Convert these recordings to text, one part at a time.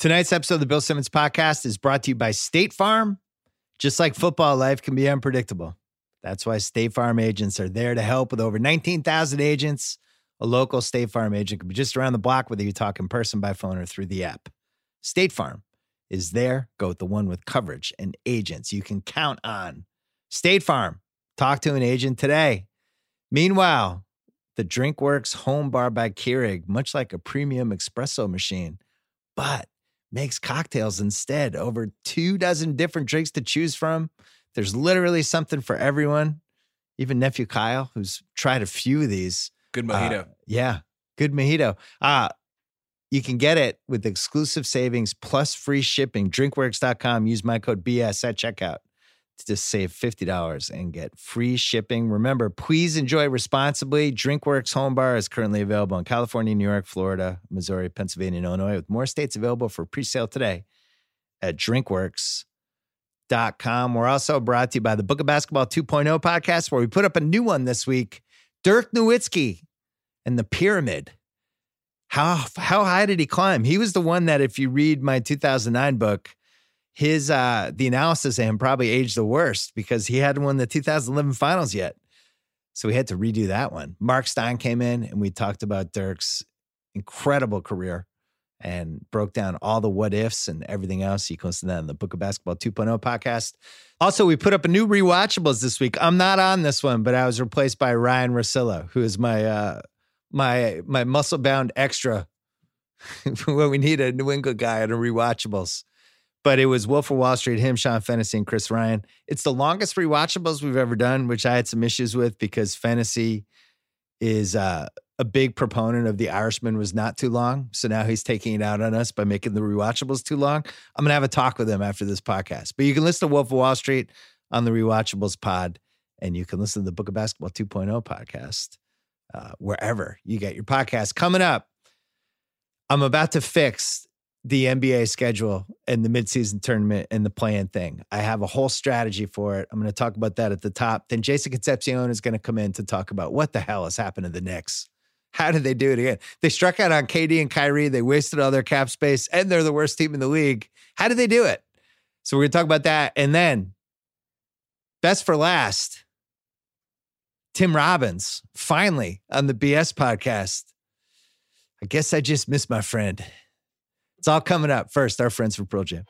Tonight's episode of the Bill Simmons podcast is brought to you by State Farm. Just like football, life can be unpredictable. That's why State Farm agents are there to help with over 19,000 agents. A local State Farm agent can be just around the block, whether you talk in person, by phone, or through the app. State Farm is there. Go with the one with coverage and agents you can count on. State Farm. Talk to an agent today. Meanwhile, the DrinkWorks Home Bar by Keurig, much like a premium espresso machine, but makes cocktails instead. Over two dozen different drinks to choose from. There's literally something for everyone. Even nephew Kyle, who's tried a few of these. Good uh, mojito. yeah, good mojito. Uh, you can get it with exclusive savings plus free shipping. Drinkworks.com. Use my code BS at checkout to just save $50 and get free shipping. Remember, please enjoy responsibly. Drinkworks Home Bar is currently available in California, New York, Florida, Missouri, Pennsylvania, and Illinois, with more states available for pre sale today at drinkworks.com. We're also brought to you by the Book of Basketball 2.0 podcast, where we put up a new one this week Dirk Nowitzki and the Pyramid. How, how high did he climb? He was the one that, if you read my 2009 book, his uh the analysis of him probably aged the worst because he hadn't won the 2011 finals yet. So we had to redo that one. Mark Stein came in and we talked about Dirk's incredible career and broke down all the what ifs and everything else. You can listen to that in the Book of Basketball 2.0 podcast. Also, we put up a new rewatchables this week. I'm not on this one, but I was replaced by Ryan Russillo, who is my uh my my muscle bound extra when we need a New England guy on a rewatchables but it was Wolf of Wall Street, him, Sean Fennessy, and Chris Ryan. It's the longest rewatchables we've ever done, which I had some issues with because Fennessy is uh, a big proponent of The Irishman was not too long. So now he's taking it out on us by making the rewatchables too long. I'm going to have a talk with him after this podcast. But you can listen to Wolf of Wall Street on the Rewatchables pod, and you can listen to the Book of Basketball 2.0 podcast uh, wherever you get your podcast. Coming up, I'm about to fix the NBA schedule and the midseason tournament and the playing thing. I have a whole strategy for it. I'm going to talk about that at the top. Then Jason Concepcion is going to come in to talk about what the hell has happened to the Knicks. How did they do it again? They struck out on KD and Kyrie. They wasted all their cap space, and they're the worst team in the league. How did they do it? So we're going to talk about that. And then, best for last, Tim Robbins, finally on the BS podcast. I guess I just missed my friend. It's all coming up. First, our friends from Pearl Jam.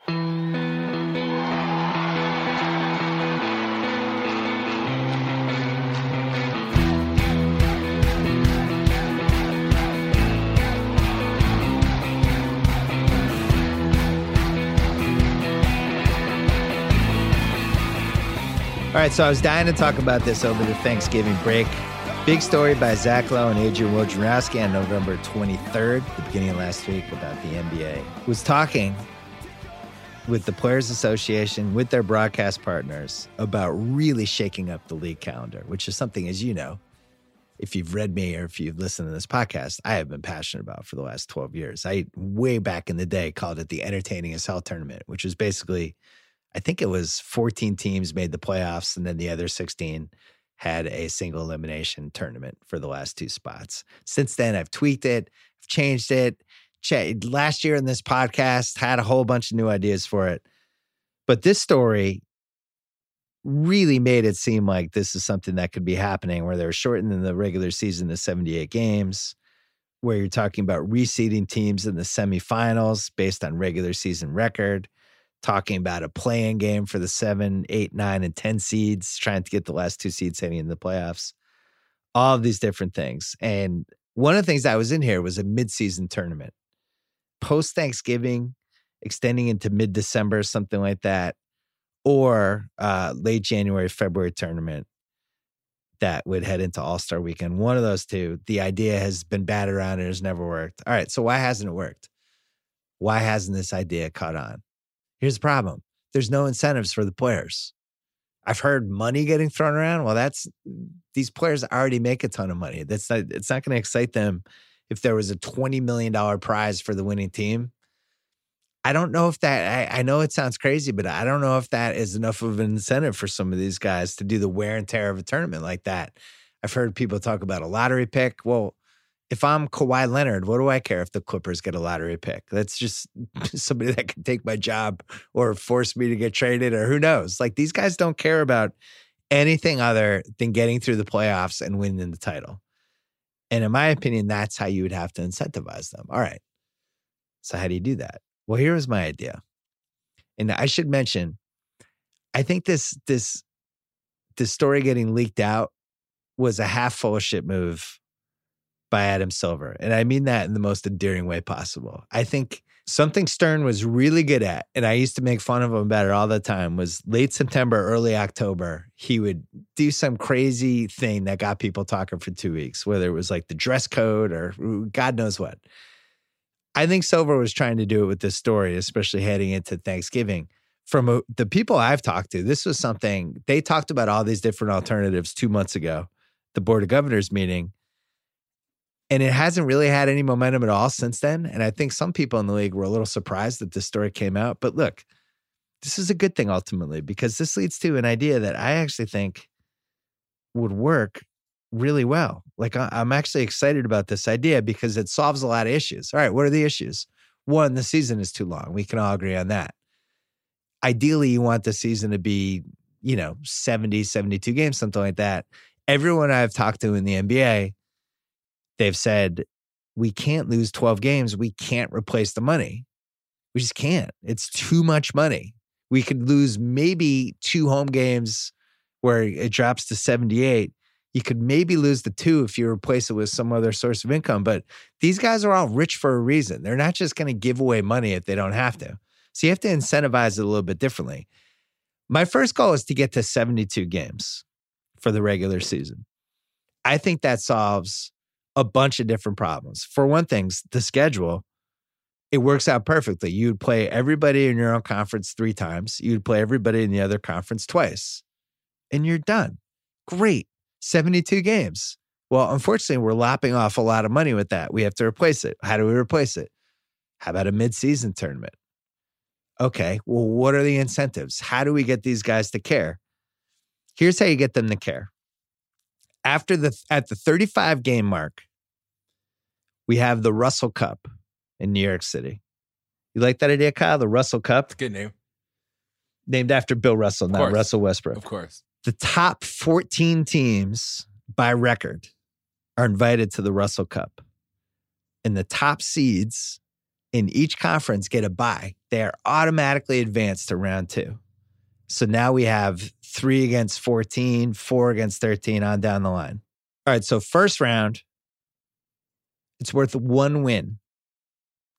All right, so I was dying to talk about this over the Thanksgiving break. Big story by Zach Lowe and Adrian Wojnarowski on November 23rd, the beginning of last week, about the NBA. Was talking with the Players Association, with their broadcast partners, about really shaking up the league calendar, which is something, as you know, if you've read me or if you've listened to this podcast, I have been passionate about for the last 12 years. I, way back in the day, called it the Entertaining as Hell Tournament, which was basically, I think it was 14 teams made the playoffs and then the other 16 had a single elimination tournament for the last two spots. Since then, I've tweaked it, I've changed it. Last year in this podcast, had a whole bunch of new ideas for it. But this story really made it seem like this is something that could be happening where they're shortening the regular season to 78 games, where you're talking about reseeding teams in the semifinals based on regular season record talking about a playing game for the seven, eight, nine, and 10 seeds, trying to get the last two seeds heading in the playoffs, all of these different things. And one of the things that was in here was a midseason tournament. Post Thanksgiving, extending into mid December, something like that, or uh, late January, February tournament that would head into All Star weekend. One of those two. The idea has been batted around and has never worked. All right. So, why hasn't it worked? Why hasn't this idea caught on? Here's the problem there's no incentives for the players. I've heard money getting thrown around. Well, that's these players already make a ton of money. That's not, it's not going to excite them if there was a $20 million prize for the winning team. I don't know if that, I, I know it sounds crazy, but I don't know if that is enough of an incentive for some of these guys to do the wear and tear of a tournament like that. I've heard people talk about a lottery pick. Well, If I'm Kawhi Leonard, what do I care if the Clippers get a lottery pick? That's just mm. somebody that can take my job or force me to get traded or who knows. Like these guys don't care about anything other than getting through the playoffs and winning the title. And in my opinion, that's how you would have to incentivize them. All right. So, how do you do that? Well, here was my idea. And I should mention, I think this, this, this story getting leaked out was a half full shit move by Adam Silver. And I mean that in the most endearing way possible. I think something Stern was really good at, and I used to make fun of him about it all the time, was late September, early October, he would do some crazy thing that got people talking for two weeks, whether it was like the dress code or God knows what. I think Silver was trying to do it with this story, especially heading into Thanksgiving. From a, the people I've talked to, this was something they talked about all these different alternatives two months ago, the Board of Governors meeting and it hasn't really had any momentum at all since then. And I think some people in the league were a little surprised that this story came out. But look, this is a good thing ultimately because this leads to an idea that I actually think would work really well. Like I'm actually excited about this idea because it solves a lot of issues. All right, what are the issues? One, the season is too long. We can all agree on that. Ideally, you want the season to be, you know, 70, 72 games, something like that. Everyone I've talked to in the NBA they've said we can't lose 12 games. We can't replace the money. We just can't. It's too much money. We could lose maybe two home games where it drops to 78. You could maybe lose the two if you replace it with some other source of income. But these guys are all rich for a reason. They're not just going to give away money if they don't have to. So you have to incentivize it a little bit differently. My first goal is to get to 72 games for the regular season. I think that solves a bunch of different problems. For one thing, the schedule, it works out perfectly. You'd play everybody in your own conference three times, you'd play everybody in the other conference twice, and you're done. Great. 72 games. Well, unfortunately, we're lopping off a lot of money with that. We have to replace it. How do we replace it? How about a midseason tournament? Okay, well, what are the incentives? How do we get these guys to care? Here's how you get them to care after the at the 35 game mark, we have the Russell Cup in New York City. You like that idea, Kyle? The Russell Cup? good name. Named after Bill Russell, not Russell Westbrook. Of course. The top 14 teams by record are invited to the Russell Cup. And the top seeds in each conference get a bye. They are automatically advanced to round two. So now we have three against 14, four against 13 on down the line. All right. So first round, it's worth one win.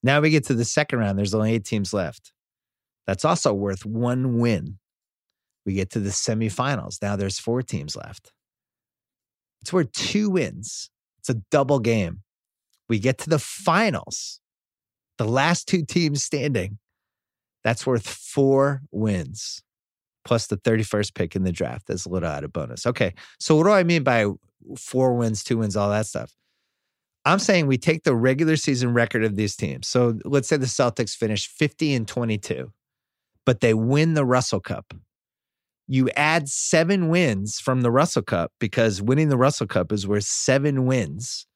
Now we get to the second round. There's only eight teams left. That's also worth one win. We get to the semifinals. Now there's four teams left. It's worth two wins. It's a double game. We get to the finals. The last two teams standing. That's worth four wins plus the 31st pick in the draft as a little added bonus. Okay. So what do I mean by four wins, two wins, all that stuff? I'm saying we take the regular season record of these teams. So let's say the Celtics finish 50 and 22, but they win the Russell Cup. You add seven wins from the Russell Cup because winning the Russell Cup is worth seven wins.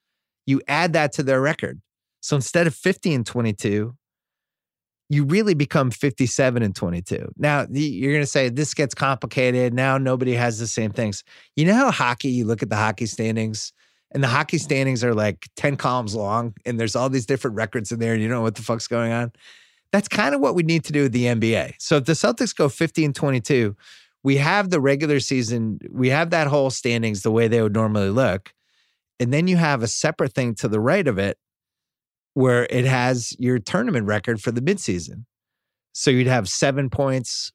You add that to their record. So instead of 50 and 22, you really become 57 and 22. Now, you're going to say this gets complicated. Now nobody has the same things. You know how hockey, you look at the hockey standings, and the hockey standings are like 10 columns long, and there's all these different records in there, and you don't know what the fuck's going on. That's kind of what we need to do with the NBA. So if the Celtics go 50 and 22, we have the regular season, we have that whole standings the way they would normally look. And then you have a separate thing to the right of it where it has your tournament record for the midseason. So you'd have seven points.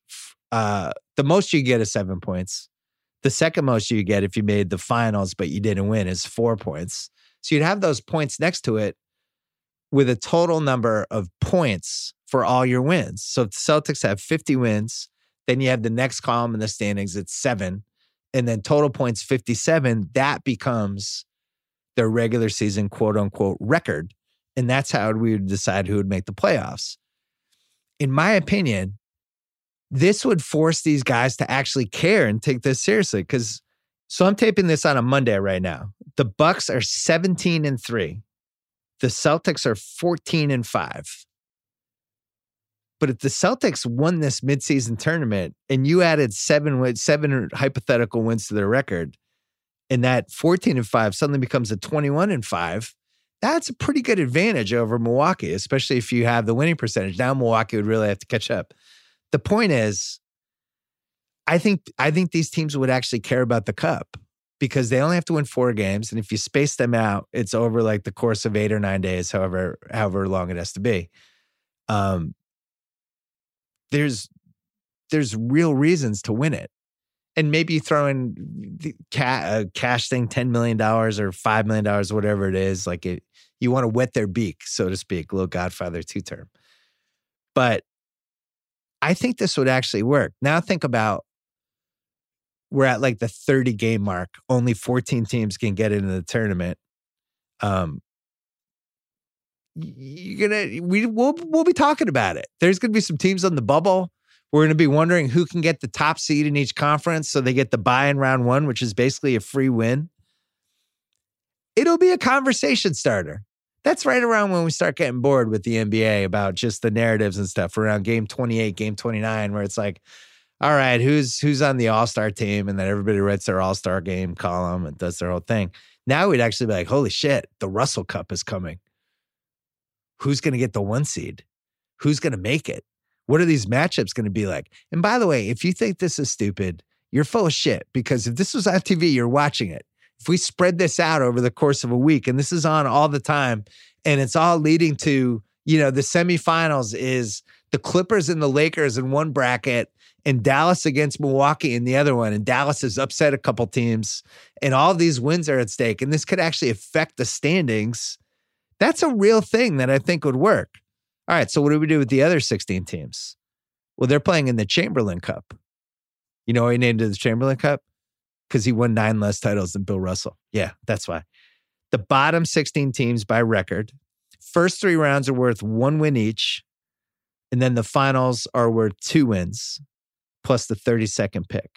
Uh, the most you get is seven points. The second most you get if you made the finals, but you didn't win, is four points. So you'd have those points next to it with a total number of points for all your wins. So if the Celtics have 50 wins, then you have the next column in the standings, it's seven. And then total points 57, that becomes their regular season quote unquote record and that's how we would decide who would make the playoffs. In my opinion, this would force these guys to actually care and take this seriously. Cause so I'm taping this on a Monday right now. The Bucks are 17 and 3. the Celtics are 14 and 5. But if the Celtics won this midseason tournament and you added seven seven hypothetical wins to their record, and that 14 and 5 suddenly becomes a 21 and 5, that's a pretty good advantage over Milwaukee, especially if you have the winning percentage. Now Milwaukee would really have to catch up. The point is, I think I think these teams would actually care about the cup because they only have to win four games, and if you space them out, it's over like the course of eight or nine days, however however long it has to be. Um, there's there's real reasons to win it. And maybe throw in the ca- cash thing, ten million dollars or five million dollars, whatever it is. Like it, you want to wet their beak, so to speak, little Godfather two term. But I think this would actually work. Now think about we're at like the 30 game mark. Only 14 teams can get into the tournament. Um, you're gonna we we'll we'll be talking about it. There's gonna be some teams on the bubble. We're gonna be wondering who can get the top seed in each conference, so they get the bye in round one, which is basically a free win. It'll be a conversation starter. That's right around when we start getting bored with the NBA about just the narratives and stuff around game 28, game 29, where it's like, all right, who's who's on the all-star team? And then everybody writes their all-star game column and does their whole thing. Now we'd actually be like, holy shit, the Russell Cup is coming who's going to get the one seed? Who's going to make it? What are these matchups going to be like? And by the way, if you think this is stupid, you're full of shit because if this was on TV, you're watching it. If we spread this out over the course of a week and this is on all the time and it's all leading to, you know, the semifinals is the Clippers and the Lakers in one bracket and Dallas against Milwaukee in the other one. And Dallas has upset a couple teams and all these wins are at stake. And this could actually affect the standings that's a real thing that I think would work. All right, so what do we do with the other 16 teams? Well, they're playing in the Chamberlain Cup. You know why he named it the Chamberlain Cup? Because he won nine less titles than Bill Russell. Yeah, that's why. The bottom 16 teams by record, first three rounds are worth one win each. And then the finals are worth two wins plus the 32nd pick.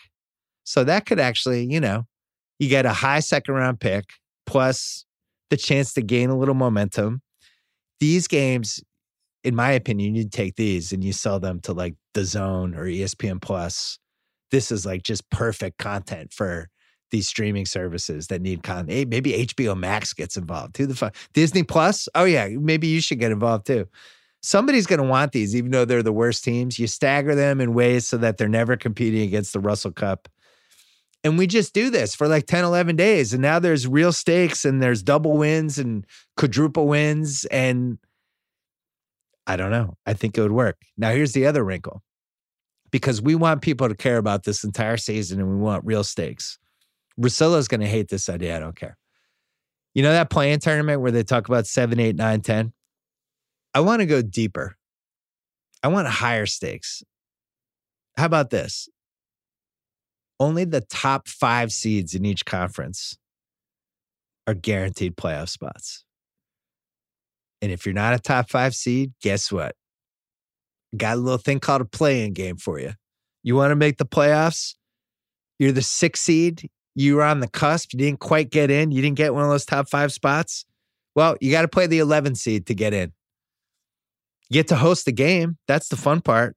So that could actually, you know, you get a high second round pick plus the chance to gain a little momentum. These games, in my opinion, you take these and you sell them to like the DAZN or ESPN Plus. This is like just perfect content for these streaming services that need content. Maybe HBO Max gets involved. Who the fuck? Disney Plus? Oh yeah, maybe you should get involved too. Somebody's going to want these, even though they're the worst teams. You stagger them in ways so that they're never competing against the Russell Cup. And we just do this for like 10, 11 days. And now there's real stakes and there's double wins and quadruple wins. And I don't know. I think it would work. Now, here's the other wrinkle because we want people to care about this entire season and we want real stakes. Russillo's going to hate this idea. I don't care. You know that playing tournament where they talk about seven, eight, nine, 10? I want to go deeper. I want higher stakes. How about this? only the top five seeds in each conference are guaranteed playoff spots. And if you're not a top five seed, guess what? Got a little thing called a play-in game for you. You want to make the playoffs? You're the sixth seed. You were on the cusp. You didn't quite get in. You didn't get one of those top five spots. Well, you got to play the 11 seed to get in. You get to host the game. That's the fun part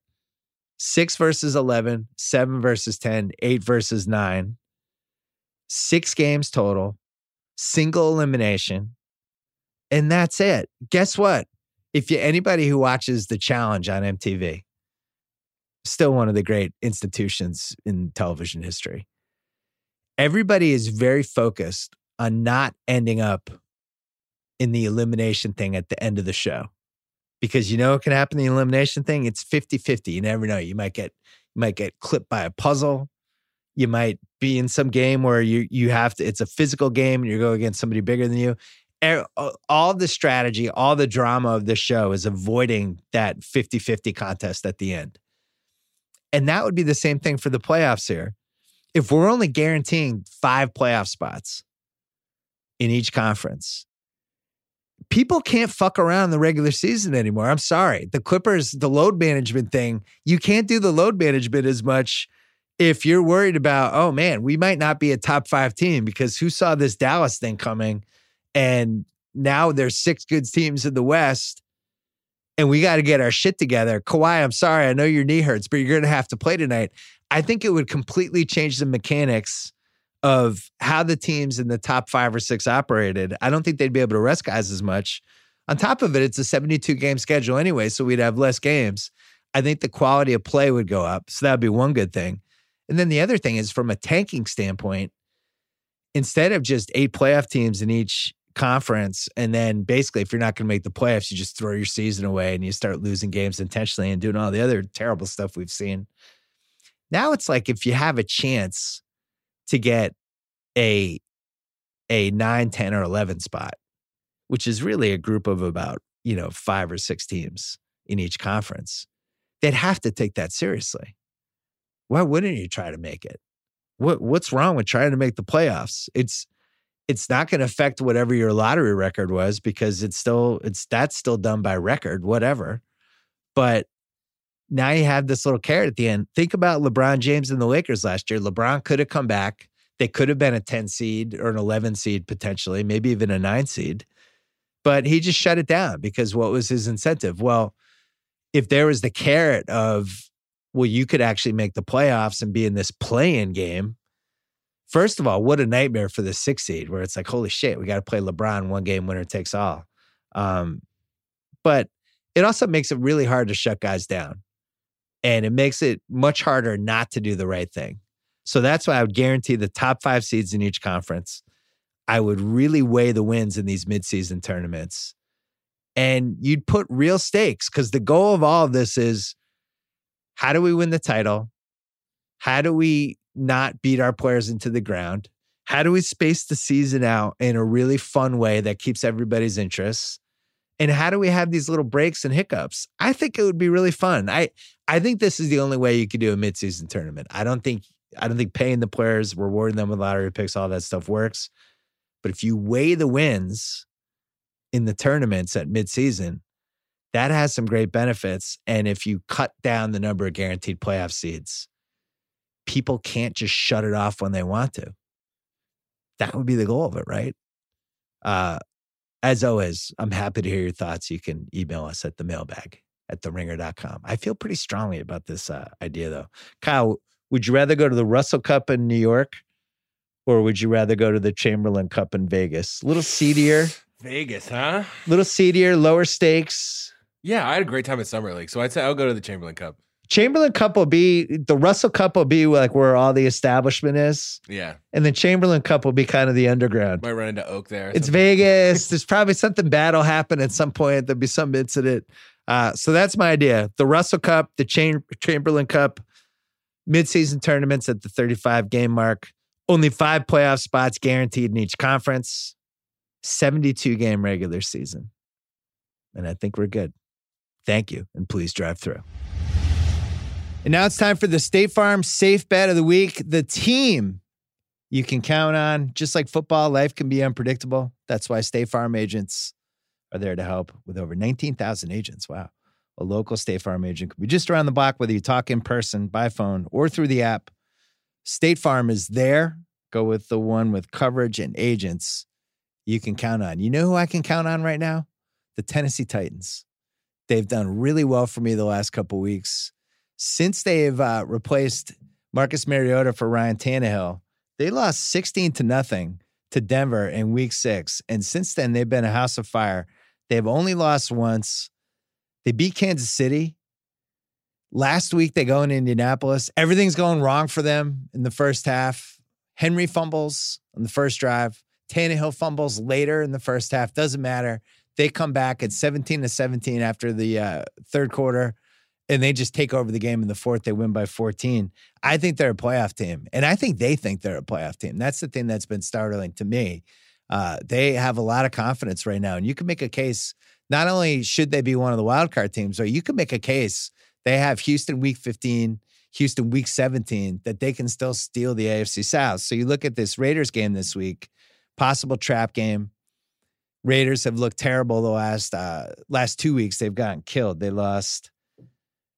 six versus 11, seven versus 10, eight versus nine, six games total, single elimination. And that's it. Guess what? If you anybody who watches the challenge on MTV, still one of the great institutions in television history. Everybody is very focused on not ending up in the elimination thing at the end of the show because you know what can happen the elimination thing it's 50-50 you never know you might get you might get clipped by a puzzle you might be in some game where you you have to it's a physical game and you're going against somebody bigger than you all the strategy all the drama of this show is avoiding that 50-50 contest at the end and that would be the same thing for the playoffs here if we're only guaranteeing five playoff spots in each conference people can't fuck around the regular season anymore. I'm sorry. The Clippers, the load management thing, you can't do the load management as much if you're worried about, oh man, we might not be a top five team because who saw this Dallas thing coming and now there's six good teams in the West and we got to get our shit together. Kawhi, I'm sorry. I know your knee hurts, but you're going to have to play tonight. I think it would completely change the mechanics of how the teams in the top five or six operated. I don't think they'd be able to rest guys as much. On top of it, it's a 72 game schedule anyway, so we'd have less games. I think the quality of play would go up. So that would be one good thing. And then the other thing is from a tanking standpoint, instead of just eight playoff teams in each conference, and then basically, if you're not going to make the playoffs, you just throw your season away and you start losing games intentionally and doing all the other terrible stuff we've seen. Now it's like if you have a chance to get a a 9, 10, or 11 spot, which is really a group of about, you know, five or six teams in each conference, they'd have to take that seriously. Why wouldn't you try to make it? What what's wrong with trying to make the playoffs? It's it's not going to affect whatever your lottery record was because it's still it's that's still done by record, whatever. But now you have this little carrot at the end. Think about LeBron James and the Lakers last year. LeBron could have come back. They could have been a 10 seed or an 11 seed potentially, maybe even a 9 seed. But he just shut it down because what was his incentive? Well, if there was the carrot of well, you could actually make the playoffs and be in this play-in game, First of all, what a nightmare for the six seed where it's like, holy shit, we got to play LeBron one game, winner takes all. Um, but it also makes it really hard to shut guys down. And it makes it much harder not to do the right thing. So that's why I would guarantee the top five seeds in each conference. I would really weigh the wins in these midseason tournaments. And you'd put real stakes because the goal of all of this is how do we win the title? How do we not beat our players into the ground? How do we space the season out in a really fun way that keeps everybody's interests? And how do we have these little breaks and hiccups? I think it would be really fun. I I think this is the only way you could do a midseason tournament. I don't think I don't think paying the players, rewarding them with lottery picks, all that stuff works. But if you weigh the wins in the tournaments at midseason, that has some great benefits. And if you cut down the number of guaranteed playoff seeds, people can't just shut it off when they want to. That would be the goal of it, right? Uh, as always, I'm happy to hear your thoughts. You can email us at the mailbag at theringer.com. I feel pretty strongly about this uh, idea, though. Kyle, would you rather go to the Russell Cup in New York or would you rather go to the Chamberlain Cup in Vegas? A little seedier. Vegas, huh? A Little seedier, lower stakes. Yeah, I had a great time at Summer League. So I'd say I'll go to the Chamberlain Cup. Chamberlain Cup will be the Russell Cup will be like where all the establishment is. Yeah. And the Chamberlain Cup will be kind of the underground. Might run into Oak there. It's Vegas. There's probably something bad will happen at some point. There'll be some incident. Uh, so that's my idea. The Russell Cup, the Cham- Chamberlain Cup, midseason tournaments at the 35 game mark. Only five playoff spots guaranteed in each conference. 72 game regular season. And I think we're good. Thank you. And please drive through. And now it's time for the State Farm Safe Bet of the Week. The team you can count on. Just like football, life can be unpredictable. That's why State Farm agents are there to help with over 19,000 agents. Wow. A local State Farm agent could be just around the block, whether you talk in person, by phone, or through the app. State Farm is there. Go with the one with coverage and agents you can count on. You know who I can count on right now? The Tennessee Titans. They've done really well for me the last couple weeks since they've uh, replaced Marcus Mariota for Ryan Tannehill, they lost 16 to nothing to Denver in week six. And since then, they've been a house of fire. They've only lost once. They beat Kansas City. Last week, they go in Indianapolis. Everything's going wrong for them in the first half. Henry fumbles on the first drive. Tannehill fumbles later in the first half. Doesn't matter. They come back at 17 to 17 after the uh, third quarter and they just take over the game in the fourth. They win by 14. I think they're a playoff team. And I think they think they're a playoff team. That's the thing that's been startling to me. Uh, they have a lot of confidence right now. And you can make a case, not only should they be one of the wild card teams, or you can make a case they have Houston week 15, Houston week 17, that they can still steal the AFC South. So you look at this Raiders game this week, possible trap game. Raiders have looked terrible the last uh, last two weeks. They've gotten killed. They lost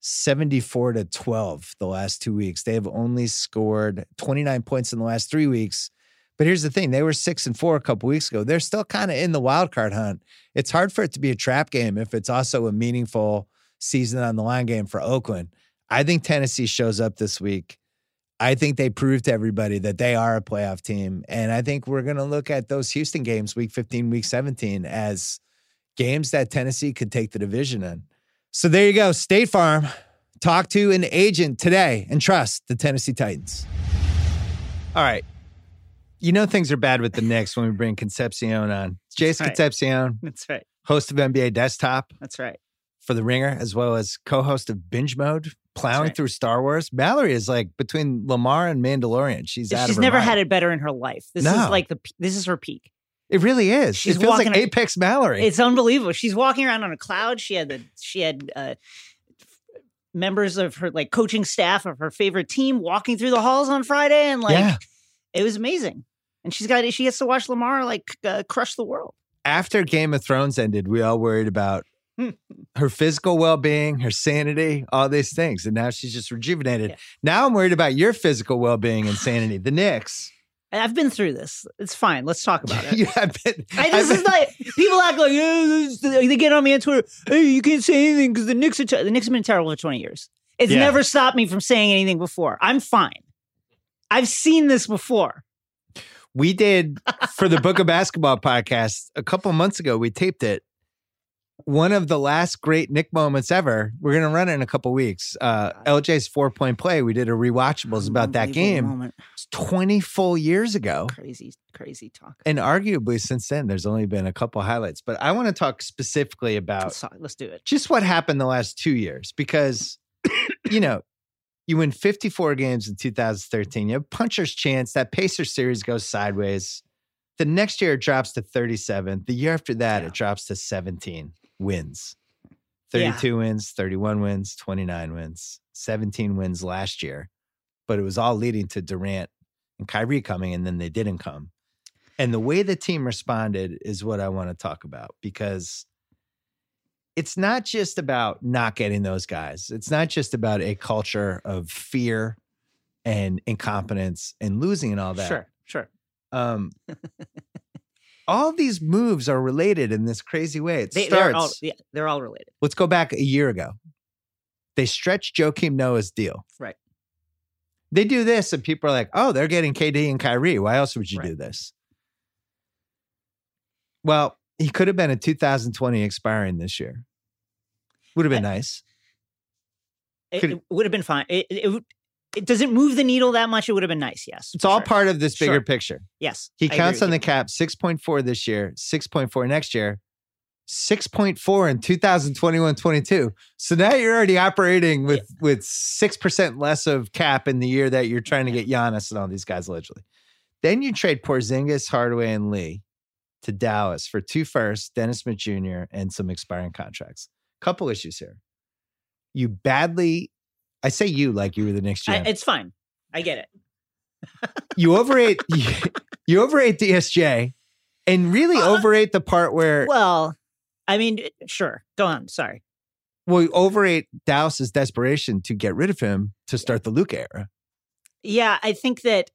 74 to 12 the last two weeks. They have only scored 29 points in the last three weeks, But here's the thing: they were six and four a couple weeks ago. They're still kind of in the wild card hunt. It's hard for it to be a trap game if it's also a meaningful season on the line game for Oakland. I think Tennessee shows up this week. I think they prove to everybody that they are a playoff team. And I think we're going to look at those Houston games, week 15, week 17, as games that Tennessee could take the division in. So there you go. State Farm. Talk to an agent today and trust the Tennessee Titans. All right. You know things are bad with the Knicks when we bring Concepcion on. Jace right. Concepcion, That's right. host of NBA Desktop That's right. for The Ringer, as well as co-host of Binge Mode, plowing right. through Star Wars. Mallory is like between Lamar and Mandalorian. She's out She's of her never mind. had it better in her life. This No. is like the this is her peak. It really is. She's it feels like Apex Mallory. It's unbelievable. She's walking around on a cloud. She had the she had uh, members of her like coaching staff of her favorite team walking through the halls on Friday, and like Yeah. it was amazing. And she's got she gets to watch Lamar like uh, crush the world. After Game of Thrones ended, we all worried about her physical well-being, her sanity, all these things, and now she's just rejuvenated. Yeah. Now I'm worried about your physical well-being and sanity. The Knicks. And I've been through this. It's fine. Let's talk about it. you have been. I, this I've is like people act like "Yeah, this- they get on me on Twitter. Hey, you can't say anything because the Knicks are ter-" the Knicks have been terrible for twenty years. It's Yeah. never stopped me from saying anything before. I'm fine. I've seen this before. we did for the Book of Basketball podcast a couple months ago. We taped it. One of the last great Knick moments ever. We're gonna run it in a couple weeks. Uh, LJ's four point play. We did a rewatchables about that game. moment. It's twenty full years ago, Crazy, crazy talk. and arguably since then, there's only been a couple highlights. But I want to talk specifically about Let's, talk, let's do it. just what happened the last two years because you know you win 54 games in 2013 you have puncher's chance that pacer series goes sideways the next year it drops to 37 the year after that Yeah. it drops to 17 wins Yeah. 32 wins 31 wins 29 wins 17 wins last year but it was all leading to durant and kyrie coming and then they didn't come and the way the team responded is what i want to talk about because it's not just about not getting those guys. It's not just about a culture of fear and incompetence and losing and all that. Sure, sure. Um, all these moves are related in this crazy way. It They, starts. they're all yeah, they're all related. let's go back a year ago. They stretch Joakim Noah's deal. Right. They do this, and people are like, "Oh, they're getting KD and Kyrie. Why else would you do this?" Well, he could have been a 2020 expiring this year. Would have been nice. It, it would have been fine. It, it, would- it does it move the needle that much? It would have been nice. Yes, It's all sure. part of this bigger Sure. picture. Yes, He I counts on you. the cap 6.4 this year, 6.4 next year, 6.4 in 2021 22. So now you're already operating with with 6% less of cap in the year that you're trying to get Giannis and all these guys allegedly. Then you trade Porzingis, Hardaway, and Lee to Dallas for two firsts, Dennis Smith Jr., and some expiring contracts. Couple issues here. You badly, I say you like you were the next I, it's fine. I get it. you overate you, you overrate DSJ and really Uh, overrate the part where Well, I mean, sure. Go on. Sorry. well, you overate Dallas's desperation to get rid of him to start the Luka era. Yeah, I think that.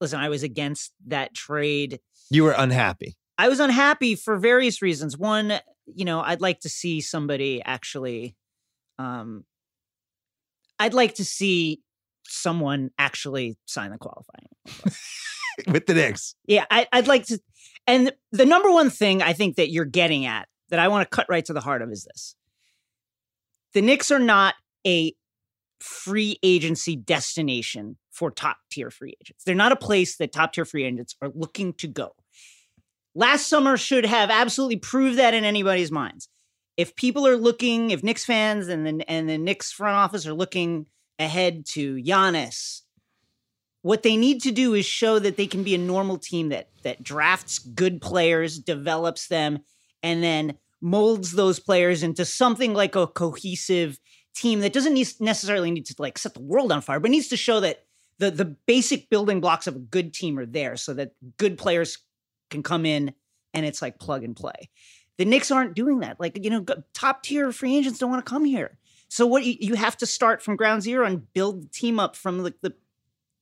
Listen, I was against that trade. You were unhappy. I was unhappy for various reasons. One, you know, I'd like to see somebody actually. Um, I'd like to see someone actually sign the qualifying. with the Knicks. Yeah, I, I'd like to. And the number one thing I think that you're getting at that I want to cut right to the heart of is this: the Knicks are not a free agency destination for top tier free agents. They're not a place that top tier free agents are looking to go. Last summer should have absolutely proved that in anybody's minds. If people are looking, if Knicks fans and the and the Knicks front office are looking ahead to Giannis, what they need to do is show that they can be a normal team that that drafts good players, develops them, and then molds those players into something like a cohesive team that doesn't need, necessarily need to like set the world on fire, but needs to show that the the basic building blocks of a good team are there, so that good players can come in and it's like plug and play. The Knicks aren't doing that. Like you know, top tier free agents don't want to come here. So what you, you have to start from ground zero and build the team up from the, the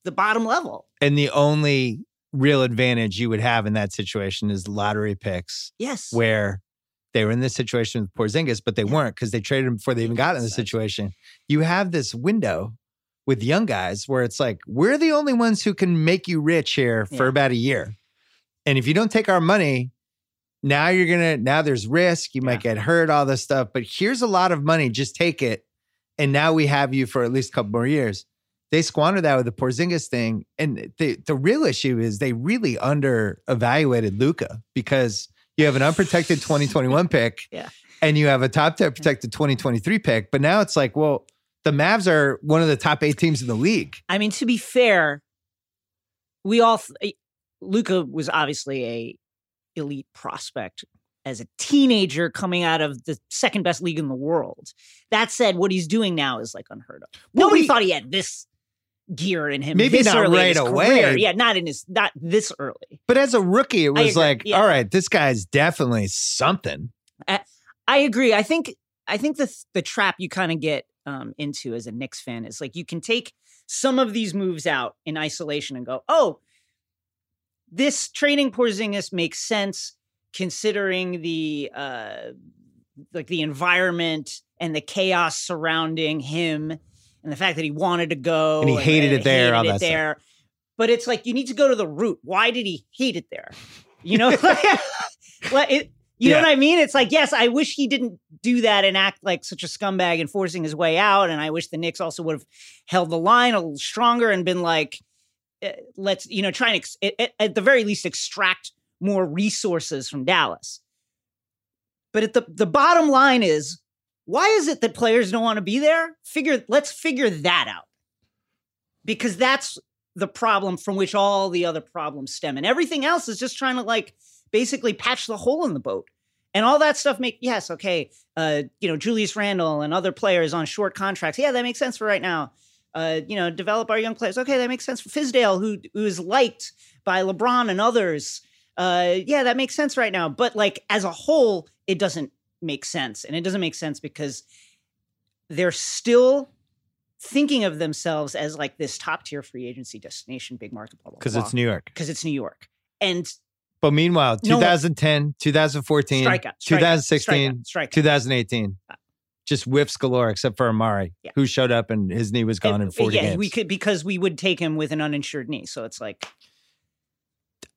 the bottom level. And the only real advantage you would have in that situation is lottery picks, Yes. where they were in this situation with Porzingis, but they Yeah. weren't because they traded him before they even got in the situation. You have this window with young guys where it's like, we're the only ones who can make you rich here for about a year. And if you don't take our money, now you're gonna now there's risk, you might get hurt, all this stuff. But here's a lot of money, just take it. And now we have you for at least a couple more years. They squandered that with the Porzingis thing. And the the real issue is they really under evaluated Luka because you have an unprotected 2021 pick Yeah. and you have a top 10 protected 2023 pick. But now it's like, well, the Mavs are one of the top eight teams in the league. I mean, to be fair, we all th- Luka was obviously a elite prospect as a teenager coming out of the second best league in the world. That said, what he's doing now is like unheard of. Well, Nobody we- thought he had this gear in him. Maybe not right away. career. Yeah, not in his not this early. But as a rookie, it was like, yeah. all right, this guy's definitely something. I agree. I think I think the the trap you kind of get um, into as a Knicks fan is like you can take some of these moves out in isolation and go, oh, this trading Porzingis makes sense considering the uh, like the environment and the chaos surrounding him and the fact that he wanted to go And he hated it there, hated it stuff. there. But it's like you need to go to the root. Why did he hate it there? You know, Like, it, you Yeah. know what I mean? It's like, yes, I wish he didn't do that and act like such a scumbag and forcing his way out. And I wish the Knicks also would have held the line a little stronger and been like, Eh, let's, you know, try and ex- at- at, at the very least extract more resources from Dallas. But at the the bottom line is, why is it that players don't want to be there? Figure, let's figure that out, because that's the problem from which all the other problems stem, and everything else is just trying to like basically patch the hole in the boat. And all that stuff make yes, okay. Uh, you know, Julius Randle and other players on short contracts. Yeah, that makes sense for right now. Uh, you know, develop our young players. Okay, that makes sense for Fizdale, who who is liked by LeBron and others. Uh, yeah, that makes sense right now. But like as a whole, it doesn't make sense. And it doesn't make sense because they're still thinking of themselves as like this top tier free agency destination, big market, blah, blah, Because it's New York. because it's New York. And But meanwhile, No 2010, 2014, strikeout, strikeout, 2016, strikeout, strikeout. 2018, just whiffs galore, except for Amar'e, Yeah. who showed up and his knee was gone in And- 40 yeah, games. we could because we would take him with an uninsured knee. So it's like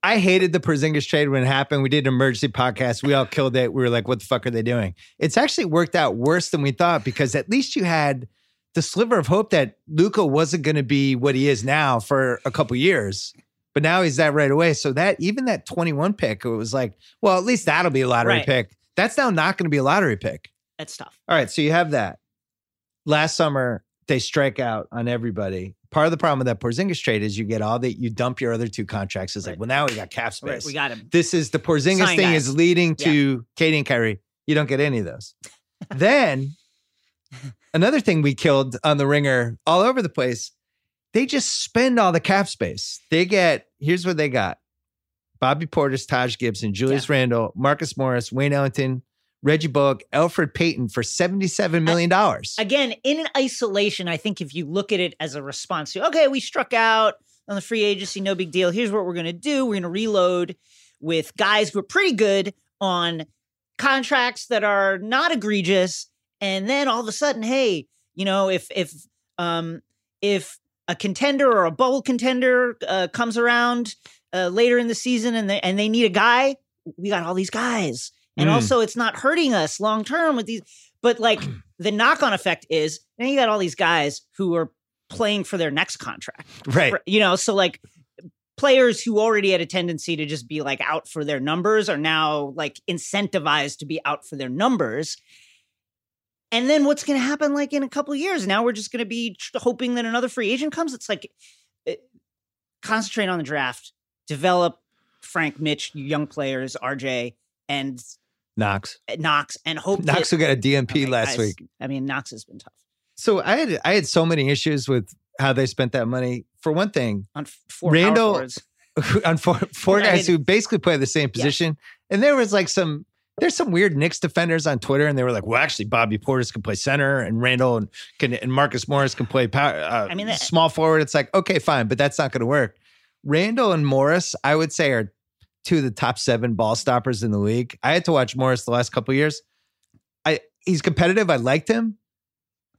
I hated the Porzingis trade when it happened. We did an emergency podcast. We all killed it. We were like, what the fuck are they doing? It's actually worked out worse than we thought because at least you had the sliver of hope that Luka wasn't going to be what he is now for a couple years. But now he's that right away. So that even that 21 pick, it was like, well, at least that'll be a lottery Right. pick. That's now not going to be a lottery pick. That's tough. All right, so you have that. Last summer, they strike out on everybody. Part of the problem with that Porzingis trade is you get all the you dump your other two contracts. It's like, well, now we got cap space. Right, we got him. this is the Porzingis Sign thing guys. is leading to KD and Kyrie. You don't get any of those. then another thing we killed on the ringer all over the place. They just spend all the cap space. They get here's what they got: Bobby Portis, Taj Gibson, Julius Randle, Marcus Morris, Wayne Ellington, Reggie Bullock, Elfrid Payton for seventy-seven million dollars. Again, in an isolation, I think if you look at it as a response to, okay, we struck out on the free agency, no big deal. Here's what we're going to do. We're going to reload with guys who are pretty good on contracts that are not egregious. And then all of a sudden, hey, you know, if, if, um, if a contender or a bubble contender uh, comes around uh, later in the season and they, and they need a guy, we got all these guys. And Mm. also, it's not hurting us long term with these. But like the knock on effect is now you got all these guys who are playing for their next contract. right. For- You know, so like players who already had a tendency to just be like out for their numbers are now like incentivized to be out for their numbers. And then what's going to happen like in a couple of years? Now we're just going to be hoping that another free agent comes. It's like eh, concentrate on the draft, develop Frank, Mitch, young players, RJ, and Knox. Knox, and hope Knox that, who got a DNP Okay, last guys, week. I mean, Knox has been tough So I had I had so many issues with how they spent that money. For one thing, on four Randle- on four, four I guys mean- who basically play the same Yeah. position. And there was like some, there's some weird Knicks defenders on Twitter, and they were like, well, actually, Bobby Portis can play center, and Randle and, can, and Marcus Morris can play power, uh, I mean, that- small forward. It's like, okay, fine, but that's not going to work. Randle and Morris, I would say, are two of the top seven ball stoppers in the league. I had to watch Morris the last couple of years. I he's competitive. I liked him.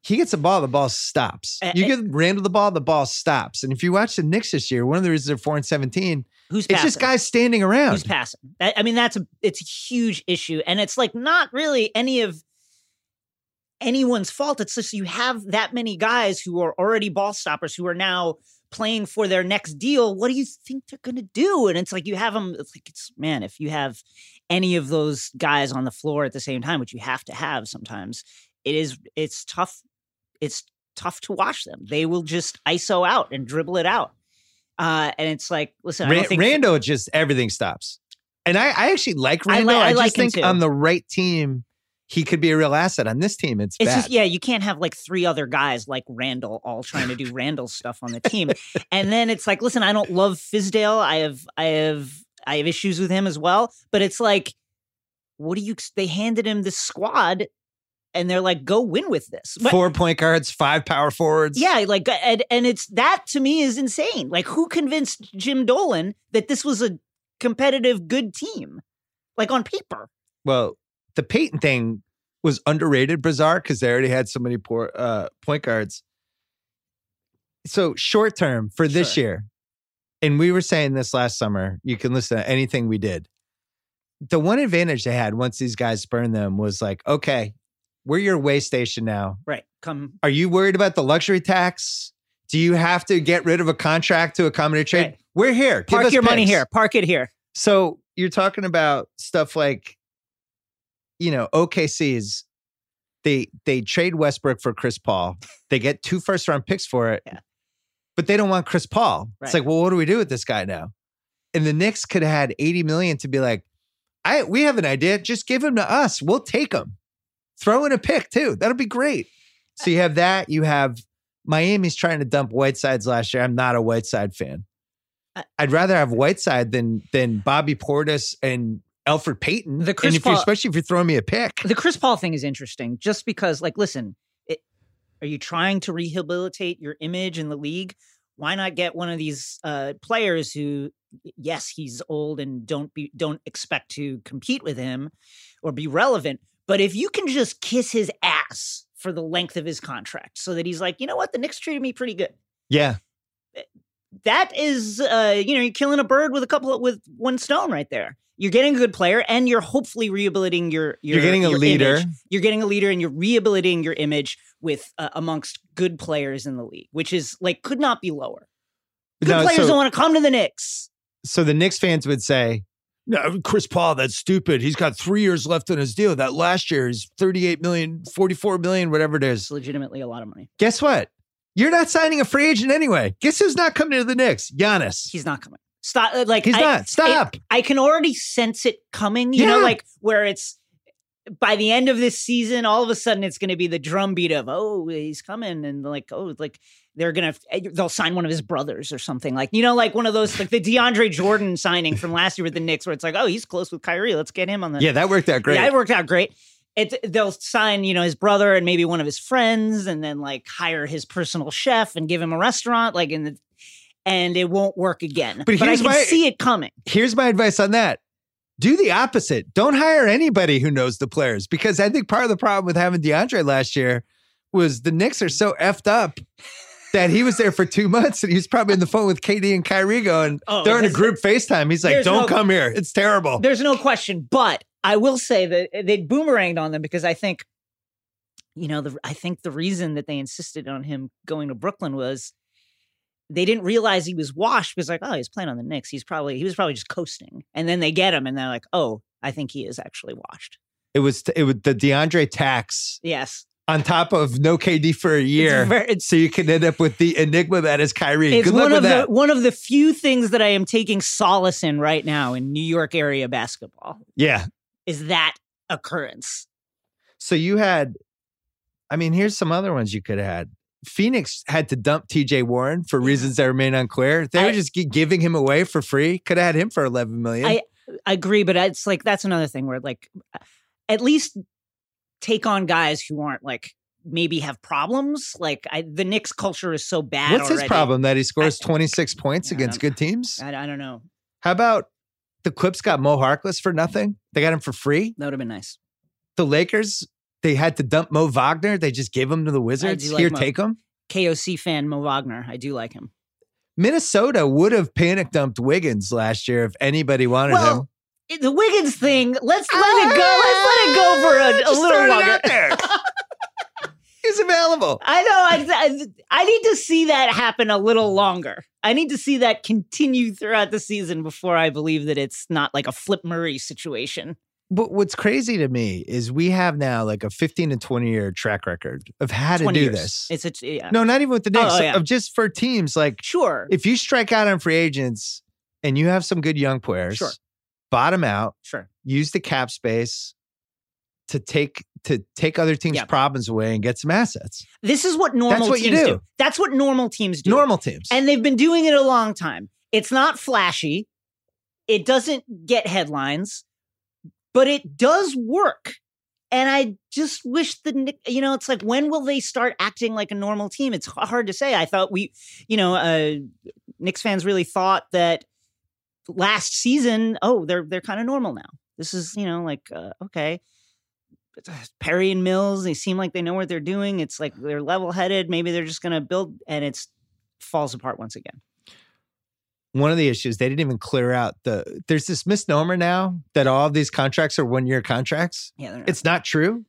He gets the ball, the ball stops. Uh, you uh, give Randle the ball, the ball stops. And if you watch the Knicks this year, one of the reasons they're four and seventeen, Who's it's passing? just guys standing around. Who's passing? I mean, that's a it's a huge issue, and it's like not really any of anyone's fault. It's just you have that many guys who are already ball stoppers who are now playing for their next deal. What do you think they're going to do? And it's like you have them. It's like it's man, if you have any of those guys on the floor at the same time, which you have to have sometimes, it is it's tough. It's tough to watch them. They will just ISO out and dribble it out. Uh, and it's like, listen, I Ra- don't think Randle just everything stops. And I, I actually like I li- I, I just like him think too. on the right team, he could be a real asset. On this team, it's, It's bad. just yeah, you can't have like three other guys like Randle all trying to do Randle stuff on the team. And then it's like, listen, I don't love Fizdale. I have I have I have issues with him as well. But it's like, what do you they handed him this squad and they're like, go win with this. But- Four point guards, five power forwards. yeah, like uh, and, and it's that to me is insane. Like who convinced Jim Dolan that this was a competitive good team? Like on paper. Well, the Payton thing was underrated, bizarre, because they already had so many poor uh, point guards. So short term for this Sure. year, and we were saying this last summer. You can listen to anything we did. The one advantage they had once these guys spurned them was like, okay, we're your way station now. Right. Come Are you worried about the luxury tax? Do you have to get rid of a contract to accommodate trade? Right. We're here. Give park us your money here. Park it here. So you're talking about stuff like, you know, OKC's they they trade Westbrook for Chris Paul. They get two first round picks for it. Yeah. But they don't want Chris Paul. It's like, well, what do we do with this guy now? And the Knicks could have had 80 million to be like, I we have an idea. Just give him to us. We'll take him. Throw in a pick too. That'll be great. So you have that. You have Miami's trying to dump Whiteside's last year. I'm not a Whiteside fan. I'd rather have Whiteside than than Bobby Portis and Elfrid Payton. The Chris and if you're, Paul- especially if you're throwing me a pick. the Chris Paul thing is interesting just because, like, listen, it, are you trying to rehabilitate your image in the league? Why not get one of these uh, players who, yes, he's old and don't be don't expect to compete with him or be relevant, but if you can just kiss his ass for the length of his contract, so that he's like, you know what, the Knicks treated me pretty good. Yeah. That is, uh, you know, you're killing a bird with a couple of, with one stone right there. You're getting a good player, and you're hopefully rehabilitating your. your You're getting a your leader. image you're getting a leader and you're rehabilitating your image with uh, amongst good players in the league, which is like could not be lower. Good No, players so- don't want to come to the Knicks. So the Knicks fans would say, no, Chris Paul, that's stupid. He's got three years left on his deal. That last year is 38 million, 44 million, whatever it is. It's legitimately a lot of money. Guess what? You're not signing a free agent anyway. Guess who's not coming to the Knicks? Giannis. He's not coming. Stop. uh, Like He's I, not. Stop. I can already sense it coming. You know, like where it's by the end of this season, all of a sudden it's going to be the drumbeat of oh he's coming and like oh like they're gonna they'll sign one of his brothers or something like you know like one of those like the DeAndre Jordan signing from last year with the Knicks where it's like oh he's close with Kyrie let's get him on the yeah, that worked out great. Yeah, it worked out great. It they'll sign, you know, his brother and maybe one of his friends, and then like hire his personal chef and give him a restaurant, like in the, and it won't work again. But I here's can my- see it coming. Here's my advice on that. Do the opposite. Don't hire anybody who knows the players because I think part of the problem with having DeAndre last year was the Knicks are so effed up that he was there for two months and he was probably on the phone with KD and Kyrie going, Oh, they're in a group FaceTime. He's like, don't no- come here. It's terrible. There's no question, but I will say that eh, they boomeranged on them because I think, you know, the I think the reason that they insisted on him going to Brooklyn was they didn't realize he was washed because like, oh, he's playing on the Knicks. He's probably he was probably just coasting, and then they get him, and they're like, oh, I think he is actually washed. It was it was the DeAndre tax Yes, on top of no KD for a year. It's, very, it's, so you can end up with the enigma that is Kyrie. it's Good luck one with of that. the one of the few things that I am taking solace in right now in New York area basketball yeah. Is that occurrence. So you had, I mean, here's some other ones you could have had. Phoenix had to dump TJ Warren for reasons that remain unclear. They I- were just giving him away for free. Could have had him for 11 million. I- I agree, but it's like that's another thing where like at least take on guys who aren't like maybe have problems. Like I, the Knicks culture is so bad. What's his problem? That he scores 26 points against good teams? I, I don't know. How about the Clips got Mo Harkless for nothing? They got him for free. That would have been nice. The Lakers, they had to dump Mo Wagner. They just gave him to the Wizards. like Here, Mo. take him. KOC fan Mo Wagner. I do like him. Minnesota would have panic dumped Wiggins last year if anybody wanted him. Well, it- the Wiggins thing. Let's let it go. Let's let it go for a, a little longer. He's available. I know. I, I need to see that happen a little longer. I need to see that continue throughout the season before I believe that it's not like a Flip Murray situation. But what's crazy to me is we have now like a 15 to 20 year track record of how to do years. this. It's a yeah. No, not even with the Oh, Knicks. oh, yeah. Of just for teams like Sure. if you strike out on free agents and you have some good young players, Sure. bottom out, Sure. use the cap space to take to take other teams' Yeah. problems away and get some assets. This is what normal what you teams do. That's what normal teams do. Normal teams. And they've been doing it a long time. It's not flashy. It doesn't get headlines, but it does work. And I just wish the you know it's like when will they start acting like a normal team? It's hard to say. I thought we, you know, uh, Knicks fans really thought that last season. Oh, they're they're kind of normal now. This is you know like uh, okay. Uh, Perry and Mills, they seem like they know what they're doing. It's like they're level headed. Maybe they're just going to build, and it falls apart once again. One of the issues they didn't even clear out the there's this misnomer now that all of these contracts are one year contracts. Yeah, not. It's not true.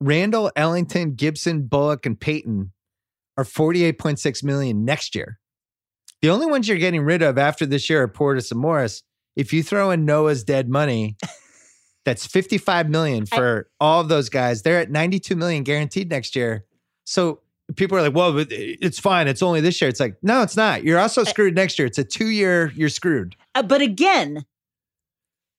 Randle, Ellington, Gibson, Bullock, and Payton are 48.6 million next year. The only ones you're getting rid of after this year are Portis and Morris. If you throw in Noah's dead money, that's 55 million for all of those guys. They're at 92 million guaranteed next year. So people are like, well, it's fine. It's only this year. It's like, no, it's not. You're also screwed next year. It's a two year, you're screwed. Uh, but again,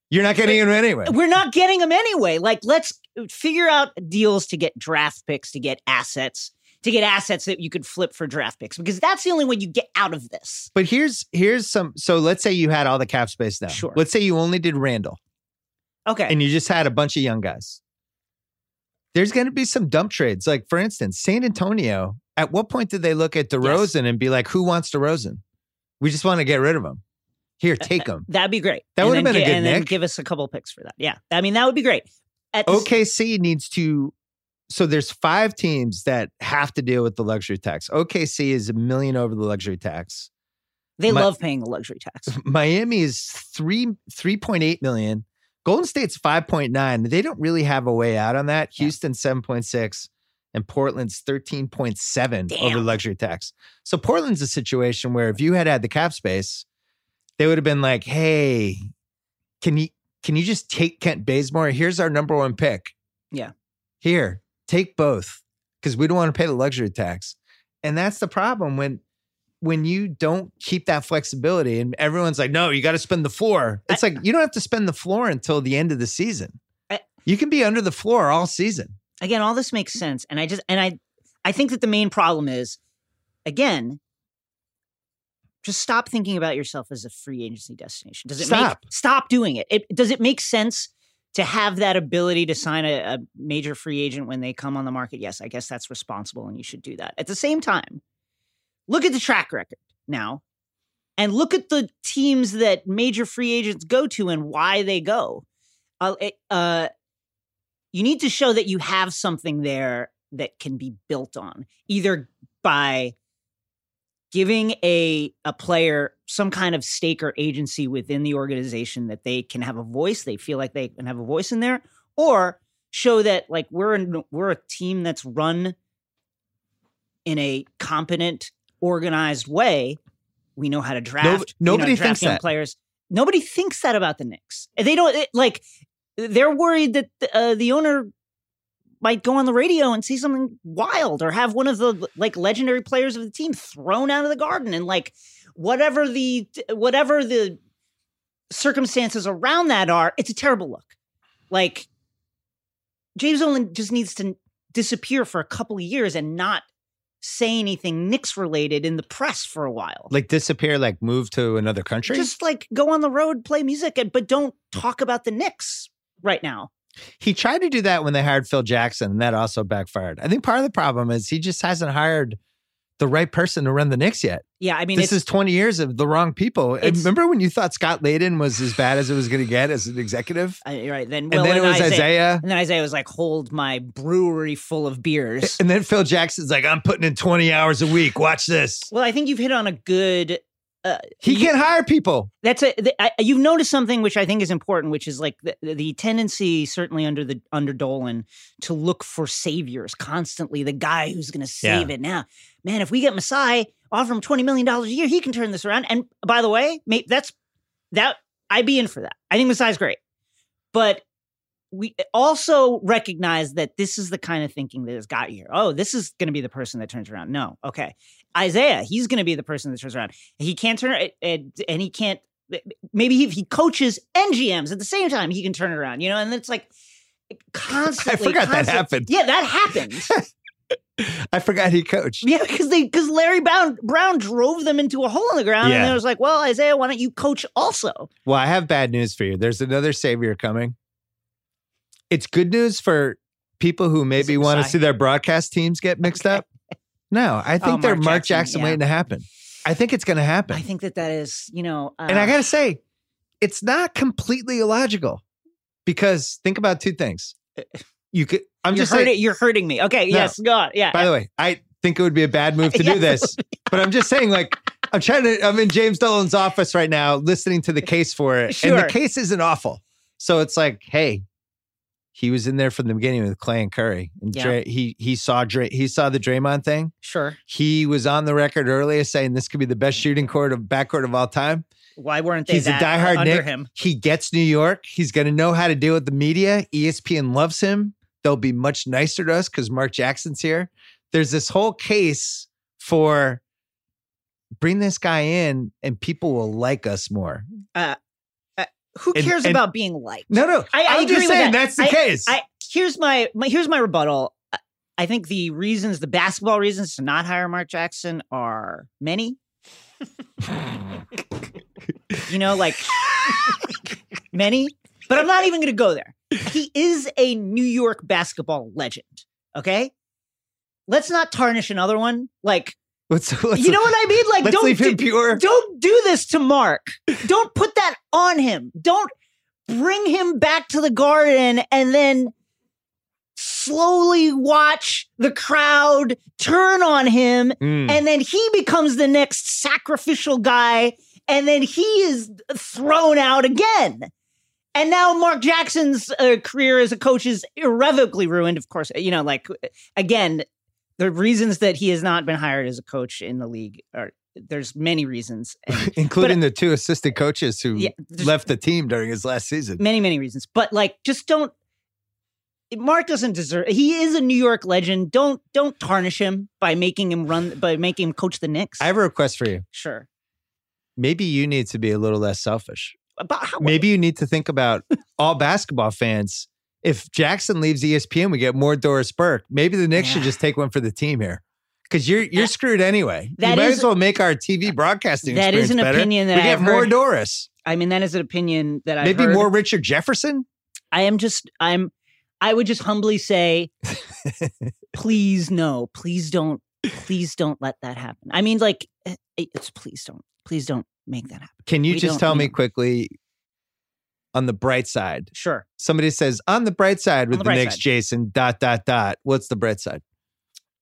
You're not getting it anyway. we're not getting them anyway. Like, let's figure out deals to get draft picks, to get assets, to get assets that you could flip for draft picks, because that's the only way you get out of this. But here's here's some. So let's say you had all the cap space now. Sure. Let's say you only did Randle Okay. and you just had a bunch of young guys. There's going to be some dump trades. Like for instance, San Antonio. At what point did they look at DeRozan and be like, "Who wants DeRozan? We just want to get rid of him. Here, take him." That'd be great. That And would've then been a good And then Nick. give us a couple picks for that. Yeah. I mean, that would be great. At the s- OKC needs to. So there's five teams that have to deal with the luxury tax. OKC is a million over the luxury tax. They my- love paying the luxury tax. Miami is three three point eight million. Golden State's five point nine. They don't really have a way out on that. Yeah. Houston seven point six, and Portland's thirteen point seven over luxury tax. So Portland's a situation where if you had had the cap space, they would have been like, "Hey, can you can you just take Kent Bazemore? Here's our number one pick. Yeah. here, take both because we don't want to pay the luxury tax." And that's the problem when when you don't keep that flexibility and everyone's like, no, you got to spend the floor. It's like you don't have to spend the floor until the end of the season. I- you can be under the floor all season. again all this makes sense and i just and i i think that the main problem is again just stop thinking about yourself as a free agency destination does it Stop. make stop doing it. it does it make sense to have that ability to sign a, a major free agent when they come on the market yes i guess that's responsible and you should do that at the same time look at the track record now and look at the teams that major free agents go to and why they go. Uh, it, uh, you need to show that you have something there that can be built on either by giving a a player some kind of stake or agency within the organization that they can have a voice they feel like they can have a voice in there or show that like we're a, we're a team that's run in a competent organized way we know how to draft we know how to nobody draft thinks that. players. Nobody thinks that about the Knicks. They don't it, like they're worried that uh, the owner might go on the radio and see something wild or have one of the like legendary players of the team thrown out of the garden and like whatever the whatever the circumstances around that are it's a terrible look. Like james Dolan just needs to disappear for a couple of years and not say anything Knicks related in the press for a while Like disappear, like move to another country. just like go on the road play music and but don't talk about the Knicks right now He tried to do that when they hired Phil Jackson, and that also backfired. I think part of the problem is he just hasn't hired the right person to run the Knicks yet. Yeah, I mean, this is 20 years of the wrong people. Remember when you thought Scott Layden was as bad as it was going to get as an executive? uh, you're right. Then, And Will then it was Isiah, Isiah. and then Isiah was like, "Hold my brewery full of beers." And then Phil Jackson's like, I'm putting in 20 hours a week. Watch this. well, I think you've hit on a good. Uh, He you- can hire people. That's a. th- I, you've noticed something which I think is important, which is like the, the tendency, certainly under the under Dolan, to look for saviors constantly. The guy who's going to save it now. Man, if we get Masai, offer him twenty million dollars a year, he can turn this around. And by the way, that's that. I'd be in for that. I think Masai's great, but we also recognize that this is the kind of thinking that has got you here. Oh, this is going to be the person that turns around. No, okay, Isiah, he's going to be the person that turns around. He can't turn it, and, and he can't. Maybe if he coaches and GMs at the same time, he can turn it around. You know, and it's like eh, constantly. I forgot that happened. Yeah, that happened. I forgot he coached. yeah, because they because Larry Brown Brown drove them into a hole in the ground, Yeah. and it was like, well, Isiah, why don't you coach also? Well, I have bad news for you. There's another savior coming. It's good news for people who maybe want to see their broadcast teams get mixed Okay. up. No, I think Oh, they're Mark Jackson, Jackson, yeah. waiting to happen. I think it's going to happen. I think that that is, you know, uh, and I got to say, it's not completely illogical because think about two things. You could, I'm you're just saying, hurting, you're hurting me. Okay, No. yes, go on. Yeah, by the way, I think it would be a bad move to Yeah. do this, but I'm just saying, like, I'm trying to, I'm in James Dolan's office right now listening to the case for it. And the case isn't awful. So it's like, hey, he was in there from the beginning with Clay and Curry. And Yeah. Dray, he he saw Dray, he saw the Draymond thing. sure. He was on the record earlier saying this could be the best shooting court of backcourt of all time. Why weren't they He's a that uh, diehard under Nick. him? He gets New York. He's going to know how to deal with the media. ESPN loves him. They'll be much nicer to us because Mark Jackson's here. There's this whole case for bring this guy in and people will like us more. Uh, Who cares and- about being liked? No, no. I- I am just saying that. that's the case. I here's my, my here's my rebuttal. I- I think the reasons, the basketball reasons to not hire Mark Jackson are many. you know, like many. But I'm not even going to go there. He is a New York basketball legend. Okay, let's not tarnish another one. Like, let's, let's, you know what I mean? Like, don't leave him do- pure. don't do this to Mark. Don't put that on him. Don't bring him back to the garden and then slowly watch the crowd turn on him Mm. and then he becomes the next sacrificial guy and then he is thrown out again. And now Mark Jackson's uh, career as a coach is irrevocably ruined. Of course, you know, like again, the reasons that he has not been hired as a coach in the league are there's many reasons, and Including the two assistant coaches who yeah, left the team during his last season. many many reasons. But like, just don't. Mark doesn't deserve. He is a New York legend. Don't don't tarnish him by making him run by making him coach the Knicks. I have a request for you. sure. Maybe you need to be a little less selfish. About how, Maybe you need to think about all basketball fans. If Jackson leaves ESPN, we get more Doris Burke. Maybe the Knicks should just take one for the team here. Because you're you're That- screwed anyway. that you might is- as well make our TV broadcasting That is an better. opinion that we I get more heard. Doris. I mean, that is an opinion that I Maybe heard. more Richard Jefferson. I am just. I'm. I would just humbly say, please no, please don't, please don't let that happen. I mean, like, eh, it's please don't, please don't make that happen. Can you We just tell me quickly on the bright side? Sure. Somebody says on the bright side with the the, bright Knicks, side. Jason. Dot dot dot. What's the bright side?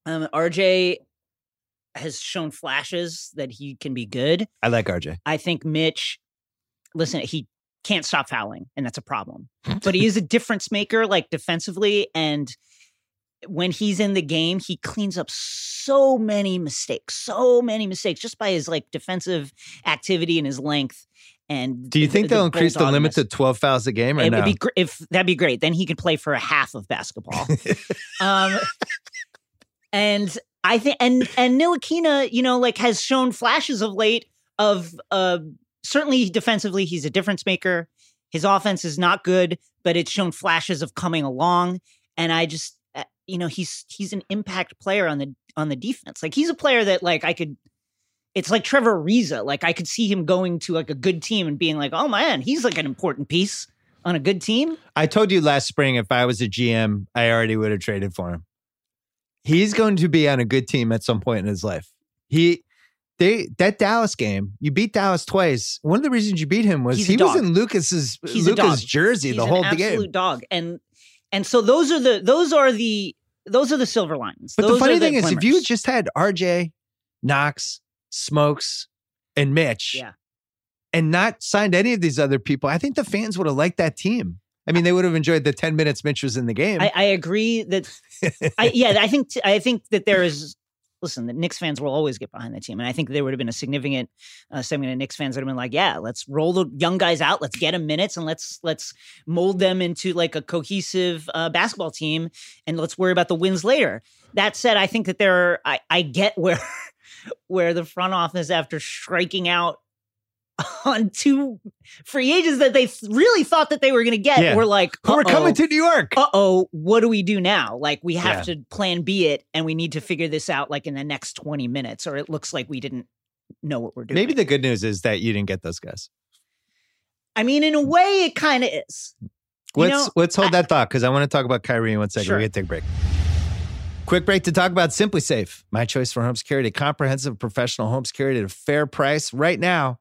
Um, RJ has shown flashes that he can be good. I like RJ. I think Mitch, listen, he can't stop fouling, and that's a problem. But he is a difference maker, like defensively. And when he's in the game, he cleans up so many mistakes, so many mistakes just by his like defensive activity and his length. And Do you think the they'll increase the limit to twelve fouls a game or It no? would be gr- if that'd be great. Then he could play for a half of basketball. um, and I think and and Ntilikina, you know, like has shown flashes of late of uh certainly defensively he's a difference maker. His offense is not good, but it's shown flashes of coming along. And I just uh, you know he's he's an impact player on the on the defense. Like he's a player that like I could. It's like Trevor Ariza. Like I could see him going to like a good team and being like, oh man, he's like an important piece on a good team. I told you last spring if I was a GM, I already would have traded for him. He's going to be on a good team at some point in his life. He they that Dallas game, you beat Dallas twice. One of the reasons you beat him was he was in Luka's He's Luka's jersey He's the an whole absolute game. dog, and and so those are the those are the those are the silver linings. But Those the funny thing is, if you just had RJ, Knox, Smokes, and Mitch, Yeah. and not signed any of these other people, I think the fans would have liked that team. I mean, they would have enjoyed the 10 minutes Mitch was in the game. I, I agree that I, yeah, I think I think that there is. Listen, the Knicks fans will always get behind the team, and I think there would have been a significant uh, segment of Knicks fans that have been like, "Yeah, let's roll the young guys out, let's get them minutes, and let's let's mold them into like a cohesive uh, basketball team, and let's worry about the wins later." That said, I think that there, are, I I get where where the front office, after striking out on two free agents that they really thought that they were going to get, Yeah. were like, "Uh-oh." coming to New York? uh oh, what do we do now? Like, we have Yeah. to plan B it and we need to figure this out like in the next 20 minutes, or it looks like we didn't know what we're doing. Maybe the good news is that you didn't get those guys. I mean, in a way, it kind of is. You Let's know, let's hold I- that thought because I want to talk about Kyrie in one second. Sure. We get to take a break. Quick break to talk about SimpliSafe, my choice for home security, comprehensive professional home security at a fair price. Right now,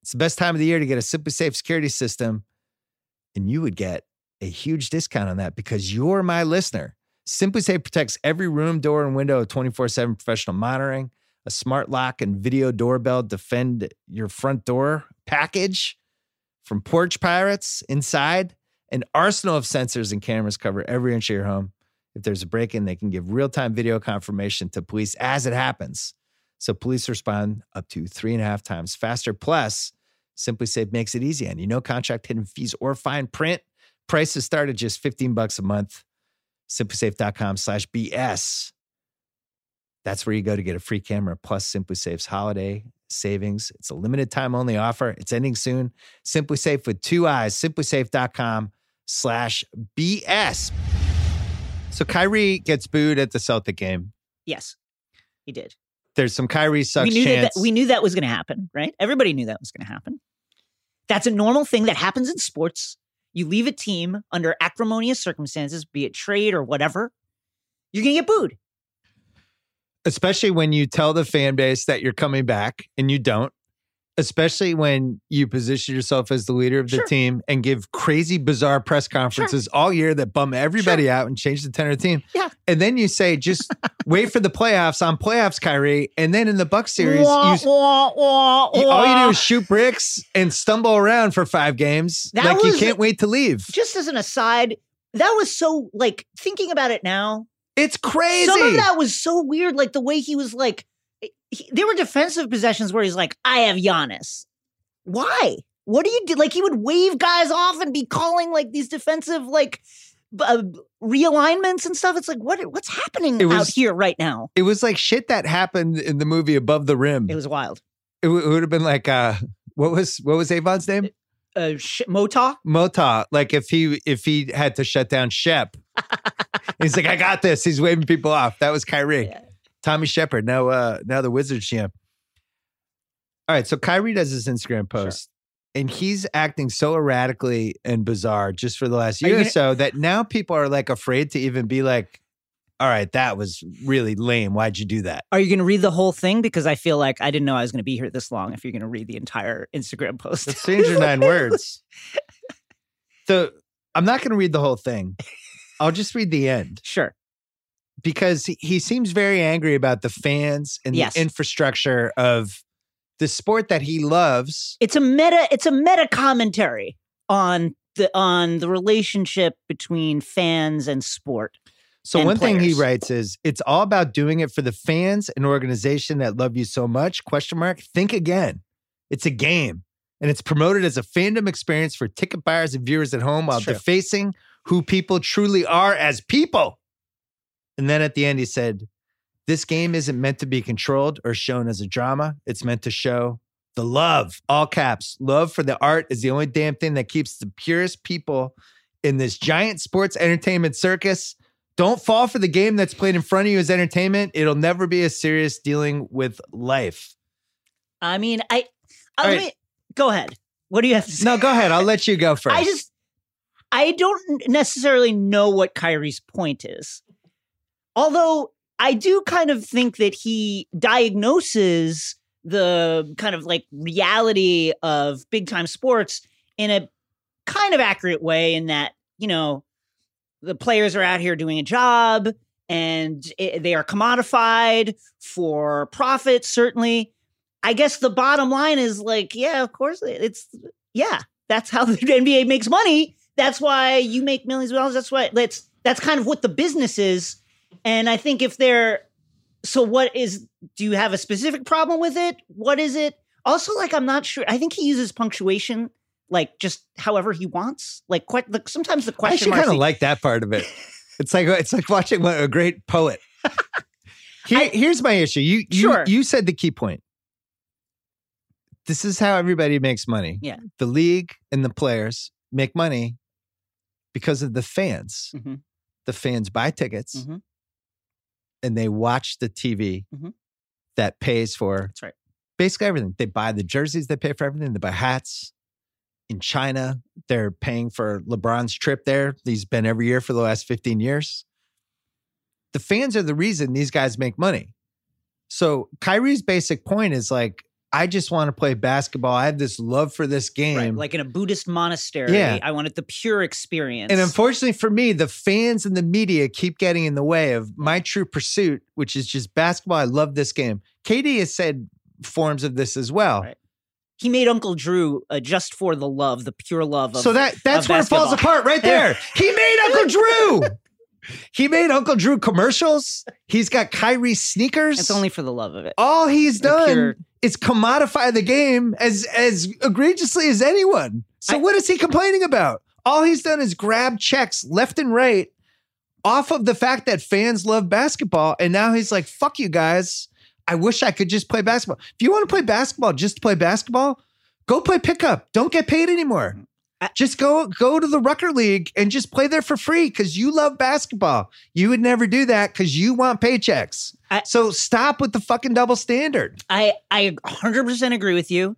it's the best time of the year to get a SimpliSafe security system, and you would get a huge discount on that because you're my listener. SimpliSafe protects every room, door, and window with 24 7 professional monitoring, a smart lock and video doorbell defend your front door package from porch pirates inside. An arsenal of sensors and cameras cover every inch of your home. If there's a break in, they can give real time video confirmation to police as it happens. So police respond up to three and a half times faster. Plus, SimpliSafe makes it easy and you know contract hidden fees or fine print. Prices start at just 15 bucks a month. SimpliSafe.com slash BS. That's where you go to get a free camera plus SimpliSafe's holiday savings. It's a limited time only offer. It's ending soon. SimpliSafe with two eyes. SimpliSafe.com slash BS. So Kyrie gets booed at the Celtic game. Yes, he did. There's some Kyrie sucks we knew that, that we knew that was going to happen, right? Everybody knew that was going to happen. That's a normal thing that happens in sports. You leave a team under acrimonious circumstances, be it trade or whatever, you're going to get booed. especially when you tell the fan base that you're coming back and you don't. Especially when you position yourself as the leader of the Sure. team and give crazy, bizarre press conferences all year that bum everybody out and change the tenor of the team. Yeah. And then you say, just wait for the playoffs on playoffs, Kyrie. And then in the Buck series, Wah, you, wah, wah, you- all you do is shoot bricks and stumble around for five games. That like you can't wait to leave. just as an aside, that was so like thinking about it now. It's crazy. Some of that was so weird, like the way he was like. He, there were defensive possessions where he's like, "I have Giannis." Why? What do you do? Like he would wave guys off and be calling like these defensive like uh, realignments and stuff. It's like what what's happening It out was- here right now? it was like shit that happened in the movie Above the Rim. It was wild. it, w- it would have been like uh what was what was Avon's name? Uh, sh- Motaw. Motaw. Like if he if he had to shut down Shep. He's like, I got this. He's waving people off. That was Kyrie. Yeah. Tommy Shepard. Now uh now the Wizards champ. All right. So Kyrie does this Instagram post. And he's acting so erratically and bizarre just for the last year or gonna- so that now people are like afraid to even be like, all right, that was really lame. Why'd you do that? Are you going to read the whole thing? Because I feel like I didn't know I was going to be here this long. If you're going to read the entire Instagram post, That's 309 words. So I'm not going to read the whole thing. I'll just read the end Sure. Because he, he seems very angry about the fans and Yes. the infrastructure of the sport that he loves. it's a meta it's a meta commentary on the on the relationship between fans and sport So and one thing he writes is it's all about doing it for the fans and organization that love you so much. Question mark. Think again. It's a game. And it's promoted as a fandom experience for ticket buyers and viewers at home while defacing who people truly are as people. And then at the end, he said, This game isn't meant to be controlled or shown as a drama. It's meant to show the love, all caps. Love for the art is the only damn thing that keeps the purest people in this giant sports entertainment circus. Don't fall for the game that's played in front of you as entertainment. It'll never be as serious dealing with life. i mean i, uh, I let right. me- go ahead what do you have to say No, go ahead. I'll let you go first. i just I don't necessarily know what Kyrie's point is. Although I do kind of think that he diagnoses the kind of like reality of big time sports in a kind of accurate way in that, you know, the players are out here doing a job and it, they are commodified for profit, certainly. I guess the bottom line is like, yeah, of course, it's, yeah, that's how the NBA makes money. That's why you make millions of dollars. That's why that's that's kind of what the business is. And I think if they're so what is do you have a specific problem with it? What is it? Also, like I'm not sure. I think he uses punctuation like just however he wants. Like, quite, like sometimes the I question actually marks. kind of like that part of it. It's like it's like watching a great poet. Here, here's my issue. You you Sure. you said the key point. This is how everybody makes money. Yeah. The league and the players make money because of the fans. Mhm. The fans buy tickets Mhm. And they watch the TV Mhm. that pays for That's right. basically everything. They buy the jerseys, they pay for everything. They buy hats. In China, they're paying for LeBron's trip there. He's been every year for the last 15 years. The fans are the reason these guys make money. So Kyrie's basic point is like, I just want to play basketball. I have this love for this game. Right, like in a Buddhist monastery. Yeah. I wanted the pure experience. And unfortunately for me, the fans and the media keep getting in the way of my true pursuit, which is just basketball. I love this game. KD has said forms of this as well. Right. he made Uncle Drew uh, just for the love, the pure love of so that that's where it falls apart right there. He made Uncle Drew. He made Uncle Drew commercials. He's got Kyrie sneakers. It's only for the love of it. all he's The done pure- is commodify the game as as egregiously as anyone. So I- what is he complaining about? All he's done is grab checks left and right off of the fact that fans love basketball, and now he's like, "Fuck you guys! I wish I could just play basketball. If you want to play basketball, just to play basketball, go play pickup. Don't get paid anymore." I- just go go to the Rucker League and just play there for free because you love basketball. You would never do that because you want paychecks. I- so stop with the fucking double standard. I I 100% agree with you.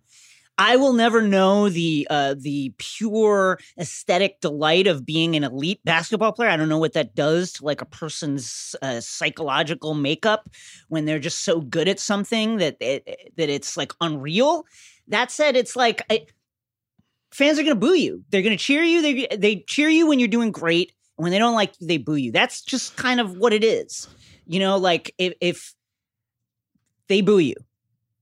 I will never know the uh, the pure aesthetic delight of being an elite basketball player. I don't know what that does to like a person's uh, psychological makeup when they're just so good at something that it, that it's like unreal. That said, it's like I, fans are going to boo you. They're going to cheer you. They they cheer you when you're doing great. And when they don't like you, they boo you. That's just kind of what it is. You know, like if, if they boo you,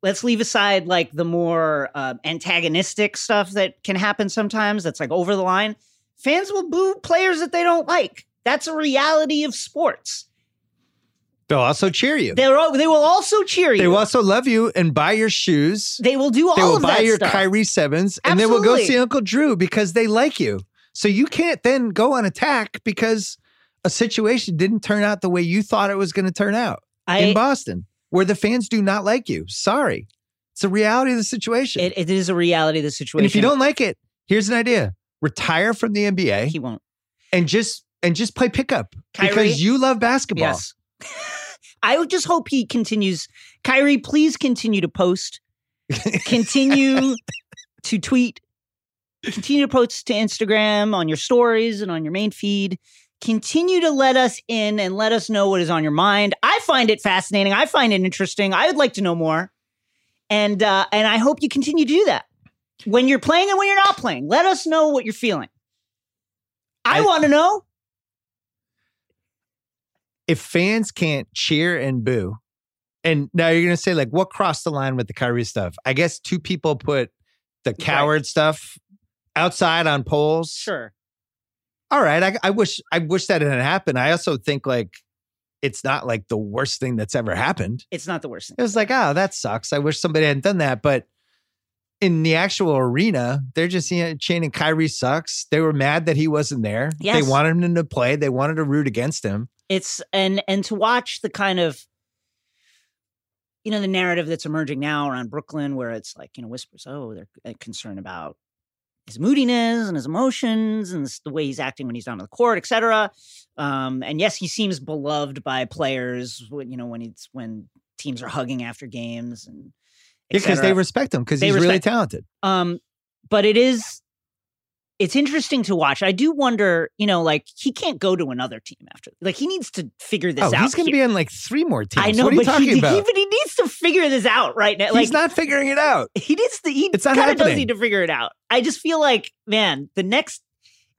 let's leave aside like the more uh, antagonistic stuff that can happen sometimes. That's like over the line. Fans will boo players that they don't like. That's a reality of sports. They'll also cheer you. They're al- they will also cheer you. They will also love you and buy your shoes. They will do all They will of buy that your stuff. Kyrie sevens, and they will go see Uncle Drew because they like you. So you can't then go on attack because a situation didn't turn out the way you thought it was going to turn out in Boston, where the fans do not like you. Sorry, it's a reality of the situation. it, it is a reality of the situation. and if you don't like it, here's an idea: retire from the NBA he won't. and just and just play pickup Kyrie? because you love basketball. Yes. I would just hope he continues. Kyrie, please continue to post. Continue to tweet. Continue to post to Instagram on your stories and on your main feed. Continue to let us in and let us know what is on your mind. I find it fascinating. I find it interesting. I would like to know more. And uh, and I hope you continue to do that. When you're playing and when you're not playing. Let us know what you're feeling. I, I- want to know. If fans can't cheer and boo, and now you're gonna say like, what crossed the line with the Kyrie stuff? I guess two people put the coward stuff outside on polls. Sure. All right, I, I wish I wish that had happened. I also think like it's not like the worst thing that's ever happened. It's not the worst thing. It was like, oh, that sucks. I wish somebody hadn't done that, but. In the actual arena, they're just you know, chanting Kyrie sucks. They were mad that he wasn't there. Yes. They wanted him to play. They wanted to root against him. It's and and to watch the kind of you know the narrative that's emerging now around Brooklyn, where it's like you know whispers, oh, they're uh, concerned about his moodiness and his emotions and the way he's acting when he's down on the court, etc. Um, and yes, he seems beloved by players. when- You know when he's when teams are hugging after games and because they respect him because he's really talented. Um, but it is it's interesting to watch. I do wonder, you know, like he can't go to another team after. Like he needs to figure this oh, out. he's going to be on like three more teams. I know, what are you but talking he, about? he, but he needs to figure this out right now. Like he's not figuring it out. he needs to. He It's not of does happening. need to figure it out. I just feel like, man, the next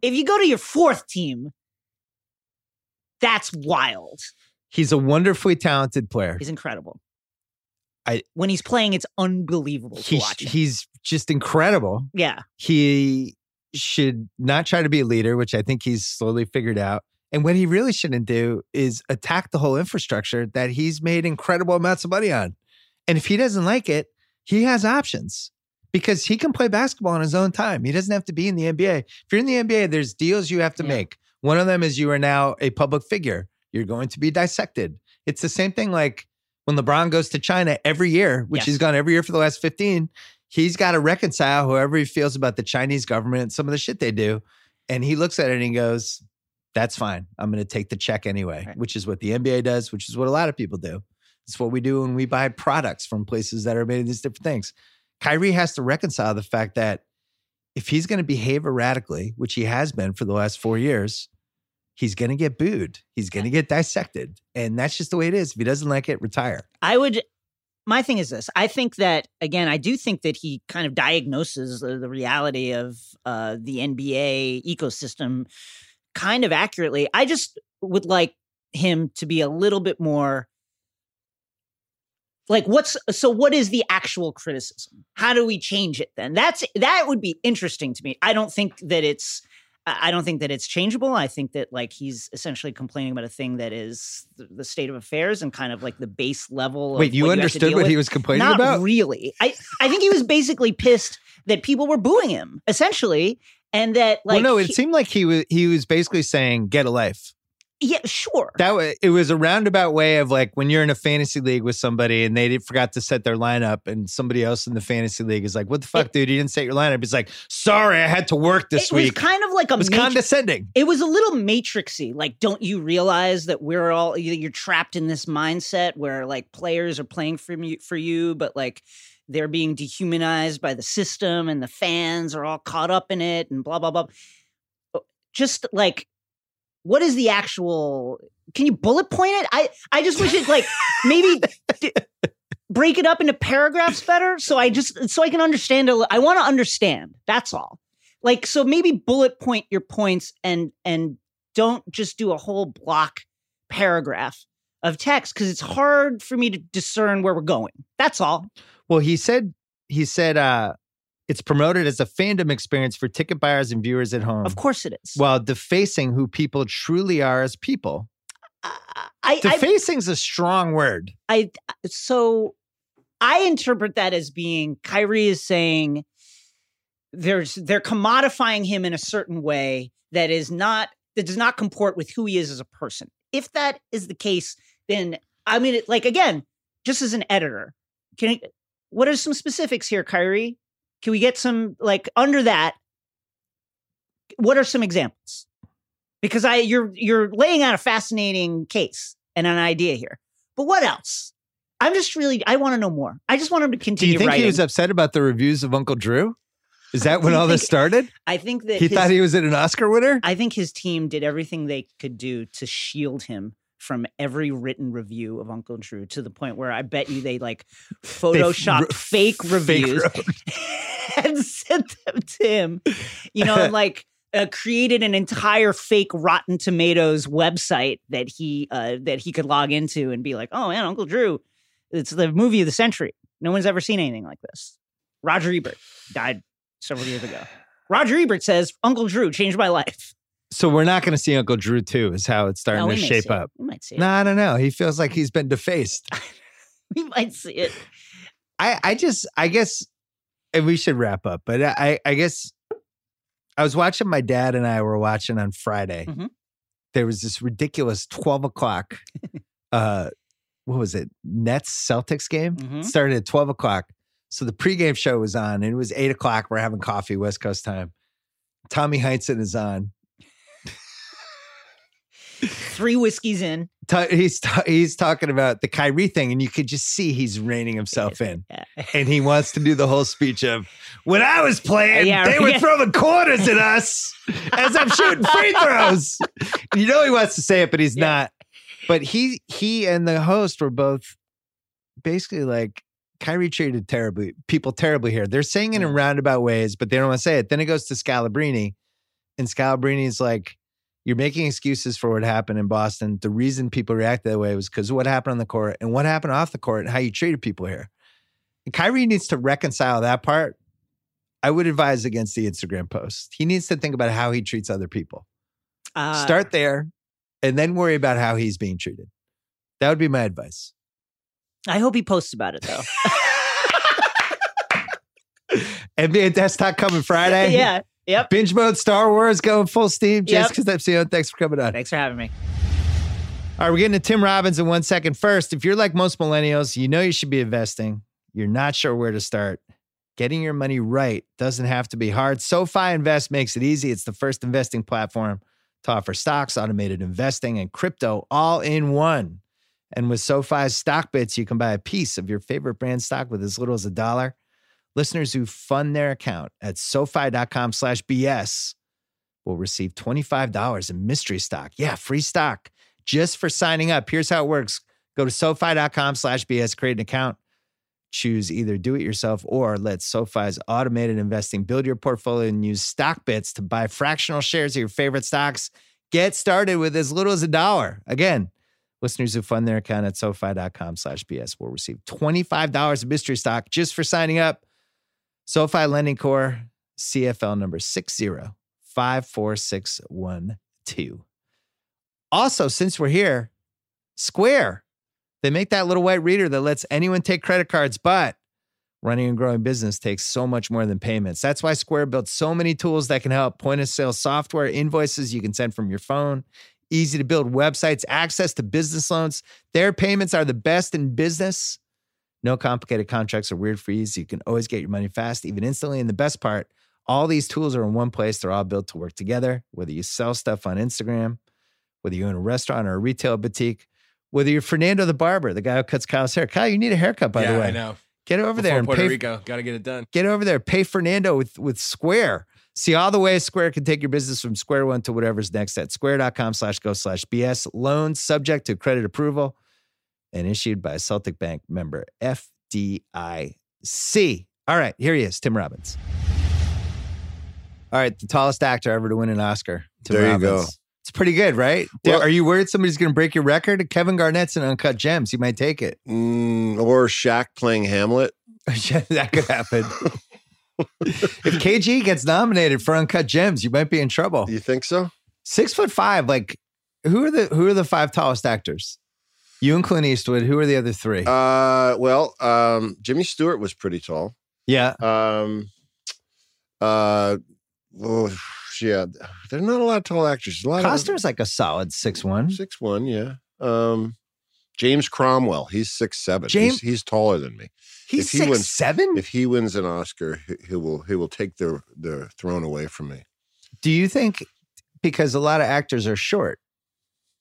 if you go to your fourth team, that's wild. He's a wonderfully talented player. He's incredible. I- when he's playing, it's unbelievable to He's, he's just incredible. yeah, He should not try to be a leader, which I think he's slowly figured out. And what he really shouldn't do is attack the whole infrastructure that he's made incredible amounts of money on. And if he doesn't like it, he has options because he can play basketball on his own time. He doesn't have to be in the NBA. If you're in the NBA, there's deals you have to Yeah. make. One of them is you are now a public figure. You're going to be dissected. It's the same thing like when LeBron goes to China every year, which Yes. he's gone every year for the last 15. He's got to reconcile however he feels about the Chinese government and some of the shit they do. And he looks at it and he goes, That's fine. I'm going to take the check anyway, Right. which is what the NBA does, which is what a lot of people do. It's what we do when we buy products from places that are made of these different things. Kyrie has to reconcile the fact that if he's going to behave erratically, which he has been for the last four years, he's going to get booed. He's going to get dissected. And that's just the way it is. If he doesn't like it, retire. I would. My thing is this: I think that again, I do think that he kind of diagnoses the, the reality of uh, the NBA ecosystem kind of accurately. I just would like him to be a little bit more like what's so what is the actual criticism? How do we change it then? That's that would be interesting to me. I don't think that it's I don't think that it's changeable. I think that like he's essentially complaining about a thing that is the, state of affairs and kind of like the base level. Wait, you understood deal what with. he was complaining Not about? really. I I think he was basically pissed that people were booing him essentially, and that like well, no, it he- seemed like he was he was basically saying, "Get a life." Yeah sure That was it was a roundabout way of like when you're in a fantasy league with somebody and they forgot to set their lineup, and somebody else in the fantasy league is like, "What the fuck, dude? You didn't set your lineup." He's like, "Sorry, I had to work this it was week." kind of like a it was matri- condescending. it was a little matrixy like don't you realize that we're all you- you're trapped in this mindset where like players are playing for you for you but like they're being dehumanized by the system and the fans are all caught up in it and blah blah blah just like what is the actual can you bullet point it? I i just wish it like maybe d- break it up into paragraphs better so i just so i can understand a i want to understand that's all. Like so maybe bullet point your points and and don't just do a whole block paragraph of text because it's hard for me to discern where we're going that's all. Well, he said he said uh it's promoted as a fandom experience for ticket buyers and viewers at home. of course it is While defacing who people truly are as people. I, I, I Defacing's a strong word. I so I interpret that as being Kyrie is saying there's they're commodifying him in a certain way that is not that does not comport with who he is as a person. If that is the case, then I mean, like again, just as an editor, can I, what are some specifics here, Kyrie? Can we get some like under that? What are some examples? Because I you're you're laying out a fascinating case and an idea here. But what else? I'm just really I want to know more. I just want him to continue. Do you think writing. he was upset about the reviews of Uncle Drew? Is that when all this started? I think that He his- thought he was an Oscar winner? I think his team did everything they could do to shield him from every written review of Uncle Drew to the point where I bet you they like They photoshopped re- fake reviews wrote. and sent them to him. You know, like uh, created an entire fake Rotten Tomatoes website that he uh, that he could log into and be like, "Oh man, Uncle Drew, it's the movie of the century. No one's ever seen anything like this." Roger Ebert died several years ago. Roger Ebert says Uncle Drew changed my life. So we're not going to see Uncle Drew too, is how it's starting No, to shape up. We might see it. No, I don't know. He feels like he's been defaced. We might see it. I, I just, I guess, and we should wrap up, but I, I guess I was watching my dad and I were watching on Friday. Mhm. There was this ridiculous 12 o'clock, uh, what was it? Nets Celtics game Mhm. started at 12 o'clock. So the pregame show was on and it was eight o'clock. We're having coffee, West Coast time. Tommy Heinsohn is on. Three whiskeys in. Ta- he's ta- he's talking about the Kyrie thing, and you could just see he's reining himself in. Yeah, and he wants to do the whole speech of when I was playing, Yeah, they were throwing quarters at us as I'm shooting free throws. You know he wants to say it, but he's Yeah. not. But he he and the host were both basically like Kyrie treated terribly people terribly here. They're saying it in mm. roundabout ways, but they don't want to say it. Then it goes to Scalabrine, and Scalabrine Scalabrine's like, "You're making excuses for what happened in Boston. The reason people reacted that way was because what happened on the court and what happened off the court and how you treated people here." And Kyrie needs to reconcile that part. I would advise against the Instagram post. He needs to think about how he treats other people. Uh, Start there, and then worry about how he's being treated. That would be my advice. I hope he posts about it though. NBA desktop coming Friday. yeah. Yep. Binge mode Star Wars going full steam. Yep. Because I'm seeing. Thanks for coming on. Thanks for having me. All right, we're getting to Tim Robbins in one second. First, if you're like most millennials, you know you should be investing. You're not sure where to start. Getting your money right doesn't have to be hard. SoFi Invest makes it easy. It's the first investing platform to offer stocks, automated investing, and crypto all in one. And with SoFi's stock bits, you can buy a piece of your favorite brand stock with as little as a dollar. Listeners who fund their account at SoFi.com slash BS will receive $25 in mystery stock. Yeah, free stock just for signing up. Here's how it works. Go to SoFi.com slash BS, create an account. Choose either do it yourself or let SoFi's automated investing build your portfolio and use stock bits to buy fractional shares of your favorite stocks. Get started with as little as a dollar. Again, listeners who fund their account at SoFi.com slash BS will receive $25 of mystery stock just for signing up. SoFi Lending Corps, CFL number 6054612. Also, since we're here, Square, they make that little white reader that lets anyone take credit cards, but running and growing business takes so much more than payments. That's why Square built so many tools that can help point of sale software, invoices you can send from your phone, easy to build websites, access to business loans. Their payments are the best in business. No complicated contracts or weird fees. You can always get your money fast, even instantly. And the best part, all these tools are in one place. They're all built to work together. Whether you sell stuff on Instagram, whether you're in a restaurant or a retail boutique, whether you're Fernando the barber, the guy who cuts Kyle's hair. Kyle, you need a haircut, by yeah, the way. I know. Get over Before there and Puerto pay. Rico, got to get it done. Get over there. Pay Fernando with with Square. See all the ways Square can take your business from square one to whatever's next at square.com slash go slash BS. Loans subject to credit approval and issued by a Celtic Bank member FDIC. All right, here he is, Tim Robbins. All right, the tallest actor ever to win an Oscar. Tim There you go. Robbins. It's pretty good, right? Well- Are you worried somebody's going to break your record? Kevin Garnett's in Uncut Gems. He might take it. Mm, or Shaq playing Hamlet. that could happen. if KG gets nominated for Uncut Gems, you might be in trouble. You think so? Six foot five, like who are the who are the five tallest actors? You and Clint Eastwood. Who are the other three? Uh, well, um, Jimmy Stewart was pretty tall. yeah, Um, uh, oh, yeah, there's not a lot of tall actors. A lot Costner's like a solid six one. six one. Yeah. Um, James Cromwell. He's six seven. James- he's, he's taller than me. He's if he six wins- seven. If he wins an Oscar, he, he will he will take the the throne away from me. Do you think because a lot of actors are short?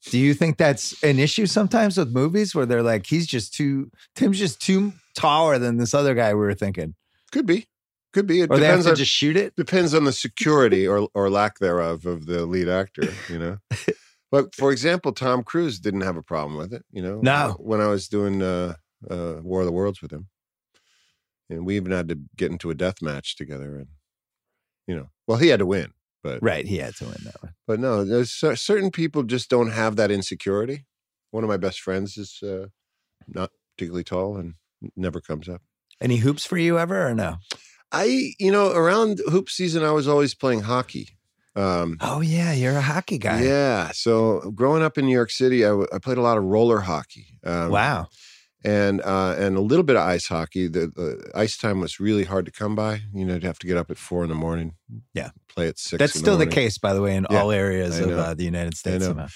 Do you think that's an issue sometimes with movies where they're like, he's just too Tim's just too taller than this other guy we were thinking, Could be, could be. It or they have depends to on just shoot it? depends on the security or or lack thereof of the lead actor, you know. but for example, Tom Cruise didn't have a problem with it, you know. No. When I was doing uh, uh, War of the Worlds with him, and we even had to get into a death match together, and you know, well, he had to win, but Right, he had to win that one. but no, there's cer- certain people just don't have that insecurity. One of my best friends is uh, not particularly tall and never comes up. Any hoops for you ever or no? I, you know, around hoop season, I was always playing hockey. Um, Oh yeah, you're a hockey guy. Yeah. So growing up in New York City, I, w- I played a lot of roller hockey. Um, wow. And uh, and a little bit of ice hockey. The, the ice time was really hard to come by. You know, you'd have to get up at four in the morning. Yeah. Play at six. That's still the morning. case, by the way, in Yeah, all areas of uh, the United States. somehow.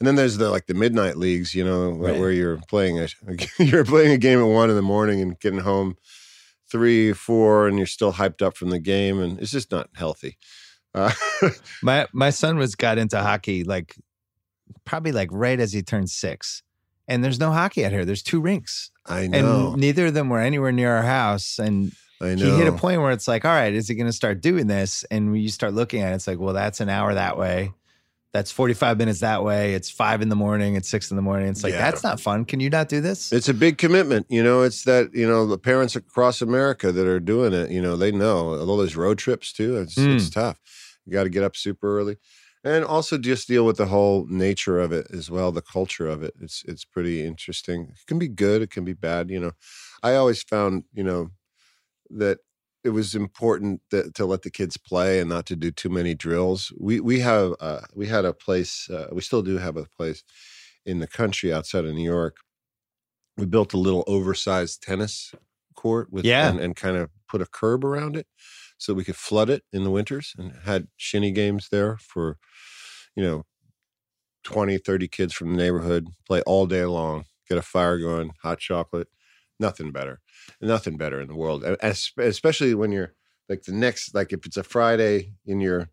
And then there's the like the midnight leagues. You know, where, Right. where you're playing a you're playing a game at one in the morning and getting home three, four, and you're still hyped up from the game, and it's just not healthy. Uh, My my son was got into hockey like probably like right as he turned six, and there's no hockey out here. There's two rinks, I know. and neither of them were anywhere near our house. And I know. he hit a point where it's like, all right, is he going to start doing this? And when you start looking at it, it's like, well, that's an hour that way. That's 45 minutes that way. It's five in the morning. It's six in the morning. It's like, Yeah. that's not fun. Can you not do this? It's a big commitment. You know, it's that, you know, the parents across America that are doing it, you know, they know all those road trips too. It's, it's hmm. tough. You got to get up super early. And also just deal with the whole nature of it as well, the culture of it. It's it's pretty interesting. It can be good, it can be bad. You know, I always found, you know, that it was important that, to let the kids play and not to do too many drills. We we have uh, we had a place, uh, we still do have a place in the country outside of New York. We built a little oversized tennis court with Yeah. and, and kind of put a curb around it so we could flood it in the winters and had shinny games there for you know 20 30 kids from the neighborhood play all day long get a fire going hot chocolate nothing better nothing better in the world especially when you're like the next like if it's a friday and you're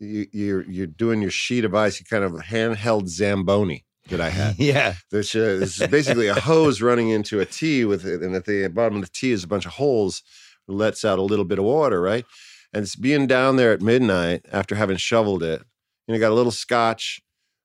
you, you're you're doing your sheet of ice you kind of handheld zamboni that i had yeah. which uh, is basically a hose running into a tee with it, and at the bottom of the tee is a bunch of holes, lets out a little bit of water, right? And it's being down there at midnight after having shoveled it. You know, got a little scotch,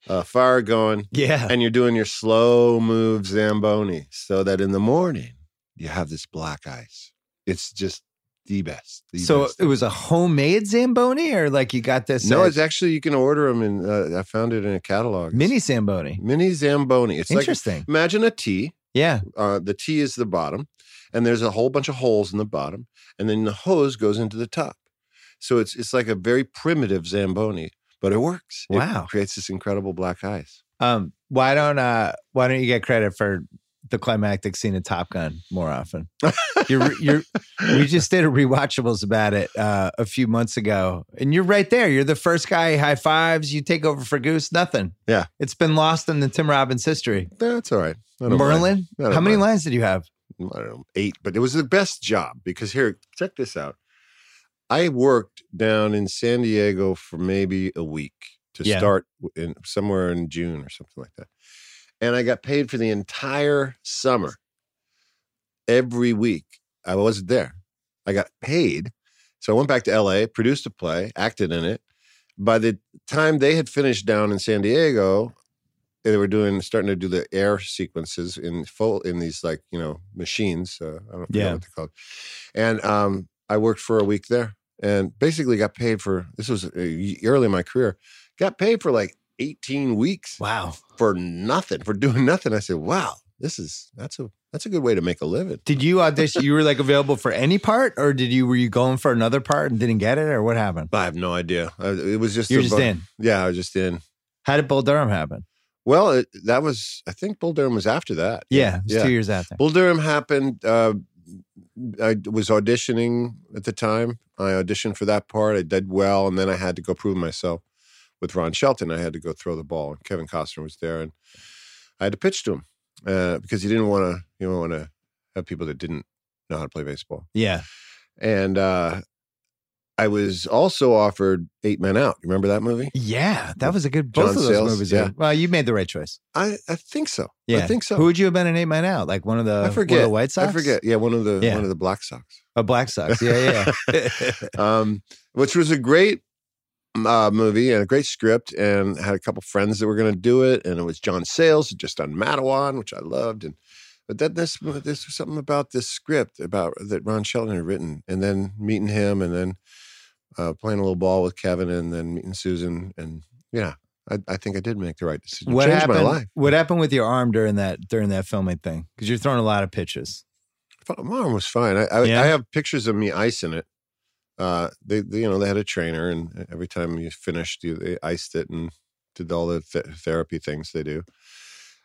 uh, fire going, Yeah. and you're doing your slow move zamboni, so that in the morning you have this black ice. It's just the best. the So best. it was a homemade Zamboni or like you got this no, uh, it's actually you can order them, and uh, I found it in a catalog. Mini Zamboni. mini zamboni. It's like Interesting. imagine a tea. yeah. uh, the T is the bottom, and there's a whole bunch of holes in the bottom, and then the hose goes into the top. So it's it's like a very primitive zamboni, but it works. It Wow. creates this incredible black ice. Um, why don't uh why don't you get credit for the climactic scene in Top Gun more often? You're you're we just did a rewatchables about it uh a few months ago. And you're right there. You're the first guy, high fives, you take over for Goose, nothing. Yeah. It's been lost in the Tim Robbins history. That's all right. Mind. Merlin, how many lines did you have? I don't know, eight, but it was the best job because here, check this out. I worked down in San Diego for maybe a week to Yeah. start in somewhere in June or something like that. And I got paid for the entire summer. Every week. I wasn't there. I got paid. So I went back to LA, produced a play, acted in it. By the time they had finished down in San Diego, they were doing starting to do the air sequences in full in these like you know machines. Uh, I don't know Yeah. what they're called. And um, I worked for a week there, and basically got paid for. This was uh, early in my career. Got paid for like eighteen weeks Wow. for nothing for doing nothing. I said, "Wow, this is that's a that's a good way to make a living." Did you audition? you were like available for any part, or did you were you going for another part and didn't get it, or what happened? I have no idea. I, it was just You're just bu- in. Yeah, I was just in. How did Bull Durham happen? Well, it, that was I think Bull Durham was after that. Yeah, it was yeah. two years after. Bull Durham happened. Uh, I was auditioning at the time. I auditioned for that part. I did well, and then I had to go prove myself with Ron Shelton. I had to go throw the ball, and Kevin Costner was there, and I had to pitch to him uh, because he didn't want to. You don't want to have people that didn't know how to play baseball. Yeah. And uh, I was also offered Eight Men Out. You remember that movie? Yeah, that was a good. Both John of those Sayles, movies. yeah. Are, well, you made the right choice. I I think so. Yeah, I think so. Who would you have been in Eight Man Out? Like one of the I forget. the White Sox. I forget. Yeah, one of the Yeah. one of the Black Sox. A Black Sox. Yeah, yeah. um, which was a great uh, movie and a great script, and had a couple friends that were going to do it, and it was John Sayles who just done Matewan, which I loved, and but then this this was something about this script about that Ron Shelton had written, and then meeting him, and then uh, playing a little ball with Kevin, and then meeting Susan, and yeah, I, I think I did make the right decision. what Changed happened? my life. What happened with your arm during that during that filming thing? Because you're throwing a lot of pitches. My arm was fine. I, I, Yeah? I have pictures of me icing it. Uh, they, they, you know, they had a trainer, and every time you finished, you they iced it and did all the th- therapy things they do.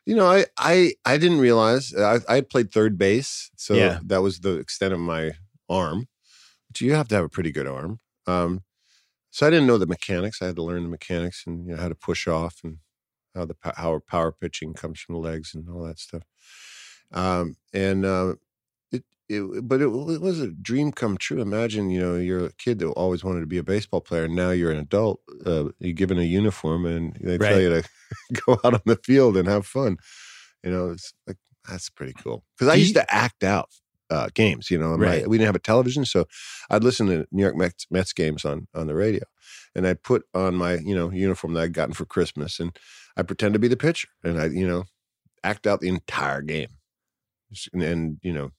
You know, I, I, I didn't realize I, I played third base, so Yeah. that was the extent of my arm. But you have to have a pretty good arm. Um, so I didn't know the mechanics. I had to learn the mechanics and you know how to push off and how the how power pitching comes from the legs and all that stuff. Um, and uh, it, it, but it, it was a dream come true. Imagine, you know, you're a kid that always wanted to be a baseball player. And now you're an adult. Uh, you're given a uniform, and they tell you to go out on the field and have fun. You know, it's like that's pretty cool. Because I used to act out uh, games. You know, and my- Right. we didn't have a television, so I'd listen to New York Mets, Mets games on on the radio, and I'd put on my you know uniform that I'd gotten for Christmas, and I pretend to be the pitcher, and I you know act out the entire game, and, and you know.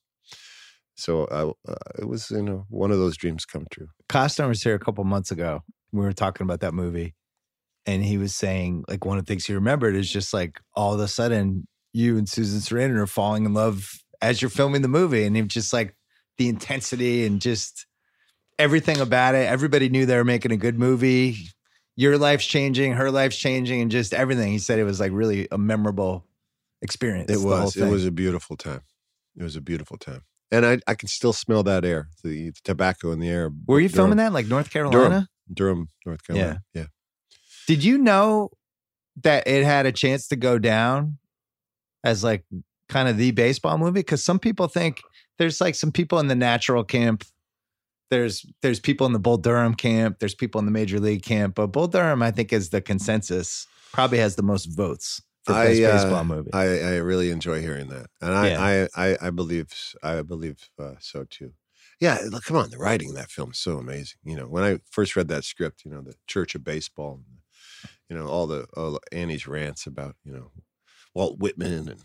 So I, uh, it was, you know, one of those dreams come true. Costner was here a couple months ago. We were talking about that movie, and he was saying like one of the things he remembered is just like all of a sudden you and Susan Sarandon are falling in love as you're filming the movie, and it was just like the intensity and just everything about it. Everybody knew they were making a good movie. Your life's changing, her life's changing, and just everything. He said it was like really a memorable experience. It was. It was a beautiful time. It was a beautiful time, and I I can still smell that air, the, the tobacco in the air. Were you filming that like North Carolina? Durham, North Carolina. Yeah. Yeah. Did you know that it had a chance to go down as like kind of the baseball movie? Because some people think there's like some people in the natural camp. There's there's people in the Bull Durham camp. There's people in the Major League camp. But Bull Durham, I think, is the consensus. Probably has the most votes for best uh, baseball movie. I, I really enjoy hearing that, and I Yeah. I, I I believe I believe uh, so too. Yeah, look, come on, the writing in that film is so amazing. You know, when I first read that script, you know, the Church of Baseball, you know, all the, all the Annie's rants about you know Walt Whitman and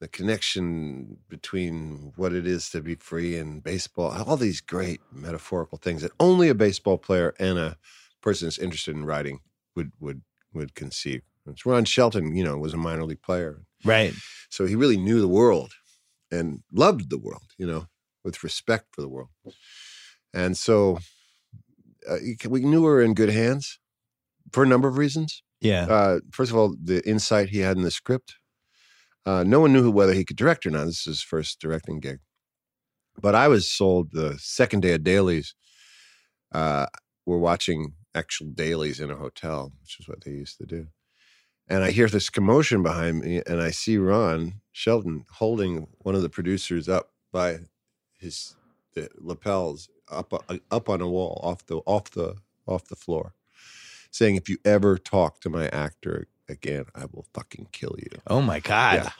the connection between what it is to be free and baseball, all these great metaphorical things that only a baseball player and a person that's interested in writing would would would conceive. It's Ron Shelton, you know, was a minor league player, right. so he really knew the world and loved the world, you know, with respect for the world. And so uh, we knew we were in good hands for a number of reasons. Yeah. Uh, first of all, the insight he had in the script. Uh, no one knew whether he could direct or not. This is his first directing gig. But I was sold the second day of dailies. Uh, we're watching actual dailies in a hotel, which is what they used to do. And I hear this commotion behind me, and I see Ron Shelton holding one of the producers up by his lapels up uh, up on a wall off the off the off the floor, saying, "If you ever talk to my actor again, I will fucking kill you." Oh my God.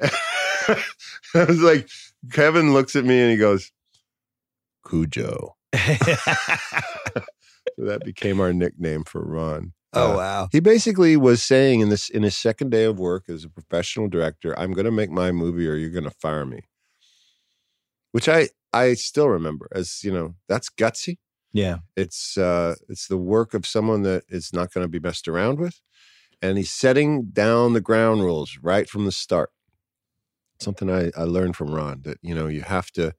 Yeah. I was like, Kevin looks at me and he goes, Cujo. So that became our nickname for Ron. oh Uh, wow. He basically was saying in this in his second day of work as a professional director, I'm going to make my movie or you're going to fire me. Which I I still remember as, you know, that's gutsy. Yeah. It's uh it's the work of someone that is not going to be messed around with and he's setting down the ground rules right from the start. Something I I learned from Ron that you know, you have to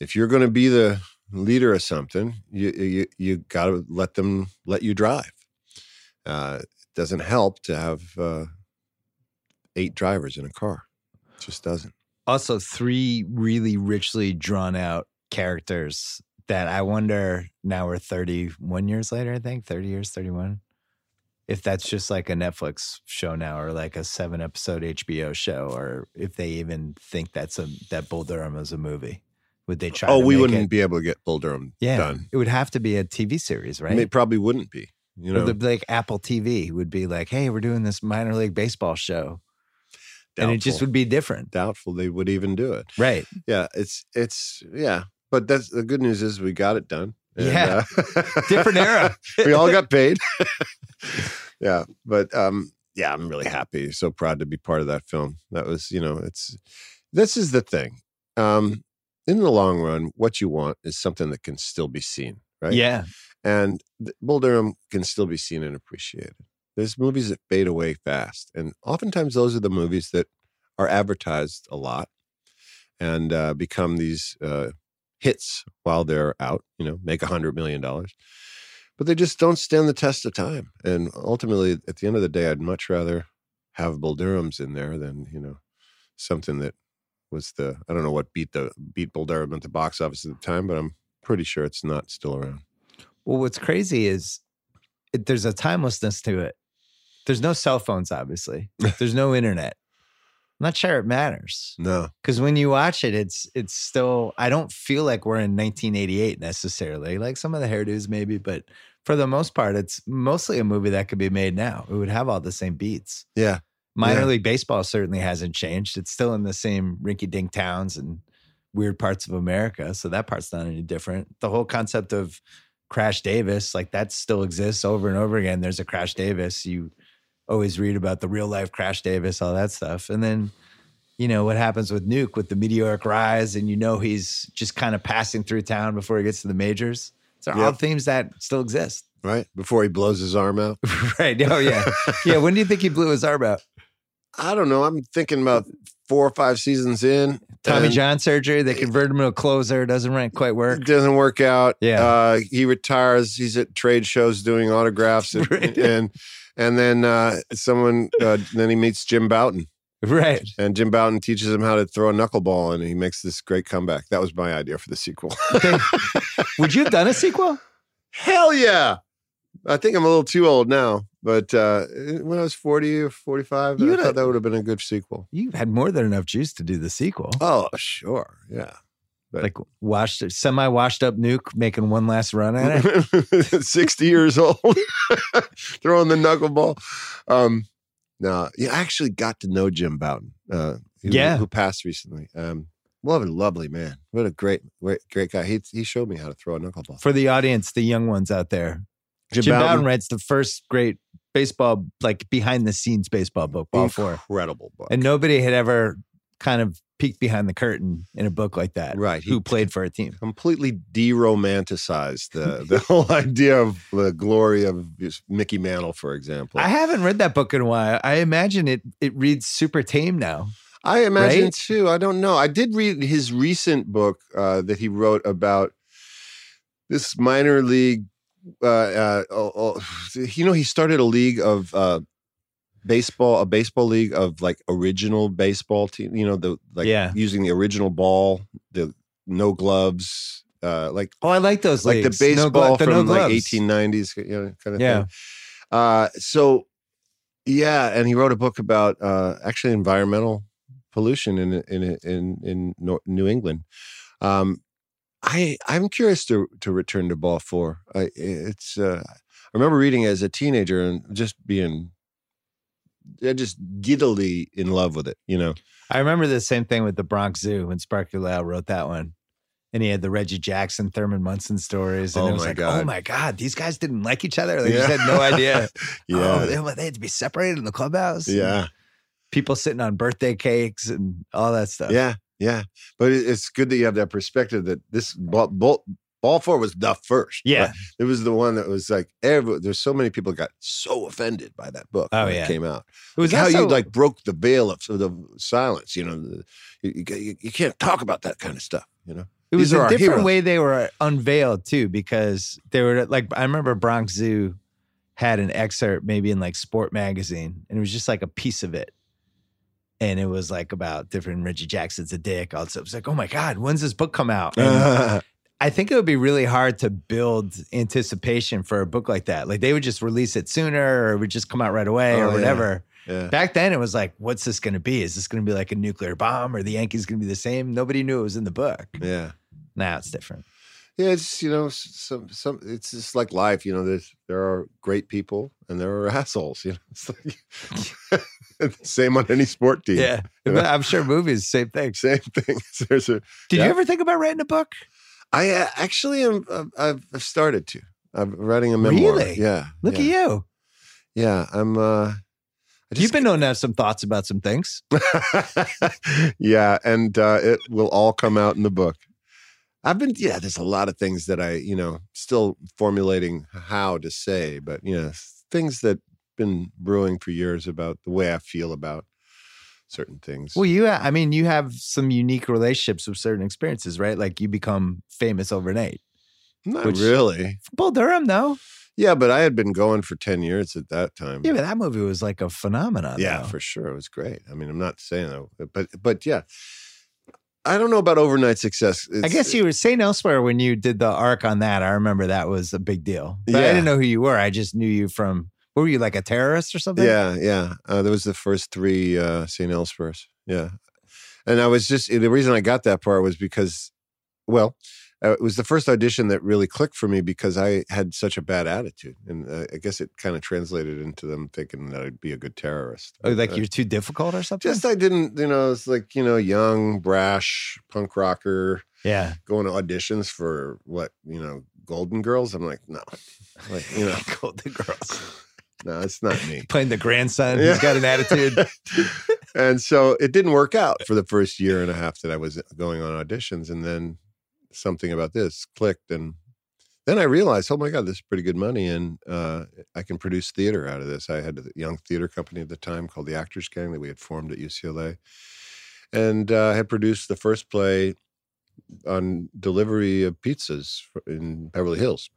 if you're going to be the leader of something, you you you got to let them let you drive. Uh it doesn't help to have uh eight drivers in a car. It just doesn't. also three really richly drawn out characters that I wonder now we're 31 years later, I think 30 years, 31. If that's just like a Netflix show now or like a seven episode HBO show, or if they even think that's a that Bull Durham is a movie. Would they try Oh, we wouldn't it- be able to get Bull Durham yeah, done. It would have to be a TV series, right? It probably wouldn't be. You know, the, like Apple TV would be like, hey, we're doing this minor league baseball show. And it just would be different. doubtful they would even do it. Right. Yeah, it's it's yeah, but that's the good news is we got it done. Yeah. uh, Different era. we all got paid. yeah, but um, yeah, I'm really happy. So proud to be part of that film. That was, you know, it's this is the thing. Um, in the long run, what you want is something that can still be seen, right? Yeah. and Bull Durham can still be seen and appreciated. There's movies that fade away fast, and oftentimes those are the movies that are advertised a lot and uh, become these uh, hits while they're out. You know, make a hundred million dollars, but they just don't stand the test of time. And ultimately, at the end of the day, I'd much rather have Bull Durham's in there than you know something that was the I don't know what beat the beat Bull Durham at the box office at the time, but I'm pretty sure it's not still around. Well, what's crazy is it, there's a timelessness to it. There's no cell phones, obviously. There's no internet. I'm not sure it matters No. because when you watch it, it's it's still. I don't feel like we're in 1988 necessarily. Like some of the hairdos, maybe, but for the most part, it's mostly a movie that could be made now. It would have all the same beats. Yeah. Minor Yeah. league baseball certainly hasn't changed. It's still in the same rinky dink towns and weird parts of America. So that part's not any different. The whole concept of Crash Davis, like that still exists over and over again. There's a Crash Davis. You always read about the real life Crash Davis, all that stuff. And then, you know, what happens with Nuke with the meteoric rise, and you know he's just kind of passing through town before he gets to the majors. So all themes that still exist. right before he blows his arm out. right. Oh yeah. Yeah. When do you think he blew his arm out? I don't know. I'm thinking about four or five seasons in. Tommy John surgery. They converted him to a closer. Doesn't rank quite work. Doesn't work out. Yeah. Uh, he retires. He's at trade shows doing autographs, and Right. and, and then uh, someone. Uh, then he meets Jim Bouton, Right. and Jim Bouton teaches him how to throw a knuckleball, and he makes this great comeback. That was my idea for the sequel. Would you have done a sequel? Hell yeah! I think I'm a little too old now, but uh, when I was 40 or 45, You I thought have- that would have been a good sequel. You had more than enough juice to do the sequel. Oh, sure, yeah. Like washed, semi washed up nuke making one last run at it. 60 years old, throwing the knuckleball. Um, no, you actually got to know Jim Bouton, uh, who, Yeah. who passed recently. Um, a lovely man. What a great, great, great guy. He he showed me how to throw a knuckleball. For the audience, the young ones out there, Jim, Bouton writes the first great baseball, like behind the scenes baseball book, Ball Four, incredible book. and nobody had ever kind of peeked behind the curtain in a book like that. Right, he- Who played for a team? completely de-romanticized the the whole idea of the glory of Mickey Mantle, for example. I haven't read that book in a while. I imagine it it reads super tame now. I imagine Right? too. I don't know. I did read his recent book uh, that he wrote about this minor league. Uh, uh, you know, he started a league of uh, baseball, a baseball league of like original baseball team. You know, the like Yeah. using the original ball, the no gloves, uh, like Oh, I like those like the leagues. No baseball glo- the from no like 1890s, you know, kind of Yeah. thing. Uh, so yeah, and he wrote a book about uh, actually environmental pollution in in in in New England. Um, I I'm curious to to return to ball four. I it's uh, I remember reading as a teenager and just being yeah, just giddily in love with it. You know, I remember the same thing with the Bronx Zoo when Sparky Lyle wrote that one. And he had the Reggie Jackson, Thurman Munson stories. And Oh it was my like, oh my God, these guys didn't like each other. They just had no idea. yeah, Oh, they, they had to be separated in the clubhouse. yeah. People sitting on birthday cakes and all that stuff. Yeah, yeah. But it's good that you have that perspective that this ball, ball four was the first. Yeah. right? It was the one that was like, every, there's so many people got so offended by that book Oh, when yeah. it came out. It was how also, you like broke the veil of, of the silence. You know, the, you, you, you can't talk about that kind of stuff. You know, it was these a different way they were unveiled too, because they were like, I remember Bronx Zoo had an excerpt maybe in like Sport Magazine, and it was just like a piece of it. And it was like about different Reggie Jackson's a dick. Also, it was like, oh my God, when's this book come out? And I think it would be really hard to build anticipation for a book like that. Like they would just release it sooner or it would just come out right away Oh, or whatever. yeah. Back then it was like, what's this going to be? Is this going to be like a nuclear bomb or the Yankees going to be the same? Nobody knew it was in the book. Yeah. Now it's different. Yeah, it's you know some some it's just like life. You know, there's there are great people and there are assholes. You know, it's like same on any sport team. Yeah. You know? I'm sure movies, same thing. same thing. There's a Did Yeah. you ever think about writing a book? I uh, actually am. Uh, I've, I've started to. I'm writing a memoir. Really? Yeah. Look yeah, at you. Yeah, I'm. uh I You've been known to have some thoughts about some things. yeah, and uh, it will all come out in the book. I've been. Yeah, there's a lot of things that I, you know, still formulating how to say, but you know, things that been brewing for years about the way I feel about certain things. Well, you, I mean, you have some unique relationships with certain experiences, right? Like you become famous overnight. Not which- really. Bull Durham, though. Yeah, but I had been going for ten years at that time. Yeah, but that movie was like a phenomenon. Yeah, though. for sure. It was great. I mean, I'm not saying that, but but yeah. I don't know about overnight success. I guess you were St. Elsewhere when you did the arc on that. I remember that was a big deal. But I didn't know who you were. I just knew you from. What were you like a terrorist or something? Yeah, yeah. Uh, that was the first three uh, St. Elsewhere. Yeah, and I was just the reason I got that part was because, well, uh, it was the first audition that really clicked for me because I had such a bad attitude, and uh, I guess it kind of translated into them thinking that I'd be a good terrorist. Oh, like Uh, you're too difficult or something? just I didn't, you know, it's like you know, young, brash punk rocker yeah. going to auditions for what you know, Golden Girls. I'm like, no, like you know, Golden Girls. No, it's not me. Playing the grandson Yeah. who's got an attitude. and so it didn't work out for the first year and a half that I was going on auditions. And then something about this clicked. And then I realized, oh my God, this is pretty good money. And uh, I can produce theater out of this. I had a young theater company at the time called the Actors Gang that we had formed at UCLA. And uh, I had produced the first play on delivery of pizzas in Beverly Hills,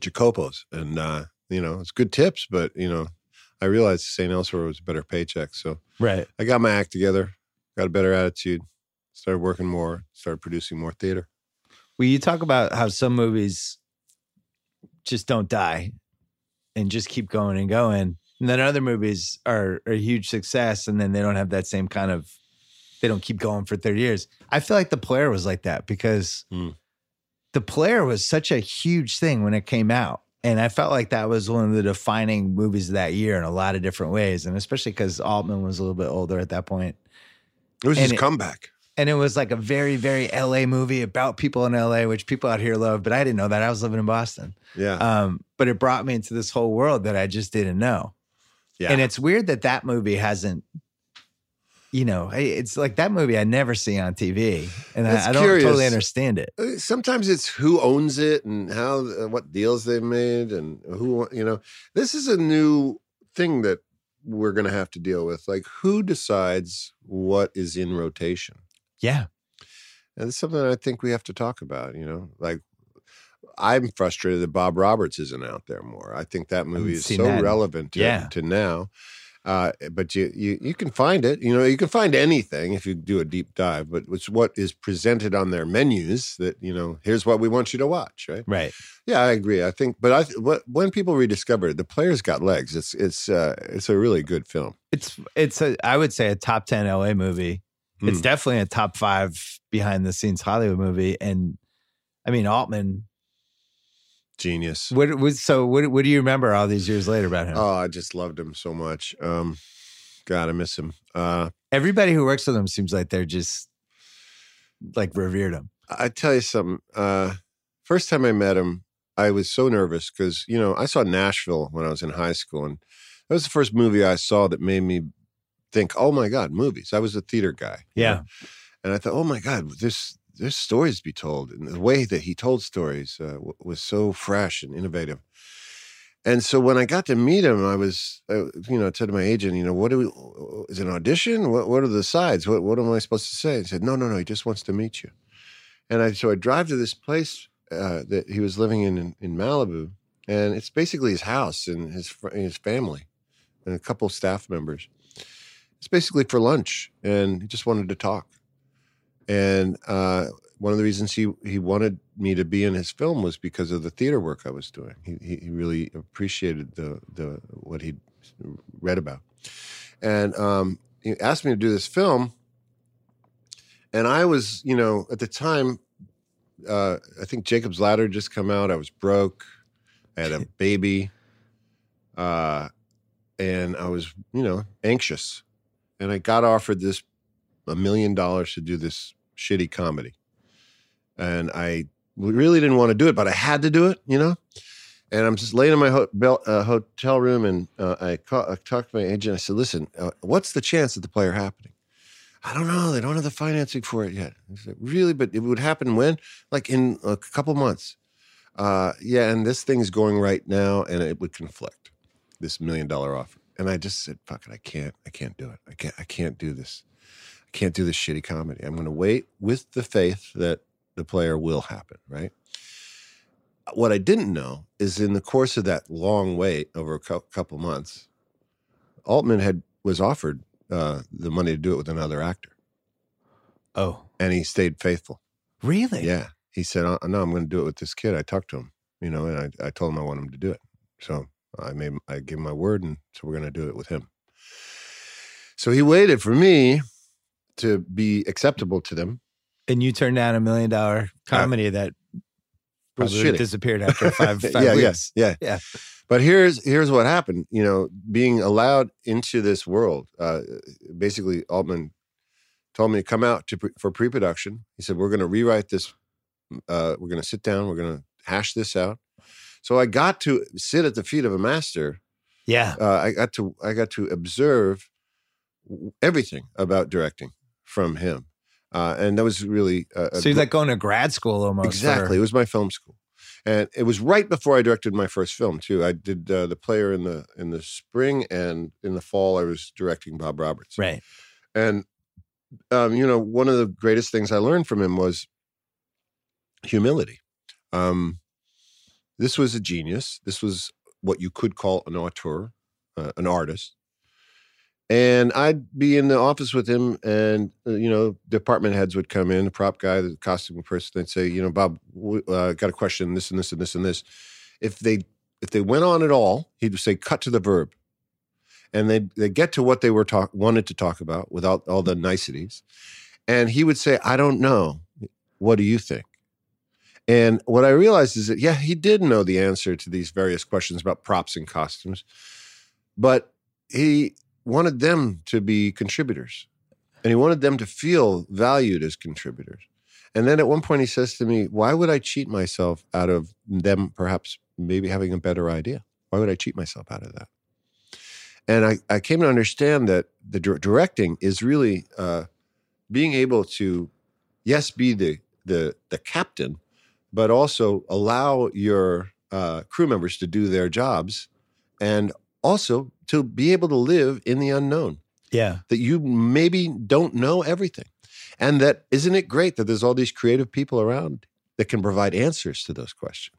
Jacopo's. And, uh, you know, it's good tips, but, you know, I realized St. Elsewhere was a better paycheck. So right. I got my act together, got a better attitude, started working more, started producing more theater. Well, you talk about how some movies just don't die and just keep going and going. And then other movies are, are a huge success and then they don't have that same kind of, they don't keep going for 30 years. I feel like The Player was like that because Mm. The Player was such a huge thing when it came out. And I felt like that was one of the defining movies of that year in a lot of different ways. And especially because Altman was a little bit older at that point. It was And his it- comeback. And it was like a very, very LA movie about people in LA, which people out here love. But I didn't know that. I was living in Boston. Yeah. Um, but it brought me into this whole world that I just didn't know. yeah. And it's weird that that movie hasn't, you know, it's like that movie I never see on TV. And I, I don't curious. totally understand it. Uh, Sometimes it's who owns it and how, uh, what deals they've made and who, you know, this is a new thing that we're going to have to deal with. Like, who decides what is in rotation? Yeah. And it's something I think we have to talk about, you know, like I'm frustrated that Bob Roberts isn't out there more. I think that movie is so that. relevant to, Yeah. to now. Uh, but you, you you can find it, you know, you can find anything if you do a deep dive, but it's what is presented on their menus that, you know, here's what we want you to watch, right? Right. Yeah, I agree. I think, but I what, when people rediscover it, the players got legs. It's it's uh, it's a really good film. It's, it's a, I would say a top 10 LA movie. It's Mm. definitely a top five behind the scenes Hollywood movie. And I mean, Altman, Genius. what was, so what, what do you remember all these years later about him? Oh, I just loved him so much. Um, God, I miss him. Uh, Everybody who works with him seems like they're just like revered him. I tell you something. Uh, first time I met him, I was so nervous because you know I saw Nashville when I was in high school, and that was the first movie I saw that made me think, "Oh my God, movies!" I was a theater guy, Yeah. and I thought, "Oh my God, there's there's stories to be told," and the way that he told stories uh, was so fresh and innovative. And so when I got to meet him, I was, uh, you know, I said to my agent, you know, what do we, is it an audition? What, what are the sides? What, what am I supposed to say? He said, no, no, no, he just wants to meet you. And I, so I drive to this place uh, that he was living in, in in Malibu, and it's basically his house and his his family, and a couple staff members. It's basically for lunch, and he just wanted to talk. And uh, one of the reasons he he wanted me to be in his film was because of the theater work I was doing. He he, he really appreciated the the what he'd read about, and um, he asked me to do this film. And I was, you know, at the time, uh, I think Jacob's Ladder just come out. I was broke. I had a baby. Uh, and I was, you know, anxious. And I got offered this a million dollars to do this shitty comedy. And I really didn't want to do it, but I had to do it, you know? And I'm just laying in my ho- uh, hotel room and uh, I, I talked to my agent. I said, listen, uh, what's the chance of the player happening? I don't know. They don't have the financing for it yet. Said, really? But it would happen when? Like in a couple months. Uh, yeah, and this thing's going right now and it would conflict, this million dollar offer. And I just said, fuck it, I can't, I can't do it. I can't, I can't do this. Can't do this shitty comedy. I'm going to wait with the faith that the player will happen, right? What I didn't know is in the course of that long wait over a cou- couple months, Altman had was offered uh, the money to do it with another actor, Oh, and he stayed faithful. really? Yeah, he said, uh, "No, I'm going to do it with this kid." I talked to him, you know, and I, I told him I want him to do it. So I made I gave him my word, and so we're going to do it with him. So he waited for me to be acceptable to them, And you turned down a million dollar comedy that probably disappeared after five, five yeah, weeks. yeah, yeah, Yeah. But here's here's what happened. You know, being allowed into this world. Uh, basically, Altman told me to come out to pre- for pre-production. He said, "We're going to rewrite this. Uh, we're going to sit down. We're going to hash this out." So I got to sit at the feet of a master. Yeah. Uh, I got to I got to observe everything about directing from him, uh, and that was really a, a So you're like going to grad school almost. Exactly. It was my film school, and it was right before I directed my first film too. I did uh, the player in the in the spring, and in the fall I was directing Bob Roberts. right. And um, you know, one of the greatest things I learned from him was humility. Um, this was a genius. This was what you could call an auteur, uh, an artist. And I'd be in the office with him, and uh, you know, department heads would come in, the prop guy, the costume person. They'd say, you know, Bob, uh, got a question, this and this and this and this. If they if they went on at all, he'd say, cut to the verb, and they they get to what they were talk wanted to talk about without all the niceties, and he would say, I don't know. What do you think? And what I realized is that yeah, he did know the answer to these various questions about props and costumes, but he wanted them to be contributors and he wanted them to feel valued as contributors. And then at one point he says to me, Why would I cheat myself out of them perhaps maybe having a better idea? Why would I cheat myself out of that? And I, I came to understand that the dir- directing is really uh, being able to, yes, be the, the, the captain, but also allow your uh, crew members to do their jobs and also to be able to live in the unknown Yeah. that you maybe don't know everything. And that isn't it great that there's all these creative people around that can provide answers to those questions.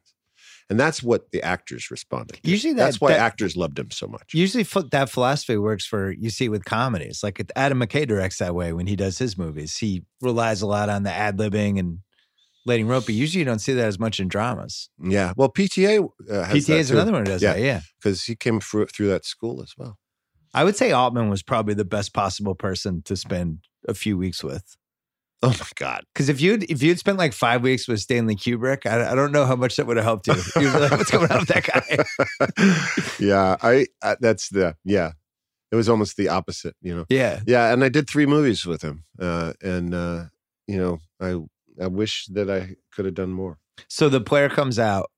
And that's what the actors responded. to. Usually that- that's why that- actors loved him so much. Usually that philosophy works for, you see with comedies. Like Adam McKay directs that way when he does his movies. He relies a lot on the ad libbing and letting rope, but usually you don't see that as much in dramas. yeah. Well, PTA uh, has PTA is another one who does Yeah. that. Yeah. because he came through, through that school as well. I would say Altman was probably the best possible person to spend a few weeks with. Oh my God. Because if you'd if you'd spent like five weeks with Stanley Kubrick, I, I don't know how much that would have helped you. You'd be like, "What's going on with that guy?" yeah. I, I, that's the, yeah. It was almost the opposite, you know? Yeah, Yeah, and I did three movies with him, uh, and uh, you know, I I wish that I could have done more. So the player comes out,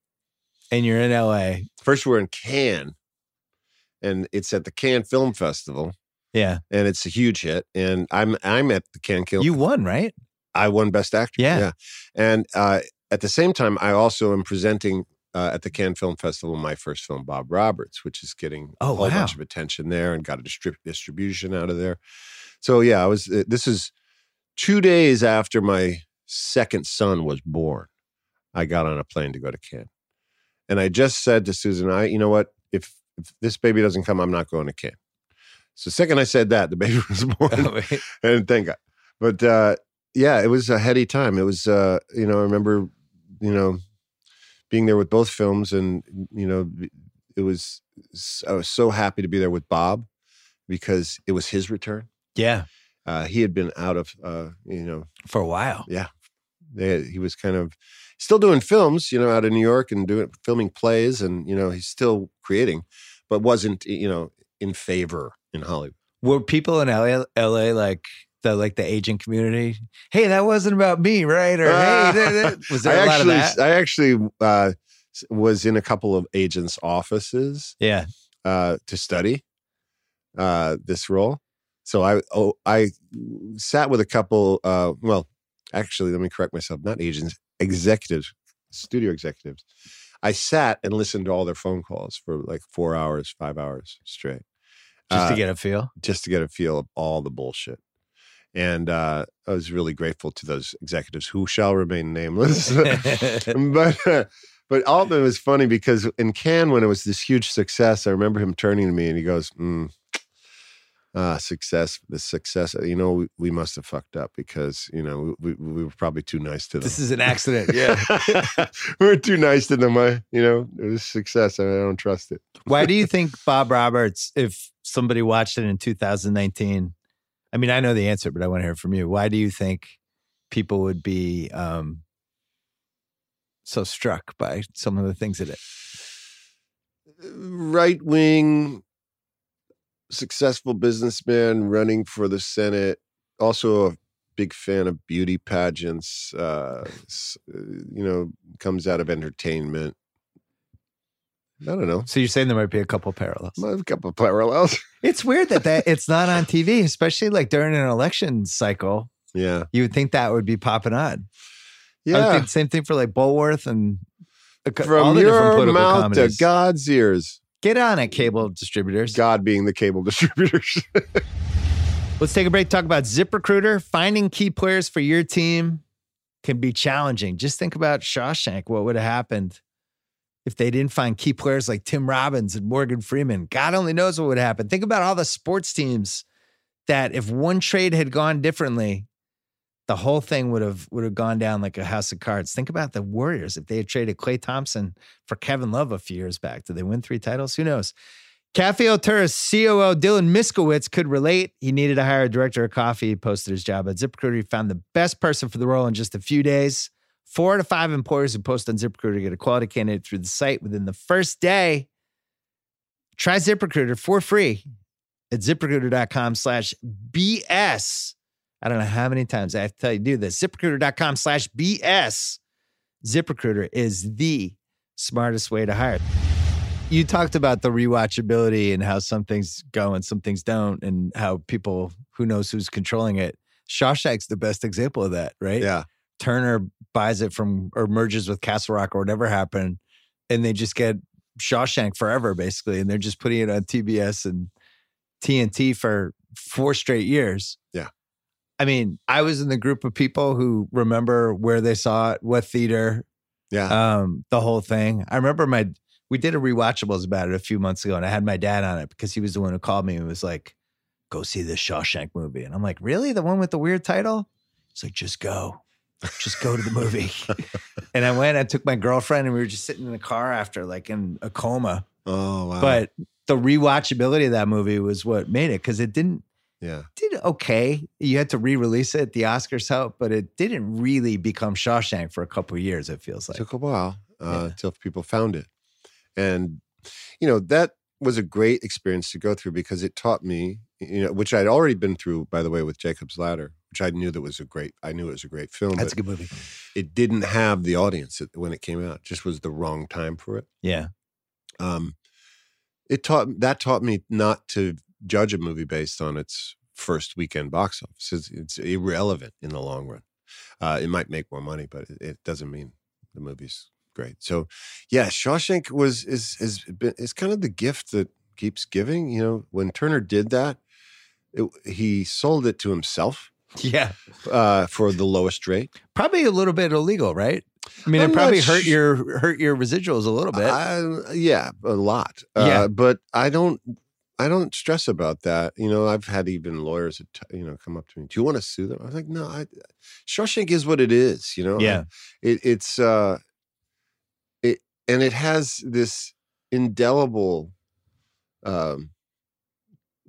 and you're in LA. First, we're in Cannes, and it's at the Cannes Film Festival, Yeah, and it's a huge hit. And I'm I'm at the Cannes Film. you won, right? I won Best Actor. Yeah. and uh, at the same time, I also am presenting. Uh, at the Cannes Film Festival, my first film, Bob Roberts, which is getting Oh, a whole wow. bunch of attention there, and got a distrib- distribution out of there. So yeah, I was. Uh, this is two days after my second son was born. I got on a plane to go to Cannes, and I just said to Susan, "I, you know what? If if this baby doesn't come, I'm not going to Cannes." So second I said that, the baby was born, and thank God. But uh, yeah, it was a heady time. It was, uh, you know, I remember, you know, being there with both films, and you know, it was. I was so happy to be there with Bob because it was his return. yeah, Uh, he had been out of, uh, you know, for a while. They, he was kind of still doing films, you know, out of New York and doing filming plays, and you know, he's still creating, but wasn't, you know, in favor in Hollywood. Were people in LA, LA like the like the agent community? Hey, that wasn't about me, right? Or hey, that- that- was there I a lot actually, of that? I actually uh, was in a couple of agents' offices Yeah, uh, to study uh, this role. So I, oh, I sat with a couple. Uh, well, actually, let me correct myself. Not agents, executives, studio executives. I sat and listened to all their phone calls for like four hours, five hours straight, just Uh, to get a feel. just to get a feel of all the bullshit. And uh, I was really grateful to those executives who shall remain nameless. but uh, but Altman was funny because in Cannes when it was this huge success, I remember him turning to me and he goes, mm, "Ah, success, the success. You know, we, we must have fucked up because you know we, we were probably too nice to them. this is an accident. Yeah. we were too nice to them. I, you know, it was success. and I don't trust it. Why do you think Bob Roberts, if somebody watched it in 2019, I mean, I know the answer, but I want to hear from you. Why do you think people would be um, so struck by some of the things in it. right wing, successful businessman running for the Senate. Also a big fan of beauty pageants. Uh, uh, you know, comes out of entertainment. I don't know. So you're saying there might be a couple parallels. A couple of parallels. It's weird that, that it's not on TV, especially like during an election cycle. Yeah. You would think that would be popping on. Yeah. think same thing for like Bulworth and a cou- all From the different your political mouth to. God's ears. Get on it, cable distributors. God being the cable distributors. Let's take a break. Talk about ZipRecruiter. Finding key players for your team can be challenging. Just think about Shawshank. What would have happened if they didn't find key players like Tim Robbins and Morgan Freeman? God only knows what would happen. Think about all the sports teams that if one trade had gone differently, the whole thing would have would have gone down like a house of cards. Think about the Warriors if they had traded Klay Thompson for Kevin Love a few years back. Did they win three titles? Who knows? Cafe Altura's COO Dylan Miskowitz could relate. He needed to hire a director of coffee. He posted his job at ZipRecruiter. He found the best person for the role in just a few days. Four to five employers who post on ZipRecruiter get a quality candidate through the site within the first day. Try ZipRecruiter for free at ziprecruiter.com slash BS. I don't know how many times I have to tell you to do this. ZipRecruiter.com slash BS. ZipRecruiter is the smartest way to hire. You talked about the rewatchability and how some things go and some things don't, and how people, who knows who's controlling it. Shawshank's the best example of that, right? yeah. Turner buys it from or merges with Castle Rock or whatever happened, and they just get Shawshank forever, basically, and they're just putting it on TBS and TNT for four straight years. Yeah. I mean, I was in the group of people who remember where they saw it, what theater, Yeah. um, the whole thing. I remember my we did a rewatchables about it a few months ago, and I had my dad on it because he was the one who called me and was like, "Go see this Shawshank movie," and I'm like, "Really? The one with the weird title?" He's like, "Just go, just go to the movie." and I went. I took my girlfriend, and we were just sitting in the car after, like in a coma. oh, wow. But the rewatchability of that movie was what made it because it didn't yeah. did okay. You had to re-release it. The Oscars helped, but it didn't really become Shawshank for a couple of years. It feels like. It took a while uh, Yeah. until people found it. And, you know, that was a great experience to go through because it taught me, you know, which I'd already been through, by the way, with Jacob's Ladder, which I knew that was a great, I knew it was a great film. That's a good movie. it didn't have the audience when it came out. It just was the wrong time for it. Yeah. Um, it taught, that taught me not to judge a movie based on its first weekend box office. It's, it's irrelevant in the long run. Uh, it might make more money, but it, it doesn't mean the movie's great. So, yeah, Shawshank was is is been is kind of the gift that keeps giving. You know, when Turner did that, it, he sold it to himself Yeah. uh, for the lowest rate. Probably a little bit illegal, right? I mean, I'm it probably hurt sh- your hurt your residuals a little bit. I, yeah, a lot. Yeah. Uh, but I don't. I don't stress about that. You know, I've had even lawyers, you know, come up to me. Do you want to sue them? I was like, no. I, Shawshank is what it is. You know. yeah. it, it's uh it and it has this indelible um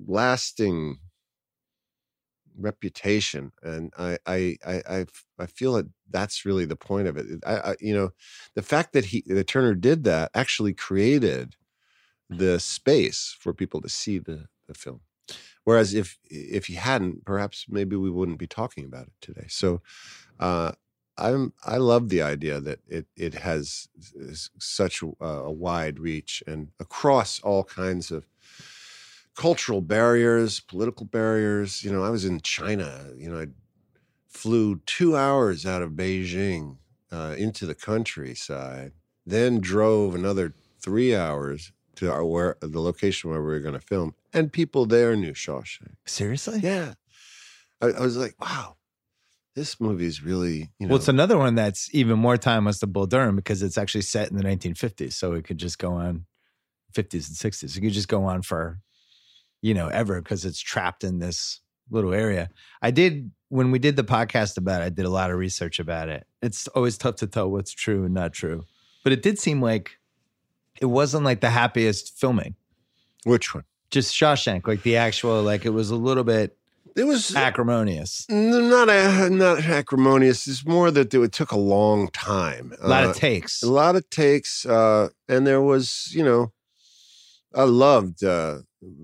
lasting reputation and I, I, I, I feel that that's really the point of it I, I you know the fact that he that turner did that actually created the space for people to see the the film whereas if if he hadn't perhaps maybe we wouldn't be talking about it today so uh I'm I love the idea that it it has such a, a wide reach and across all kinds of cultural barriers, political barriers. You know, I was in China. You know, I flew two hours out of Beijing uh, into the countryside, then drove another three hours to our where the location where we were going to film, and people there knew Shawshank. Seriously? Yeah, I, I was like, wow, this movie is really you know. Well, it's another one that's even more timeless than Bull Durham because it's actually set in the 1950s. So it could just go on 50s and 60s. It could just go on for, you know, ever because it's trapped in this little area. I did, when we did the podcast about it, I did a lot of research about it. It's always tough to tell what's true and not true. But it did seem like it wasn't like the happiest filming. which one? Just Shawshank, like the actual, like it was a little bit It was acrimonious? not a, not acrimonious. It's more that it took a long time. A lot Uh, of takes. a lot of takes, uh, and there was, you know, I loved uh,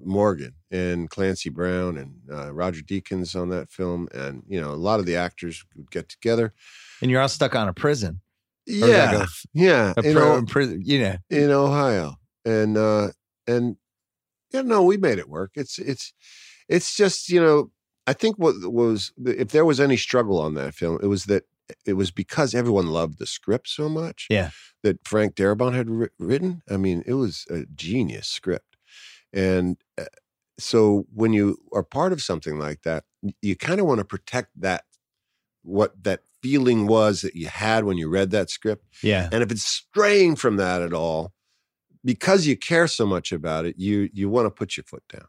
Morgan and Clancy Brown and uh, Roger Deakins on that film, and you know, a lot of the actors would get together. And you're all stuck on a prison. Or like Yeah, yeah, a, a you pro- know, prison. You know, in Ohio, and uh, and yeah, no, we made it work. It's it's it's just you know, I think what was if there was any struggle on that film, it was that it was because everyone loved the script so much. Yeah. that Frank Darabont had wri- written. I mean, it was a genius script, and uh, so when you are part of something like that, you kind of want to protect that what that feeling was that you had when you read that script. yeah. And if it's straying from that at all, because you care so much about it, you you want to put your foot down.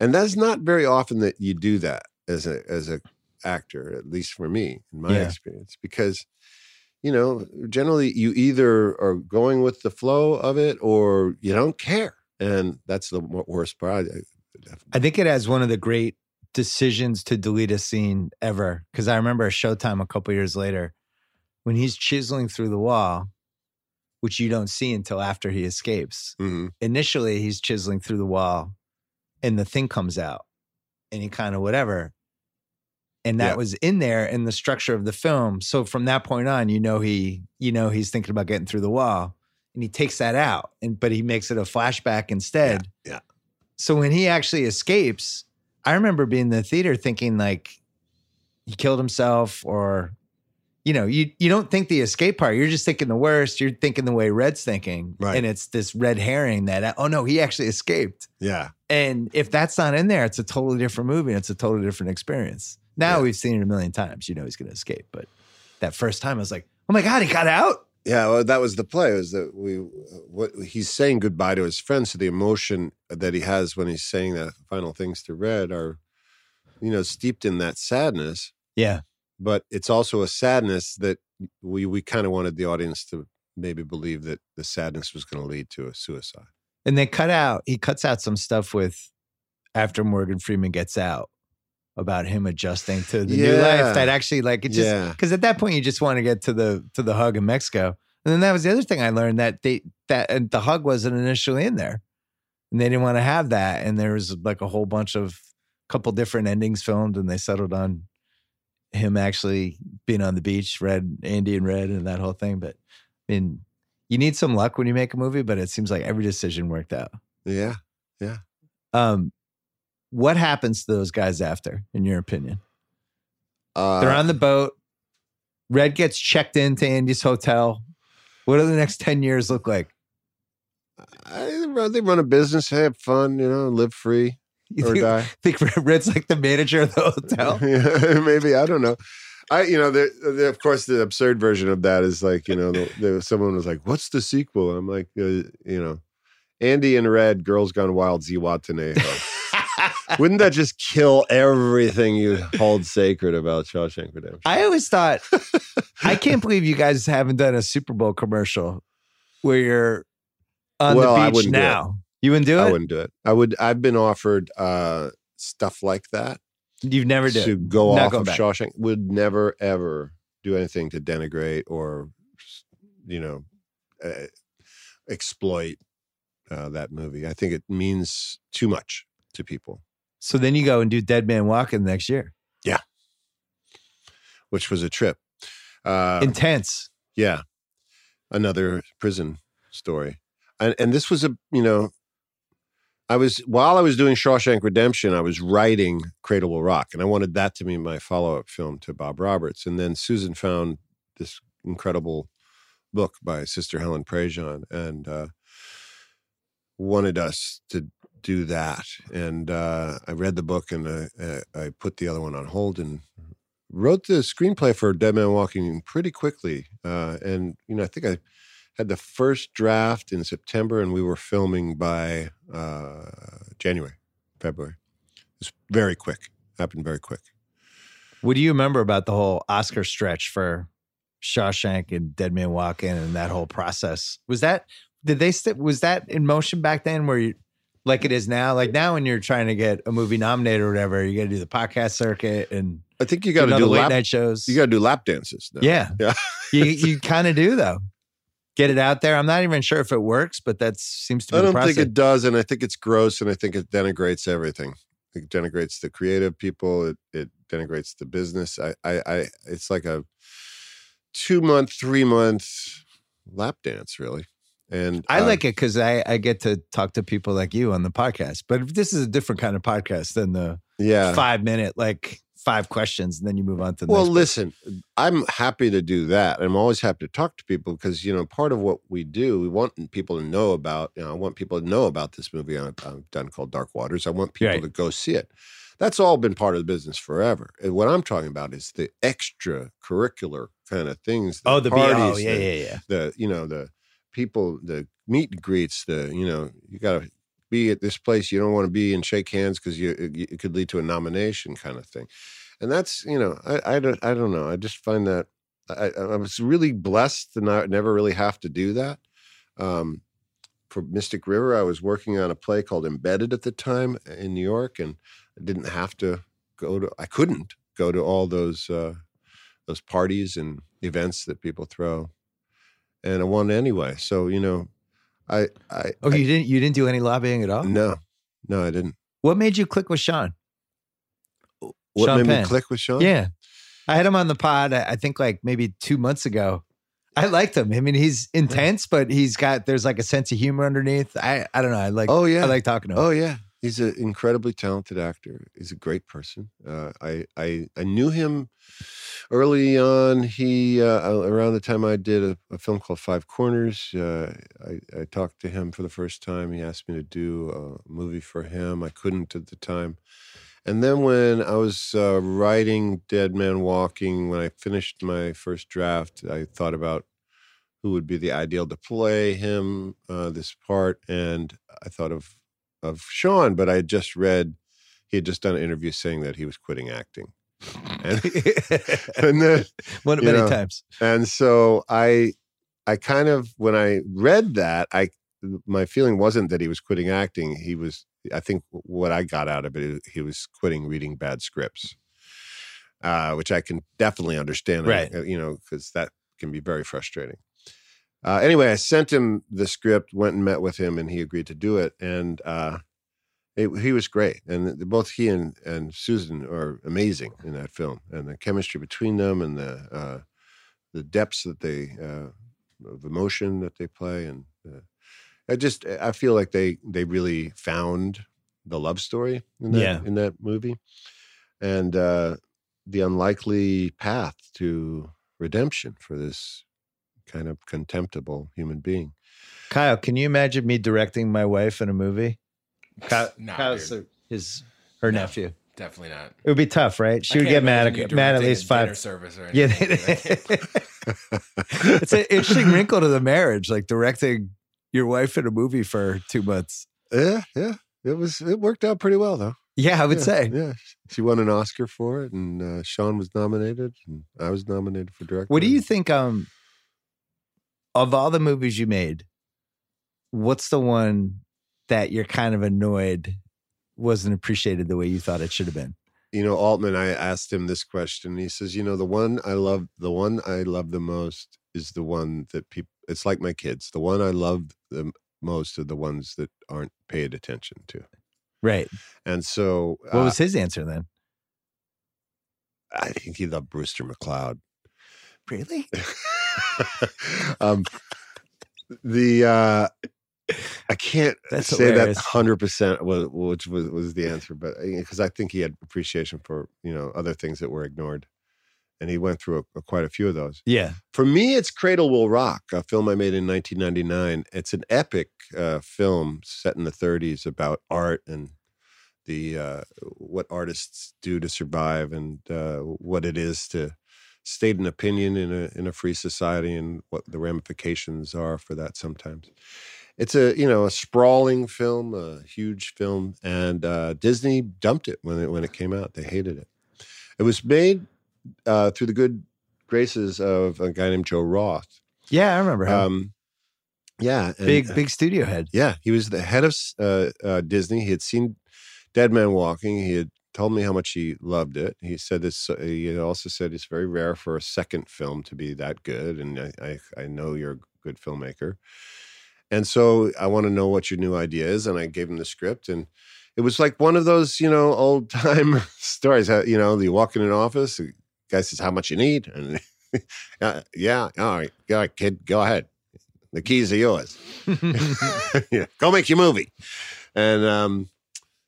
And that's not very often that you do that as a as a actor, at least for me, in my Yeah. experience, because you know, generally you either are going with the flow of it or you don't care. And that's the worst part. I- I think it has one of the great decisions to delete a scene ever. Because I remember a Showtime a couple years later when he's chiseling through the wall, which you don't see until after he escapes. Mhm. Initially, he's chiseling through the wall, and the thing comes out, and he kind of whatever. And that Yeah. was in there in the structure of the film. So from that point on, you know he, you know he's thinking about getting through the wall, and he takes that out, and but he makes it a flashback instead. yeah. So when he actually escapes, I remember being in the theater thinking like he killed himself or you know, you you don't think the escape part. You're just thinking the worst. You're thinking the way Red's thinking. Right. And it's this red herring that uh, oh no, he actually escaped. Yeah. And if that's not in there, it's a totally different movie. It's a totally different experience. Now Yeah. we've seen it a million times. You know he's gonna escape. But that first time I was like, oh my God, he got out. Yeah, well, that was the play. Was that we? Uh, what he's saying goodbye to his friends. So the emotion that he has when he's saying the final things to Red are, you know, steeped in that sadness. Yeah. But it's also a sadness that we we kind of wanted the audience to maybe believe that the sadness was going to lead to a suicide. And they cut out, he cuts out some stuff with after Morgan Freeman gets out about him adjusting to the new Yeah. life that actually like it just Yeah. because at that point you just want to get to the to the hug in Mexico. And then that was the other thing I learned that they that and the hug wasn't initially in there. And they didn't want to have that. And there was like a whole bunch of couple different endings filmed and they settled on him actually being on the beach, red, Andy and red and that whole thing. But I mean, you need some luck when you make a movie, but it seems like every decision worked out. Yeah. Yeah. Um, what happens to those guys after, in your opinion? Uh, They're on the boat. Red gets checked into Andy's hotel. What do the next 10 years look like? I, they run a business, have fun, you know, live free You or think, die. think Red's like the manager of the hotel? Yeah, maybe I don't know. I you know of course the absurd version of that is like you know the, the, someone was like what's the sequel I'm like uh, you know Andy and Red Girls Gone Wild Zihuatanejo wouldn't that just kill everything you hold sacred about Shawshank Redemption I always thought, I can't believe you guys haven't done a Super Bowl commercial where you're on Well, the beach wouldn't do it. now. You wouldn't do it. I wouldn't do it I would I've been offered uh stuff like that You've never did. to go Not off of back. Shawshank would never ever do anything to denigrate or you know uh, exploit uh, that movie. I think it means too much to people, So then you go and do Dead Man Walking the next year. Yeah. Which was a trip. Uh, Intense. yeah, another prison story, and and this was a you know. I was while I was doing Shawshank Redemption, I was writing Cradle Will Rock, and I wanted that to be my follow-up film to Bob Roberts. And then Susan found this incredible book by Sister Helen Prejean and uh, wanted us to do that. And uh, I read the book and uh, uh, I put the other one on hold and wrote the screenplay for Dead Man Walking pretty quickly. Uh, and you know, I think I had the first draft in September, and we were filming by uh, January, February. It's very quick. Happened very quick. What do you remember about the whole Oscar stretch for Shawshank and Dead Man Walking and that whole process? Was that did they st- was that in motion back then? Where you like it is now. Like now, when you're trying to get a movie nominated or whatever, you got to do the podcast circuit and I think you got to do late lap. night shows. You got to do lap dances. Now. yeah, Yeah. you you kind of do though. Get it out there. I'm not even sure if it works, but that seems to be I don't think it does, and I think it's gross, and I think it denigrates everything. It denigrates the creative people. It it denigrates the business. I I, I it's like a two month, three month lap dance, really. And I uh, like it because I, I get to talk to people like you on the podcast. But this is a different kind of podcast than the yeah. five minute, like five questions, and then you move on to the Well, listen, I'm happy to do that. I'm always happy to talk to people because you know part of what we do, we want people to know about. You know, I want people to know about this movie I've, I've done called Dark Waters. I want people Right. to go see it. That's all been part of the business forever. And what I'm talking about is the extracurricular kind of things. Oh, the parties, oh, yeah, the, yeah, yeah. the you know the people, the meet and greets. The you know you got to be at this place you don't want to be and shake hands because you it, it could lead to a nomination kind of thing. And that's you know I I don't I don't know I just find that I, I was really blessed to not never really have to do that. Um, for Mystic River, I was working on a play called Embedded at the time in New York, and I didn't have to go to. I couldn't go to all those uh, those parties and events that people throw, and I won anyway. So you know, I I Oh, I- you didn't you didn't do any lobbying at all? no no I didn't. What made you click with Sean? What Sean made Penn. me click with Sean? Yeah. I had him on the pod, I I think like maybe two months ago. I liked him. I mean, he's intense, but he's got there's like a sense of humor underneath. I I don't know. I like Oh yeah. I like talking to him. Oh yeah, he's an incredibly talented actor. He's a great person. Uh, I I I knew him early on. He uh, around the time I did a, a film called Five Corners. Uh, I, I talked to him for the first time. He asked me to do a movie for him. I couldn't at the time. And then when I was uh, writing Dead Man Walking, when I finished my first draft, I thought about who would be the ideal to play him uh, this part, and I thought of of Sean, but I had just read he had just done an interview saying that he was quitting acting, and, and then One many know, times. and so I I kind of when I read that I my feeling wasn't that he was quitting acting. He was I think what I got out of it, he was quitting reading bad scripts, uh, which I can definitely understand. Right. uh, You know, because that can be very frustrating. Uh, anyway, I sent him the script, went and met with him, and he agreed to do it. And uh, it, he was great. And both he and, and Susan are amazing in that film, and the chemistry between them, and the uh, the depths that they uh, of emotion that they play, and uh, I just I feel like they they really found the love story in that Yeah. in that movie, and uh, the unlikely path to redemption for this kind of contemptible human being. Kyle, can you imagine me directing my wife in a movie? Kyle, Nah, Kyle's dude. his her No. nephew. Definitely not. It would be tough, right? She I would get mad imagine you at mad at least a dinner five. service or Yeah, anything. it's an interesting wrinkle to the marriage, like directing your wife in a movie for two months. Yeah, yeah. It was it worked out pretty well though. Yeah, I would yeah, say. Yeah. She won an Oscar for it and uh, Sean was nominated and I was nominated for director. What do you think? Um, of all the movies you made, what's the one that you're kind of annoyed wasn't appreciated the way you thought it should have been? you know altman i asked him this question he says you know the one i love the one i love the most is the one that people it's like my kids the one i love the most are the ones that aren't paid attention to Right. and so What uh, was his answer then? i think he loved brewster mccloud Really? um the uh I can't That's say hilarious. that hundred percent was which was was the answer, but because I think he had appreciation for you know other things that were ignored, and he went through a, quite a few of those. Yeah. For me, it's Cradle Will Rock, a film I made in 1999. It's an epic uh, film set in the 30s about art and the uh, what artists do to survive and uh, what it is to state an opinion in a in a free society and what the ramifications are for that sometimes. It's a you know a sprawling film, a huge film, and uh, Disney dumped it when it when it came out. They hated it. It was made uh, through the good graces of a guy named Joe Roth. Yeah, I remember him. Um, Yeah, and, Big big studio head. Yeah, he was the head of uh, uh, Disney. He had seen Dead Man Walking. He had told me how much he loved it. He said this. Uh, he also said it's very rare for a second film to be that good, and I, I, I know you're a good filmmaker. And so I want to know what your new idea is, and I gave him the script, and it was like one of those, you know, old time stories. You know, you walk in an office, the guy says, "How much you need?" And uh, yeah, all right, go ahead, kid, go ahead. The keys are yours. yeah, go make your movie. And um,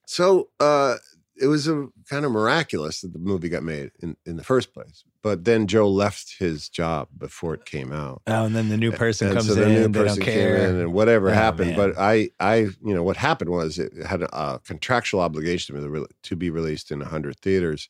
so uh, it was a kind of miraculous that the movie got made in, in the first place. But then Joe left his job before it came out. Oh, and then the new person and comes so the in. new they person don't came care. in and whatever Oh, happened. man. But I, I, you know, what happened was it had a contractual obligation to, to be released in 100 theaters.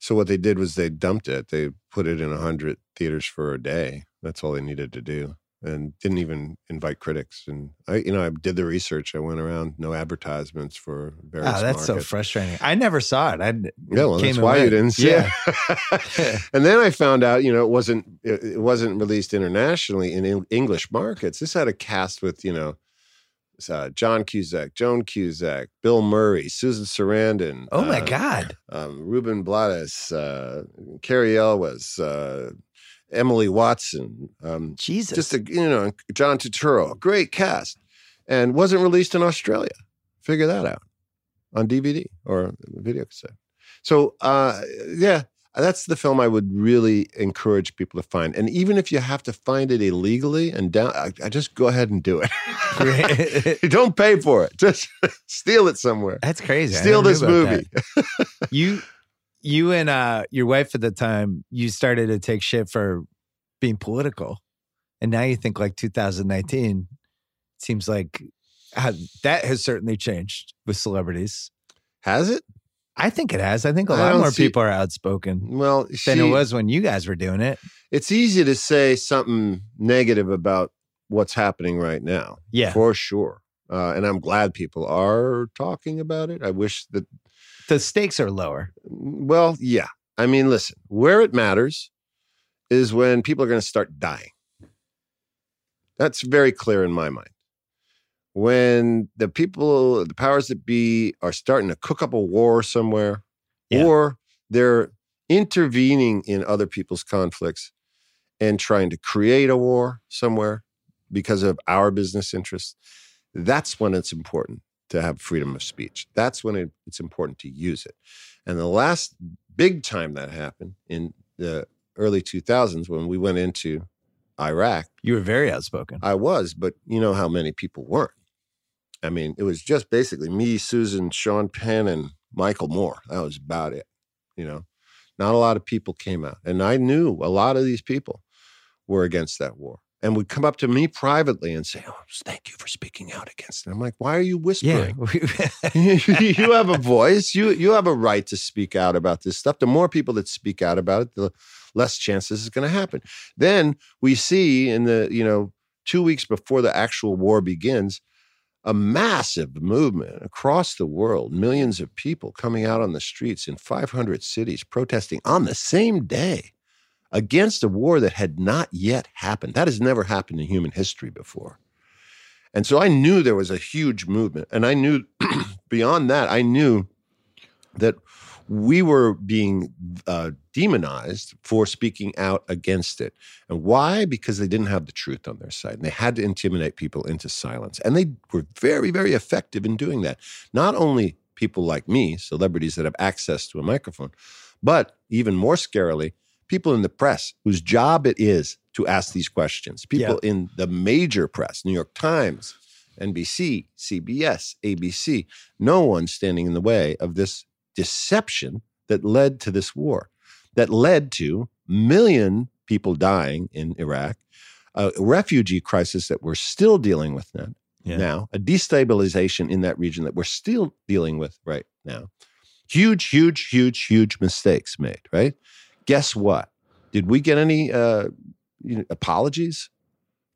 So what they did was they dumped it. They put it in 100 theaters for a day. That's all they needed to do. And didn't even invite critics. And I, you know, I did the research. I went around, no advertisements for various Oh, that's so frustrating. I never saw it. I Yeah, well, that's why you didn't see Yeah. it. and then I found out, you know, it wasn't it, it wasn't released internationally in English markets. This had a cast with, you know, uh, John Cusack, Joan Cusack, Bill Murray, Susan Sarandon. Oh my uh, God. Um, Ruben Blades, uh, Cary Elwes, uh, Emily Watson, um, Jesus. just a you know John Turturro, great cast, and wasn't released in Australia. Figure that out on DVD or video cassette. So uh, yeah, that's the film I would really encourage people to find. And even if you have to find it illegally and down, I, I just go ahead and do it. Don't pay for it. Just steal it somewhere. That's crazy. Steal this movie. You you and uh your wife at the time, you started to take shit for being political. And now you think like 2019 seems like that has certainly changed with celebrities. Has it? I think it has. I think a lot more see- people are outspoken Well, than she- it was when you guys were doing it. It's easy to say something negative about what's happening right now. Yeah. for sure. Uh, and I'm glad people are talking about it. I wish that, The stakes are lower. well, yeah. I mean, listen, where it matters is when people are going to start dying. That's very clear in my mind. When the people, the powers that be, are starting to cook up a war somewhere, Yeah. or they're intervening in other people's conflicts and trying to create a war somewhere because of our business interests, that's when it's important to have freedom of speech. That's when it, it's important to use it. And the last big time that happened in the early 2000s when we went into Iraq, You were very outspoken. I was, but you know how many people weren't. I mean, it was just basically me, Susan, Sean Penn, and Michael Moore. That was about it. You know, not a lot of people came out. And I knew a lot of these people were against that war and would come up to me privately and say, Oh, thank you for speaking out against it. I'm like, why are you Yeah. whispering? you have a voice. You you have a right to speak out about this stuff. The more people that speak out about it, the less chances it's going to happen. Then we see in the you know two weeks before the actual war begins, a massive movement across the world, millions of people coming out on the streets in 500 cities protesting on the same day against a war that had not yet happened. That has never happened in human history before. And so I knew there was a huge movement. And I knew beyond that, I knew that we were being uh, demonized for speaking out against it. And why? Because they didn't have the truth on their side. And they had to intimidate people into silence. And they were very, very effective in doing that. Not only people like me, celebrities that have access to a microphone, but even more scarily, people in the press whose job it is to ask these questions. People in the major press, New York Times, NBC, CBS, ABC, no one standing in the way of this deception that led to this war, that led to million people dying in Iraq, a refugee crisis that we're still dealing with now, Yeah. now, a destabilization in that region that we're still dealing with right now. Huge, huge, huge, huge mistakes made, right? Guess what? Did we get any uh, you know, apologies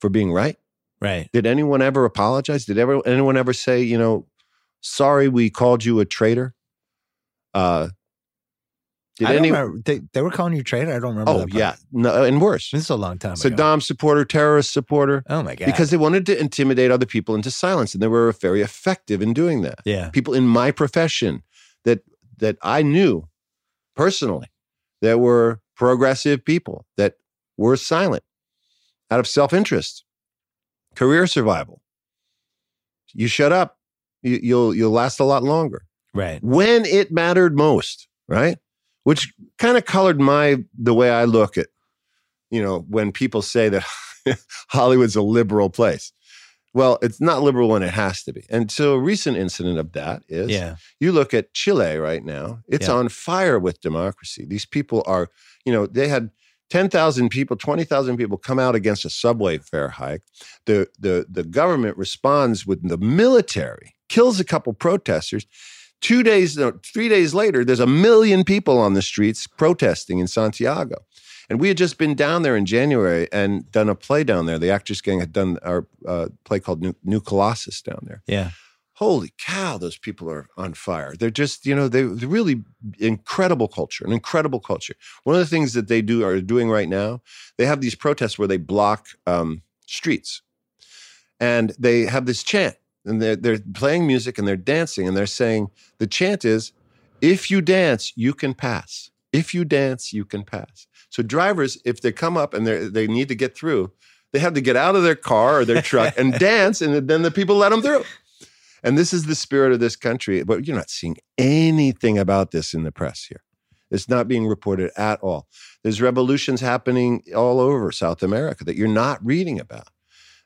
for being right? right. Did anyone ever apologize? Did ever anyone ever say, you know, sorry we called you a traitor? Uh, Did I don't remember. They, they were calling you a traitor. I don't remember. Oh yeah, no, and worse. this is a long time ago. Saddam supporter, terrorist supporter, Oh my god. because they wanted to intimidate other people into silence, and they were very effective in doing that. yeah, People in my profession that that I knew personally that were progressive people that were silent out of self-interest, career survival. You shut up, you, you'll you'll last a lot longer right. when it mattered most, right? Which kind of colored my the way I look at, you know, when people say that Hollywood's a liberal place. Well, it's not liberal when it has to be. And so a recent incident of that is Yeah, you look at Chile right now, it's Yeah. on fire with democracy. These people are, you know, they had 10,000 people, 20,000 people come out against a subway fare hike. The, the, the government responds with the military, kills a couple protesters. Two days, no, three days later, there's a million people on the streets protesting in Santiago. And we had just been down there in January and done a play down there. The Actors Gang had done our uh, play called New, New Colossus down there yeah. holy cow, those people are on fire. They're just, you know, they, they're really incredible culture, an incredible culture. One of the things that they do are doing right now, they have these protests where they block um, streets, and they have this chant, and they're they're playing music and they're dancing, and they're saying the chant is, "If you dance, you can pass. If you dance, you can pass." So drivers, if they come up and they they need to get through, they have to get out of their car or their truck and dance, and then the people let them through. And this is the spirit of this country. But you're not seeing anything about this in the press here. It's not being reported at all. There's revolutions happening all over South America that you're not reading about.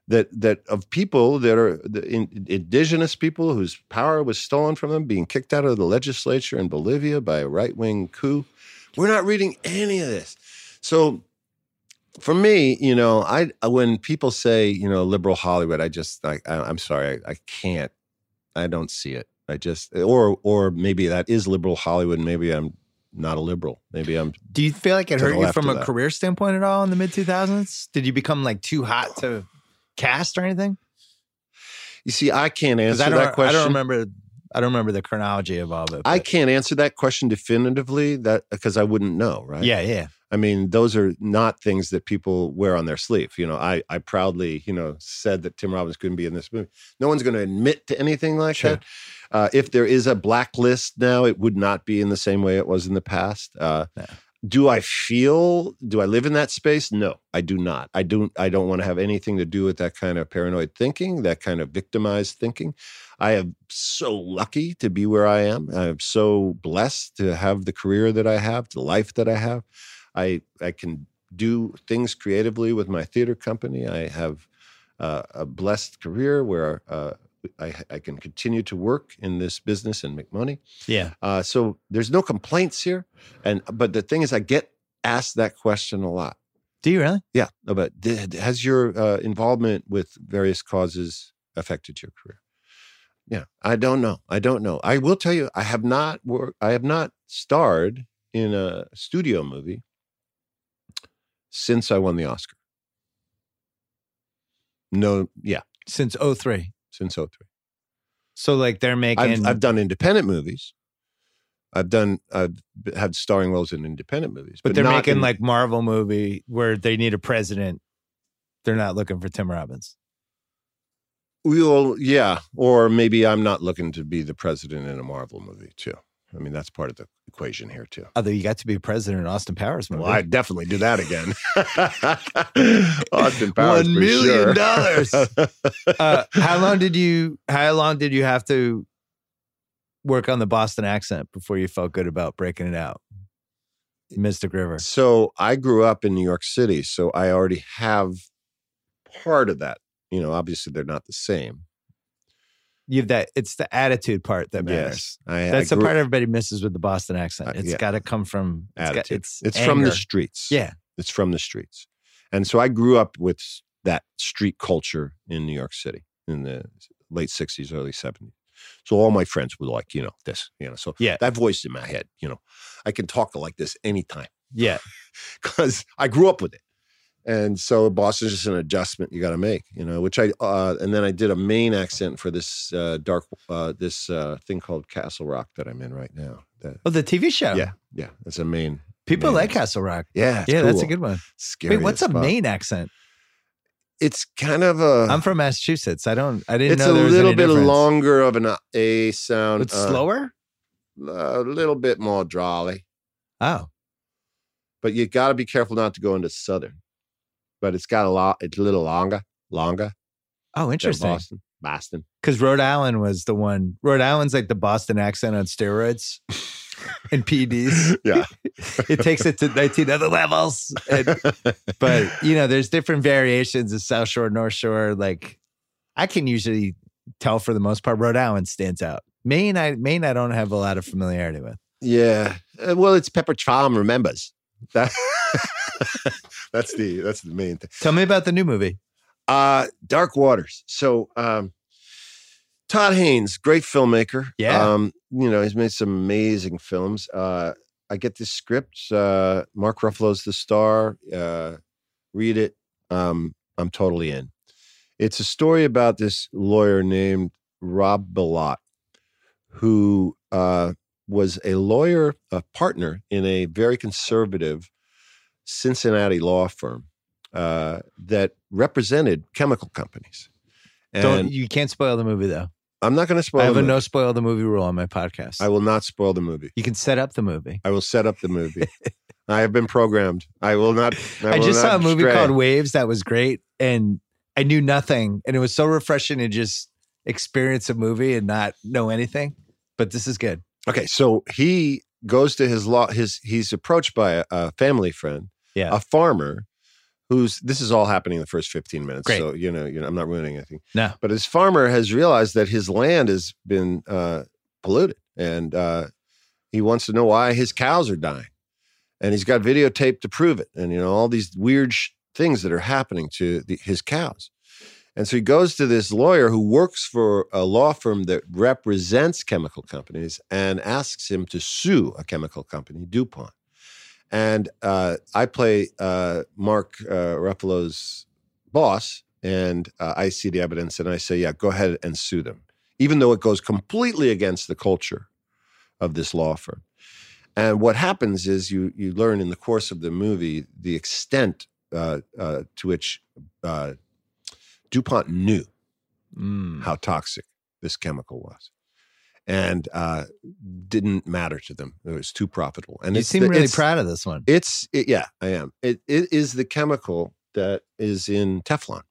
That that of people that are the in, indigenous people whose power was stolen from them, being kicked out of the legislature in Bolivia by a right wing coup. We're not reading any of this. So for me, you know, I when people say, you know, liberal Hollywood, I just, I, I, I'm sorry, I, I can't, I don't see it. I just, or or maybe that is liberal Hollywood. Maybe I'm not a liberal. Maybe I'm. Do you feel like it hurt you from a that. career standpoint at all in the mid 2000s? Did you become like too hot to cast or anything? You see, I can't answer I that question. I don't remember. I don't remember the chronology of all of it. I can't answer that question definitively. That because I wouldn't know, right? Yeah, yeah. I mean, those are not things that people wear on their sleeve. You know, I I proudly, you know, said that Tim Robbins couldn't be in this movie. No one's going to admit to anything like Sure. that. Uh, if there is a blacklist now, it would not be in the same way it was in the past. Uh, Yeah. Do I feel? Do I live in that space? No, I do not. I don't. I don't want to have anything to do with that kind of paranoid thinking, that kind of victimized thinking. I am so lucky to be where I am. I'm so blessed to have the career that I have, the life that I have. I I can do things creatively with my theater company. I have uh, a blessed career where uh, I, I can continue to work in this business and make money. Yeah. Uh, so there's no complaints here. And but the thing is, I get asked that question a lot. Do you really? Yeah, no, but th- has your uh, involvement with various causes affected your career? Yeah, I don't know. I don't know. I will tell you, I have not worked. I have not starred in a studio movie since I won the Oscar. No, yeah, Since 03. since 03. So like they're making I've, I've done independent movies. I've done. I've had starring roles in independent movies, but they're making in- like Marvel movie where they need a president. They're not looking for Tim Robbins. Well, yeah, or maybe I'm not looking to be the president in a Marvel movie too. I mean, that's part of the equation here too. Although you got to be president in Austin Powers movie. Well, I'd definitely do that again. Austin Powers, One million sure. dollars. uh, how long did you? How long did you have to work on the Boston accent before you felt good about breaking it out, Mystic River? so I grew up in New York City, so I already have part of that. You know, obviously they're not the same. You have that. It's the attitude part that matters. Yes, I, That's I the part everybody misses with the Boston accent. Uh, It's yeah. got to come from it's got- attitude. it's it's from the streets. yeah. It's from the streets. And so I grew up with that street culture in New York City in the late 60s, early 70s. So all my friends were like, you know, this, you know, so Yeah. that voice in my head, you know, I can talk like this anytime Yeah. because I grew up with it. And so Boston's just an adjustment you got to make, you know. Which I uh, and then I did a Maine accent for this uh, dark uh, this uh, thing called Castle Rock that I'm in right now. That, Oh, the TV show. yeah, yeah, it's a Maine. People Maine like accent. Castle Rock. Yeah, yeah, that's a good one. Scary Wait, what's a. Maine accent? It's kind of a. I'm from Massachusetts. I don't. I didn't it's know a little bit difference. longer of an a sound. It's uh, slower. A little bit more drawly. Oh, but you got to be careful not to go into southern. But it's got a lot. It's a little longer, longer. oh, interesting. Boston, Boston. Because Rhode Island was the one. Rhode Island's like the Boston accent on steroids and PDs. Yeah. it takes it to 19 other levels. And- but you know, there's different variations of South Shore, North Shore. Like I can usually tell for the most part, Rhode Island stands out. Maine, I Maine, I don't have a lot of familiarity with. yeah. Uh, well, it's Pepperidge Farm remembers. That, that's the that's the main thing. Tell me about the new movie. Uh, Dark Waters. So, um, Todd Haynes, great filmmaker. Yeah. Um, you know, he's made some amazing films. Uh, I get this script. Uh, Mark Ruffalo's the star. Uh, read it. Um, I'm totally in. It's a story about this lawyer named Rob Bilott, who uh, was a lawyer, a partner in a very conservative Cincinnati law firm uh, that represented chemical companies. And Don't you can't spoil the movie though. I'm not going to spoil I have a no spoil the movie rule on my podcast. I will not spoil the movie. you can set up the movie. I will set up the movie. I have been programmed. I will not. I, I will just saw a movie stray. called Waves that was great, and I knew nothing, and it was so refreshing to just experience a movie and not know anything. But this is good. Okay, so he goes to his law. His he's approached by a, a family friend, Yeah. a farmer, who's this is all happening in the first fifteen minutes. Great. So you know, you know, I'm not ruining anything. No. but his farmer has realized that his land has been uh, polluted, and uh, he wants to know why his cows are dying, and he's got videotape to prove it, and you know all these weird sh- things that are happening to the, his cows. And so he goes to this lawyer who works for a law firm that represents chemical companies and asks him to sue a chemical company, DuPont. And uh, I play uh, Mark uh, Ruffalo's boss, and uh, I see the evidence and I say, yeah, go ahead and sue them, even though it goes completely against the culture of this law firm. And what happens is you you learn in the course of the movie the extent uh, uh, to which uh, DuPont knew Mm. how toxic this chemical was, and uh, didn't matter to them. It was too profitable. And You seem the- really proud of this one. It's it, yeah, I am. It it is the chemical that is in Teflon,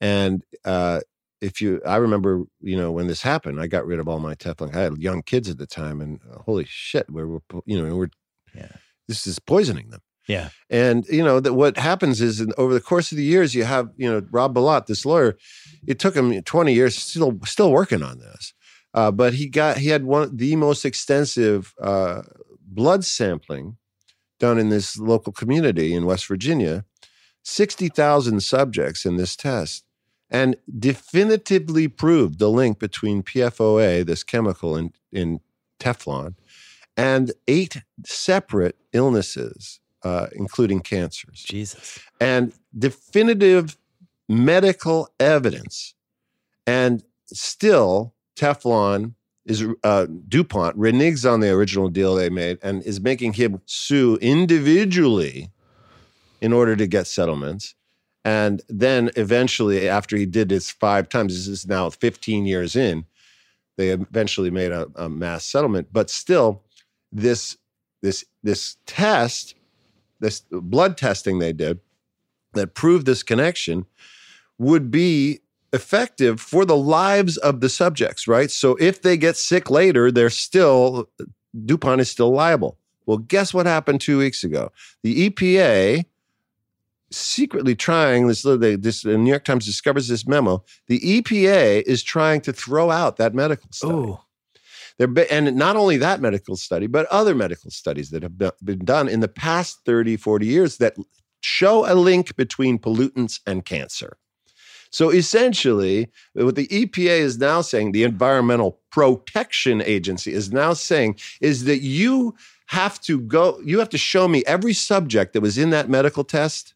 and uh, if you, I remember, you know, when this happened, I got rid of all my Teflon. I had young kids at the time, and uh, holy shit, we were, you know, we're, Yeah. this is poisoning them. Yeah. And you know that what happens is in, over the course of the years, you have you know Rob Bilott, this lawyer. It took him twenty years, still still working on this, uh, but he got he had one the most extensive uh, blood sampling done in this local community in West Virginia. Sixty thousand subjects in this test, and definitively proved the link between PFOA, this chemical in in Teflon, and eight separate illnesses, uh, including cancers, Jesus. and definitive medical evidence. And still, Teflon is uh, DuPont reneges on the original deal they made and is making him sue individually in order to get settlements. And then eventually, after he did this five times, this is now 15 years in, they eventually made a, a mass settlement. But still, this this this test, this blood testing they did that proved this connection would be effective for the lives of the subjects, right? So if they get sick later, they're still DuPont is still liable. Well, guess what happened two weeks ago? The EPA secretly trying this. They, this the New York Times discovers this memo. The EPA is trying to throw out that medical study. Oh, There and not only that medical study, but other medical studies that have been done in the past 30, 40 years that show a link between pollutants and cancer. So essentially, what the EPA is now saying, the Environmental Protection Agency is now saying, is that you have to go, you have to show me every subject that was in that medical test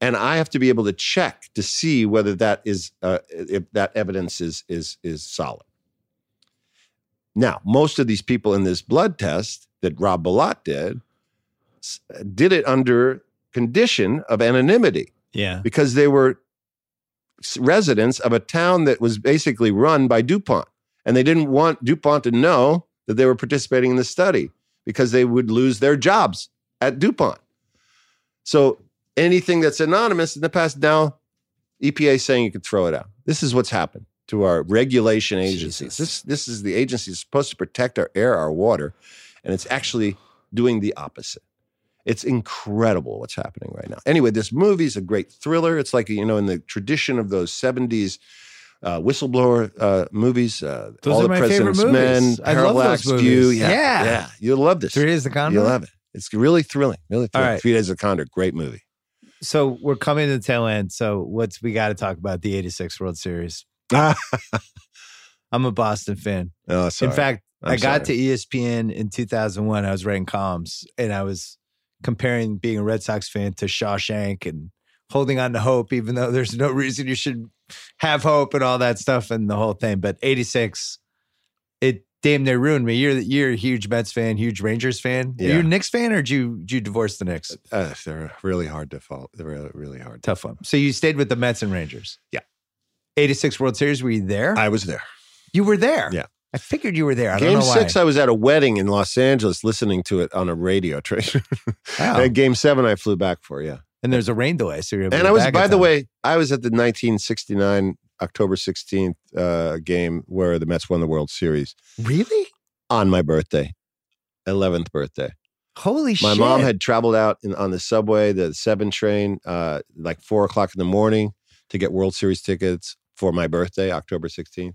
and I have to be able to check to see whether that is uh, if that evidence is is is solid. Now, most of these people in this blood test that Rob Bilott did did it under condition of anonymity Yeah. because they were residents of a town that was basically run by DuPont. And they didn't want DuPont to know that they were participating in the study because they would lose their jobs at DuPont. So anything that's anonymous in the past, now EPA is saying you can throw it out. This is what's happened to our regulation agencies. Jesus. This, this is the agency that's supposed to protect our air, our water, and it's actually doing the opposite. It's incredible what's happening right now. Anyway, this movie is a great thriller. It's like, you know, in the tradition of those 70s uh, whistleblower uh, movies, uh, Those All the President's Men, movies. I love those Parallax View. Yeah, Yeah. yeah. You'll love this. Three Days of Condor. You'll love it. It's really thrilling. Really thrilling. right. Three Days of Condor, great movie. So we're coming to the tail end. So what's we got to talk about the '86 World Series. oh, I'm a Boston fan. sorry. In fact, I'm I got sorry. to ESPN in 2001. I was writing columns and I was comparing being a Red Sox fan to Shawshank and holding on to hope, even though there's no reason you should have hope and all that stuff and the whole thing. But 86, it damn near ruined me. You're you're a huge Mets fan, huge Rangers fan. Are you a Knicks fan or did you did you divorce the Knicks? Uh, they're really hard to follow. They're really, really hard. Tough one. So you stayed with the Mets and Rangers. Yeah. 86 World Series. Were you there? I was there. you were there. Yeah. I figured you were there. I Game don't know six. I was at a wedding in Los Angeles listening to it on a radio train. Wow. and game seven, I flew back for, yeah. and there's a rain delay. So you're And I was, by the time. way, I was at the 1969 October 16th uh, game where the Mets won the World Series really? on my birthday, 11th birthday. Holy My shit. mom had traveled out in, on the subway, the seven train, uh, like four o'clock in the morning to get World Series tickets for my birthday, October 16th.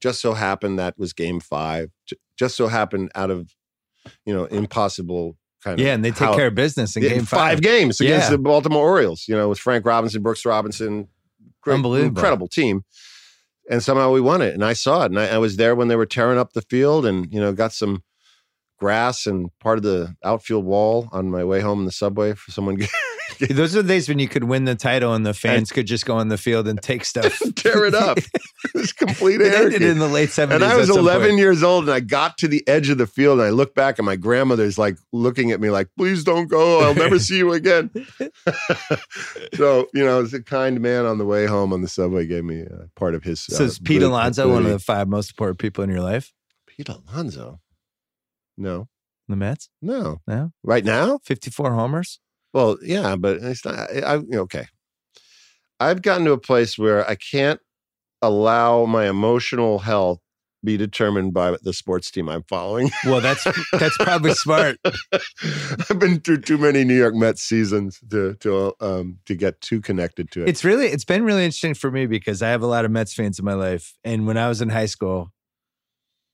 Just so happened that was game five. Just so happened out of, you know, impossible kind of. Yeah, and they take how- care of business in Yeah, game five five. games against Yeah. the Baltimore Orioles, you know, with Frank Robinson, Brooks Robinson. Great, Unbelievable. Incredible team. And somehow we won it. And I saw it. And I, I was there when they were tearing up the field and, you know, got some grass and part of the outfield wall on my way home in the subway for someone Those are the days when you could win the title and the fans could just go on the field and take stuff. tear it up. It's complete it ended in the late 70s. And I was 11 point. years old and I got to the edge of the field and I look back and my grandmother's like looking at me like, please don't go. I'll never see you again. so, you know, it's a kind man on the way home on the subway gave me uh, part of his. So uh, is Pete booty- Alonso one of the five most important people in your life? Pete Alonso? No, The Mets? no. No? Right now? 54 homers? Well, yeah, but it's not. I, I okay. I've gotten to a place where I can't allow my emotional health be determined by the sports team I'm following. Well, that's that's probably smart. I've been through too many New York Mets seasons to to um to get too connected to it. It's really it's been really interesting for me because I have a lot of Mets fans in my life. And when I was in high school,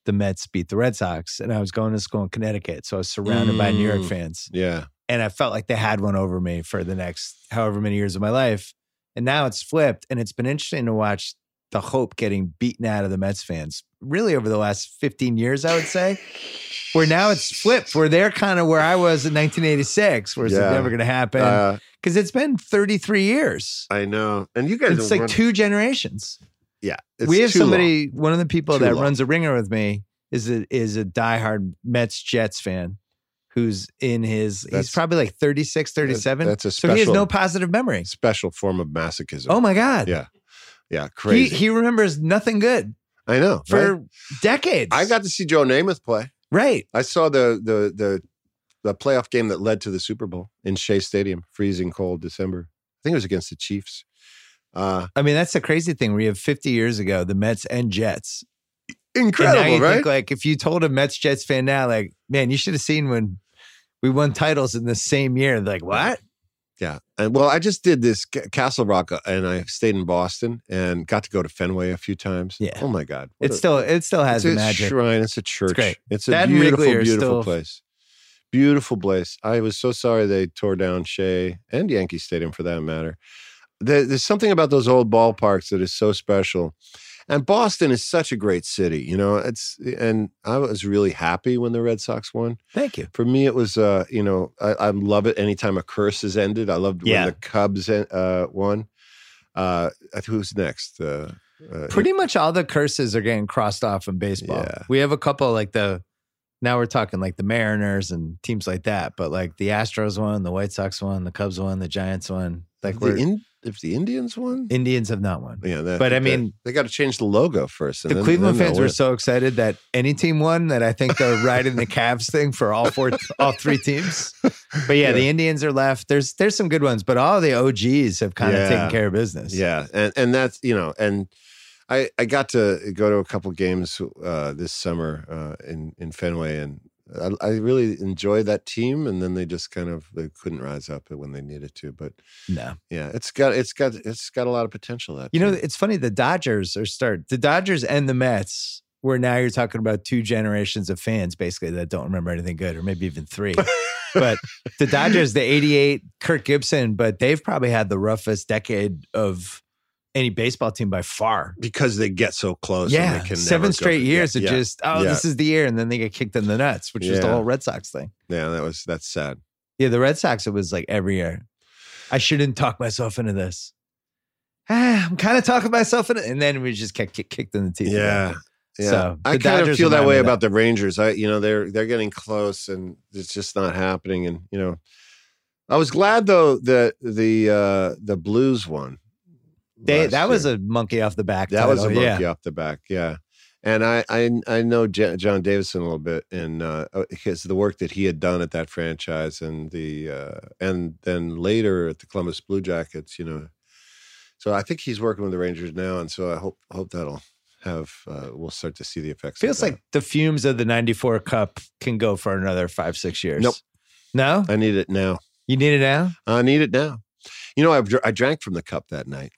the Mets beat the Red Sox, and I was going to school in Connecticut, so I was surrounded by New York Mm. fans, yeah, and I felt like they had one over me for the next however many years of my life. And now it's flipped, and it's been interesting to watch the hope getting beaten out of the Mets fans really over the last 15 years, I would say. Where now it's flipped, where they're kind of where I was in 1986, where it's Yeah. never going to happen uh, because it's been 33 years. I know. And you guys, It's like run- two generations. Yeah, it's we have too long. somebody, one of the people Too that long. runs a ringer with me is a is a diehard Mets Jets fan who's in his he's probably like 36, 37. that's a special, so he has no positive memory. special form of masochism. Oh my God. Yeah, yeah, He crazy. he remembers nothing good I know. for right? decades. I got to see Joe Namath play. right. I saw the the the the playoff game that led to the Super Bowl in Shea Stadium, freezing cold December. I think it was against the Chiefs. Uh, I mean, that's the crazy thing. We have 50 years ago, the Mets and Jets. and incredible, you right? think like if you told a Mets Jets fan now, like, man, you should have seen when we won titles in the same year. Like, what? yeah. And well, I just did this Ca- Castle Rock, uh, and I stayed in Boston and got to go to Fenway a few times. Yeah. Oh my God, what It a- still it still has it's the a magic. shrine. It's a church. great. It's a That and beautiful, Wrigley are beautiful still- place. Beautiful place. I was so sorry they tore down Shea and Yankee Stadium for that matter. There, there's something about those old ballparks that is so special. And Boston is such a great city, you know. It's and I was really happy when the Red Sox won. Thank you. For me, it was, uh, you know, I, I love it anytime a curse is ended. I loved when the Cubs uh, won. Uh, who's next? Uh, uh, Pretty much all the curses are getting crossed off in baseball. Yeah. We have a couple like the now we're talking like the Mariners and teams like that, but like the Astros won, the White Sox won, the Cubs won, the Giants won. Like the we're in, if the Indians won, Indians have not won. yeah. That, But I mean- they got to change the logo first. and The then- Cleveland then fans were so excited that any team won that I think they're riding the Cavs thing for all four, all three teams. But yeah, the Indians are left. There's there's some good ones, but all the OGs have kind of Yeah. taken care of business. Yeah, and and that's you know, and I I got to go to a couple games uh, this summer uh, in in Fenway, and I, I really enjoyed that team. And then they just kind of they couldn't rise up when they needed to. But No. yeah, it's got it's got it's got a lot of potential. That You know, it's funny. The Dodgers are start the Dodgers and the Mets. Where now you're talking about two generations of fans basically that don't remember anything good, or maybe even three. but the Dodgers, the '88 Kirk Gibson, but they've probably had the roughest decade of any baseball team by far. because they get so close. and yeah, they can seven go- straight yeah, years of yeah, just oh, yeah. this is the year, and then they get kicked in the nuts, which was the whole Red Sox thing. yeah. That was that's sad. Yeah, the Red Sox, it was like every year. I shouldn't talk myself into this. Ah, I'm kind of talking myself into and then we just get kicked, kicked in the teeth. Yeah. Yeah, So, I kind of feel that way of that. about the Rangers. I, you know, they're they're getting close, and it's just not happening. And you know, I was glad though that the uh the Blues won. They, that was a monkey off the back. that was a monkey yeah. off the back, yeah. And I I I know J- John Davidson a little bit, and uh, his the work that he had done at that franchise, and the uh, and then later at the Columbus Blue Jackets, you know. So I think he's working with the Rangers now, and so I hope hope that'll have uh, we'll start to see the effects. Feels like the fumes of the 94 Cup can go for another five, six years. Nope. No? I need it now. You need it now? I need it now. You know, I, I drank from the cup that night.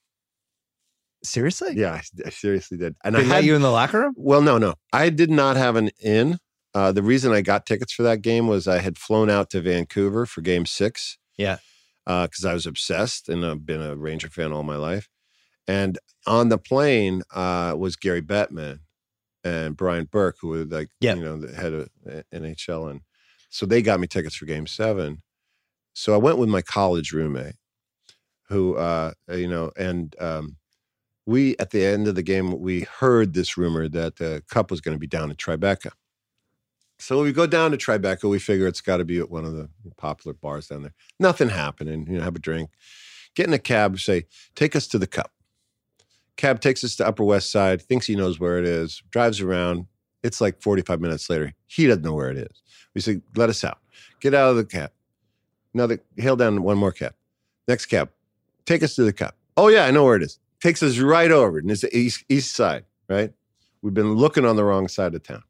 Seriously? Yeah, I, seriously did. And They I had you in the locker room? Well, no, no. I did not have an in. Uh, the reason I got tickets for that game was I had flown out to Vancouver for game six. Yeah. Because I was obsessed and I've been a Ranger fan all my life. And on the plane uh, was Gary Bettman and Brian Burke, who were like, Yeah. you know, the head of uh, NHL. And so they got me tickets for game seven. So I went with my college roommate who, uh, you know, and um, we at the end of the game we heard this rumor that the cup was going to be down at Tribeca. So we go down to Tribeca. We figure it's got to be at one of the popular bars down there. Nothing happening. You know, have a drink, get in a cab, say, "Take us to the cup." Cab takes us to Upper West Side. Thinks he knows where it is. Drives around. It's like forty-five minutes later. He doesn't know where it is. We say, "Let us out. Get out of the cab." Another hail down one more cab. Next cab, take us to the cup. Oh yeah, I know where it is. Takes us right over, and it's the east east side. Right. We've been looking on the wrong side of town.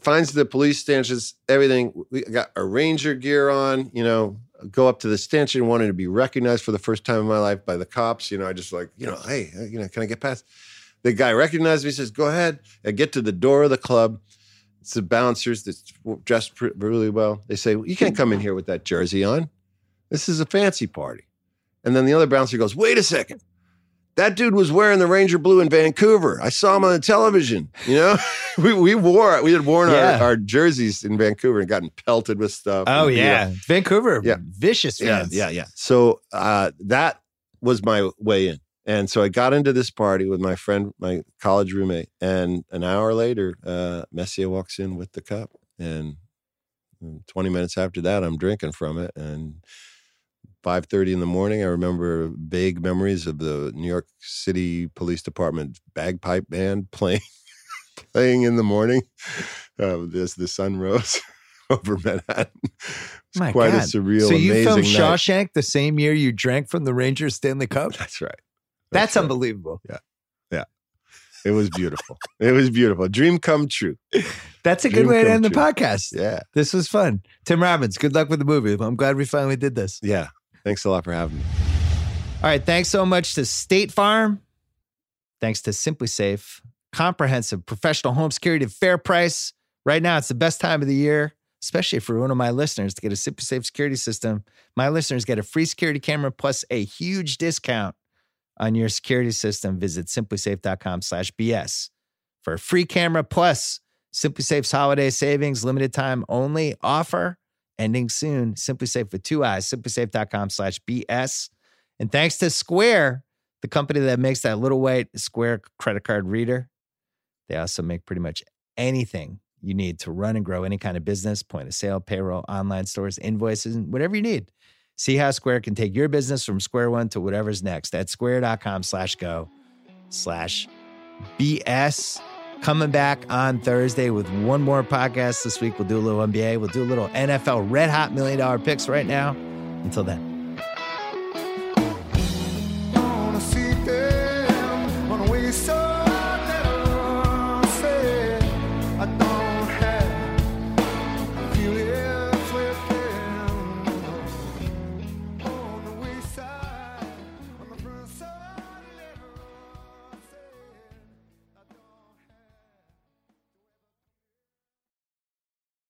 Finds the police stanchions, everything. We got our ranger gear on. You know, go up to the stanchion, wanting to be recognized for the first time in my life by the cops. You know, I just like, you know, hey, uh, you know, can I get past? The guy recognized me, says, "Go ahead." I get to the door of the club. It's the bouncers that's dressed really well. They say, "You can't come in here with that jersey on. This is a fancy party." And then the other bouncer goes, "Wait a second. That dude was wearing the Ranger blue in Vancouver. I saw him on the television. You know, we we wore we had worn Yeah. our, our jerseys in Vancouver and gotten pelted with stuff. Oh, and, you know, yeah. Vancouver. Yeah. Vicious yeah, fans. yeah, yeah. So uh, that was my way in. And so I got into this party with my friend, my college roommate, and an hour later, uh, Messier walks in with the cup, and mm, 20 minutes after that, I'm drinking from it, and 5:30 in the morning, I remember vague memories of the New York City Police Department bagpipe band playing playing in the morning. Uh, as the sun rose over Manhattan. It's quite God. a surreal, so you filmed night. Shawshank the same year you drank from the Rangers Stanley Cup? That's right. That's, right. unbelievable. Yeah, yeah. It was beautiful. it was beautiful. Dream come true. That's a good way to end the podcast. Yeah. This was fun. Tim Robbins, good luck with the movie. I'm glad we finally did this. Yeah. Thanks a lot for having me. All right. Thanks so much to State Farm. Thanks to SimpliSafe. Comprehensive professional home security at fair price. Right now, it's the best time of the year, especially for one of my listeners to get a SimpliSafe security system. My listeners get a free security camera plus a huge discount on your security system, visit simplisafe.com slash BS. For a free camera plus SimpliSafe's holiday savings, limited time only offer ending soon. SimpliSafe with two eyes, simplisafe.com slash BS. And thanks to Square, the company that makes that little white Square credit card reader, they also make pretty much anything you need to run and grow any kind of business, point of sale, payroll, online stores, invoices, whatever you need. See how Square can take your business from square one to whatever's next at square.com slash go slash BS. Coming back on Thursday with one more podcast this week. We'll do a little NBA. We'll do a little NFL red hot million dollar picks right now. Until then.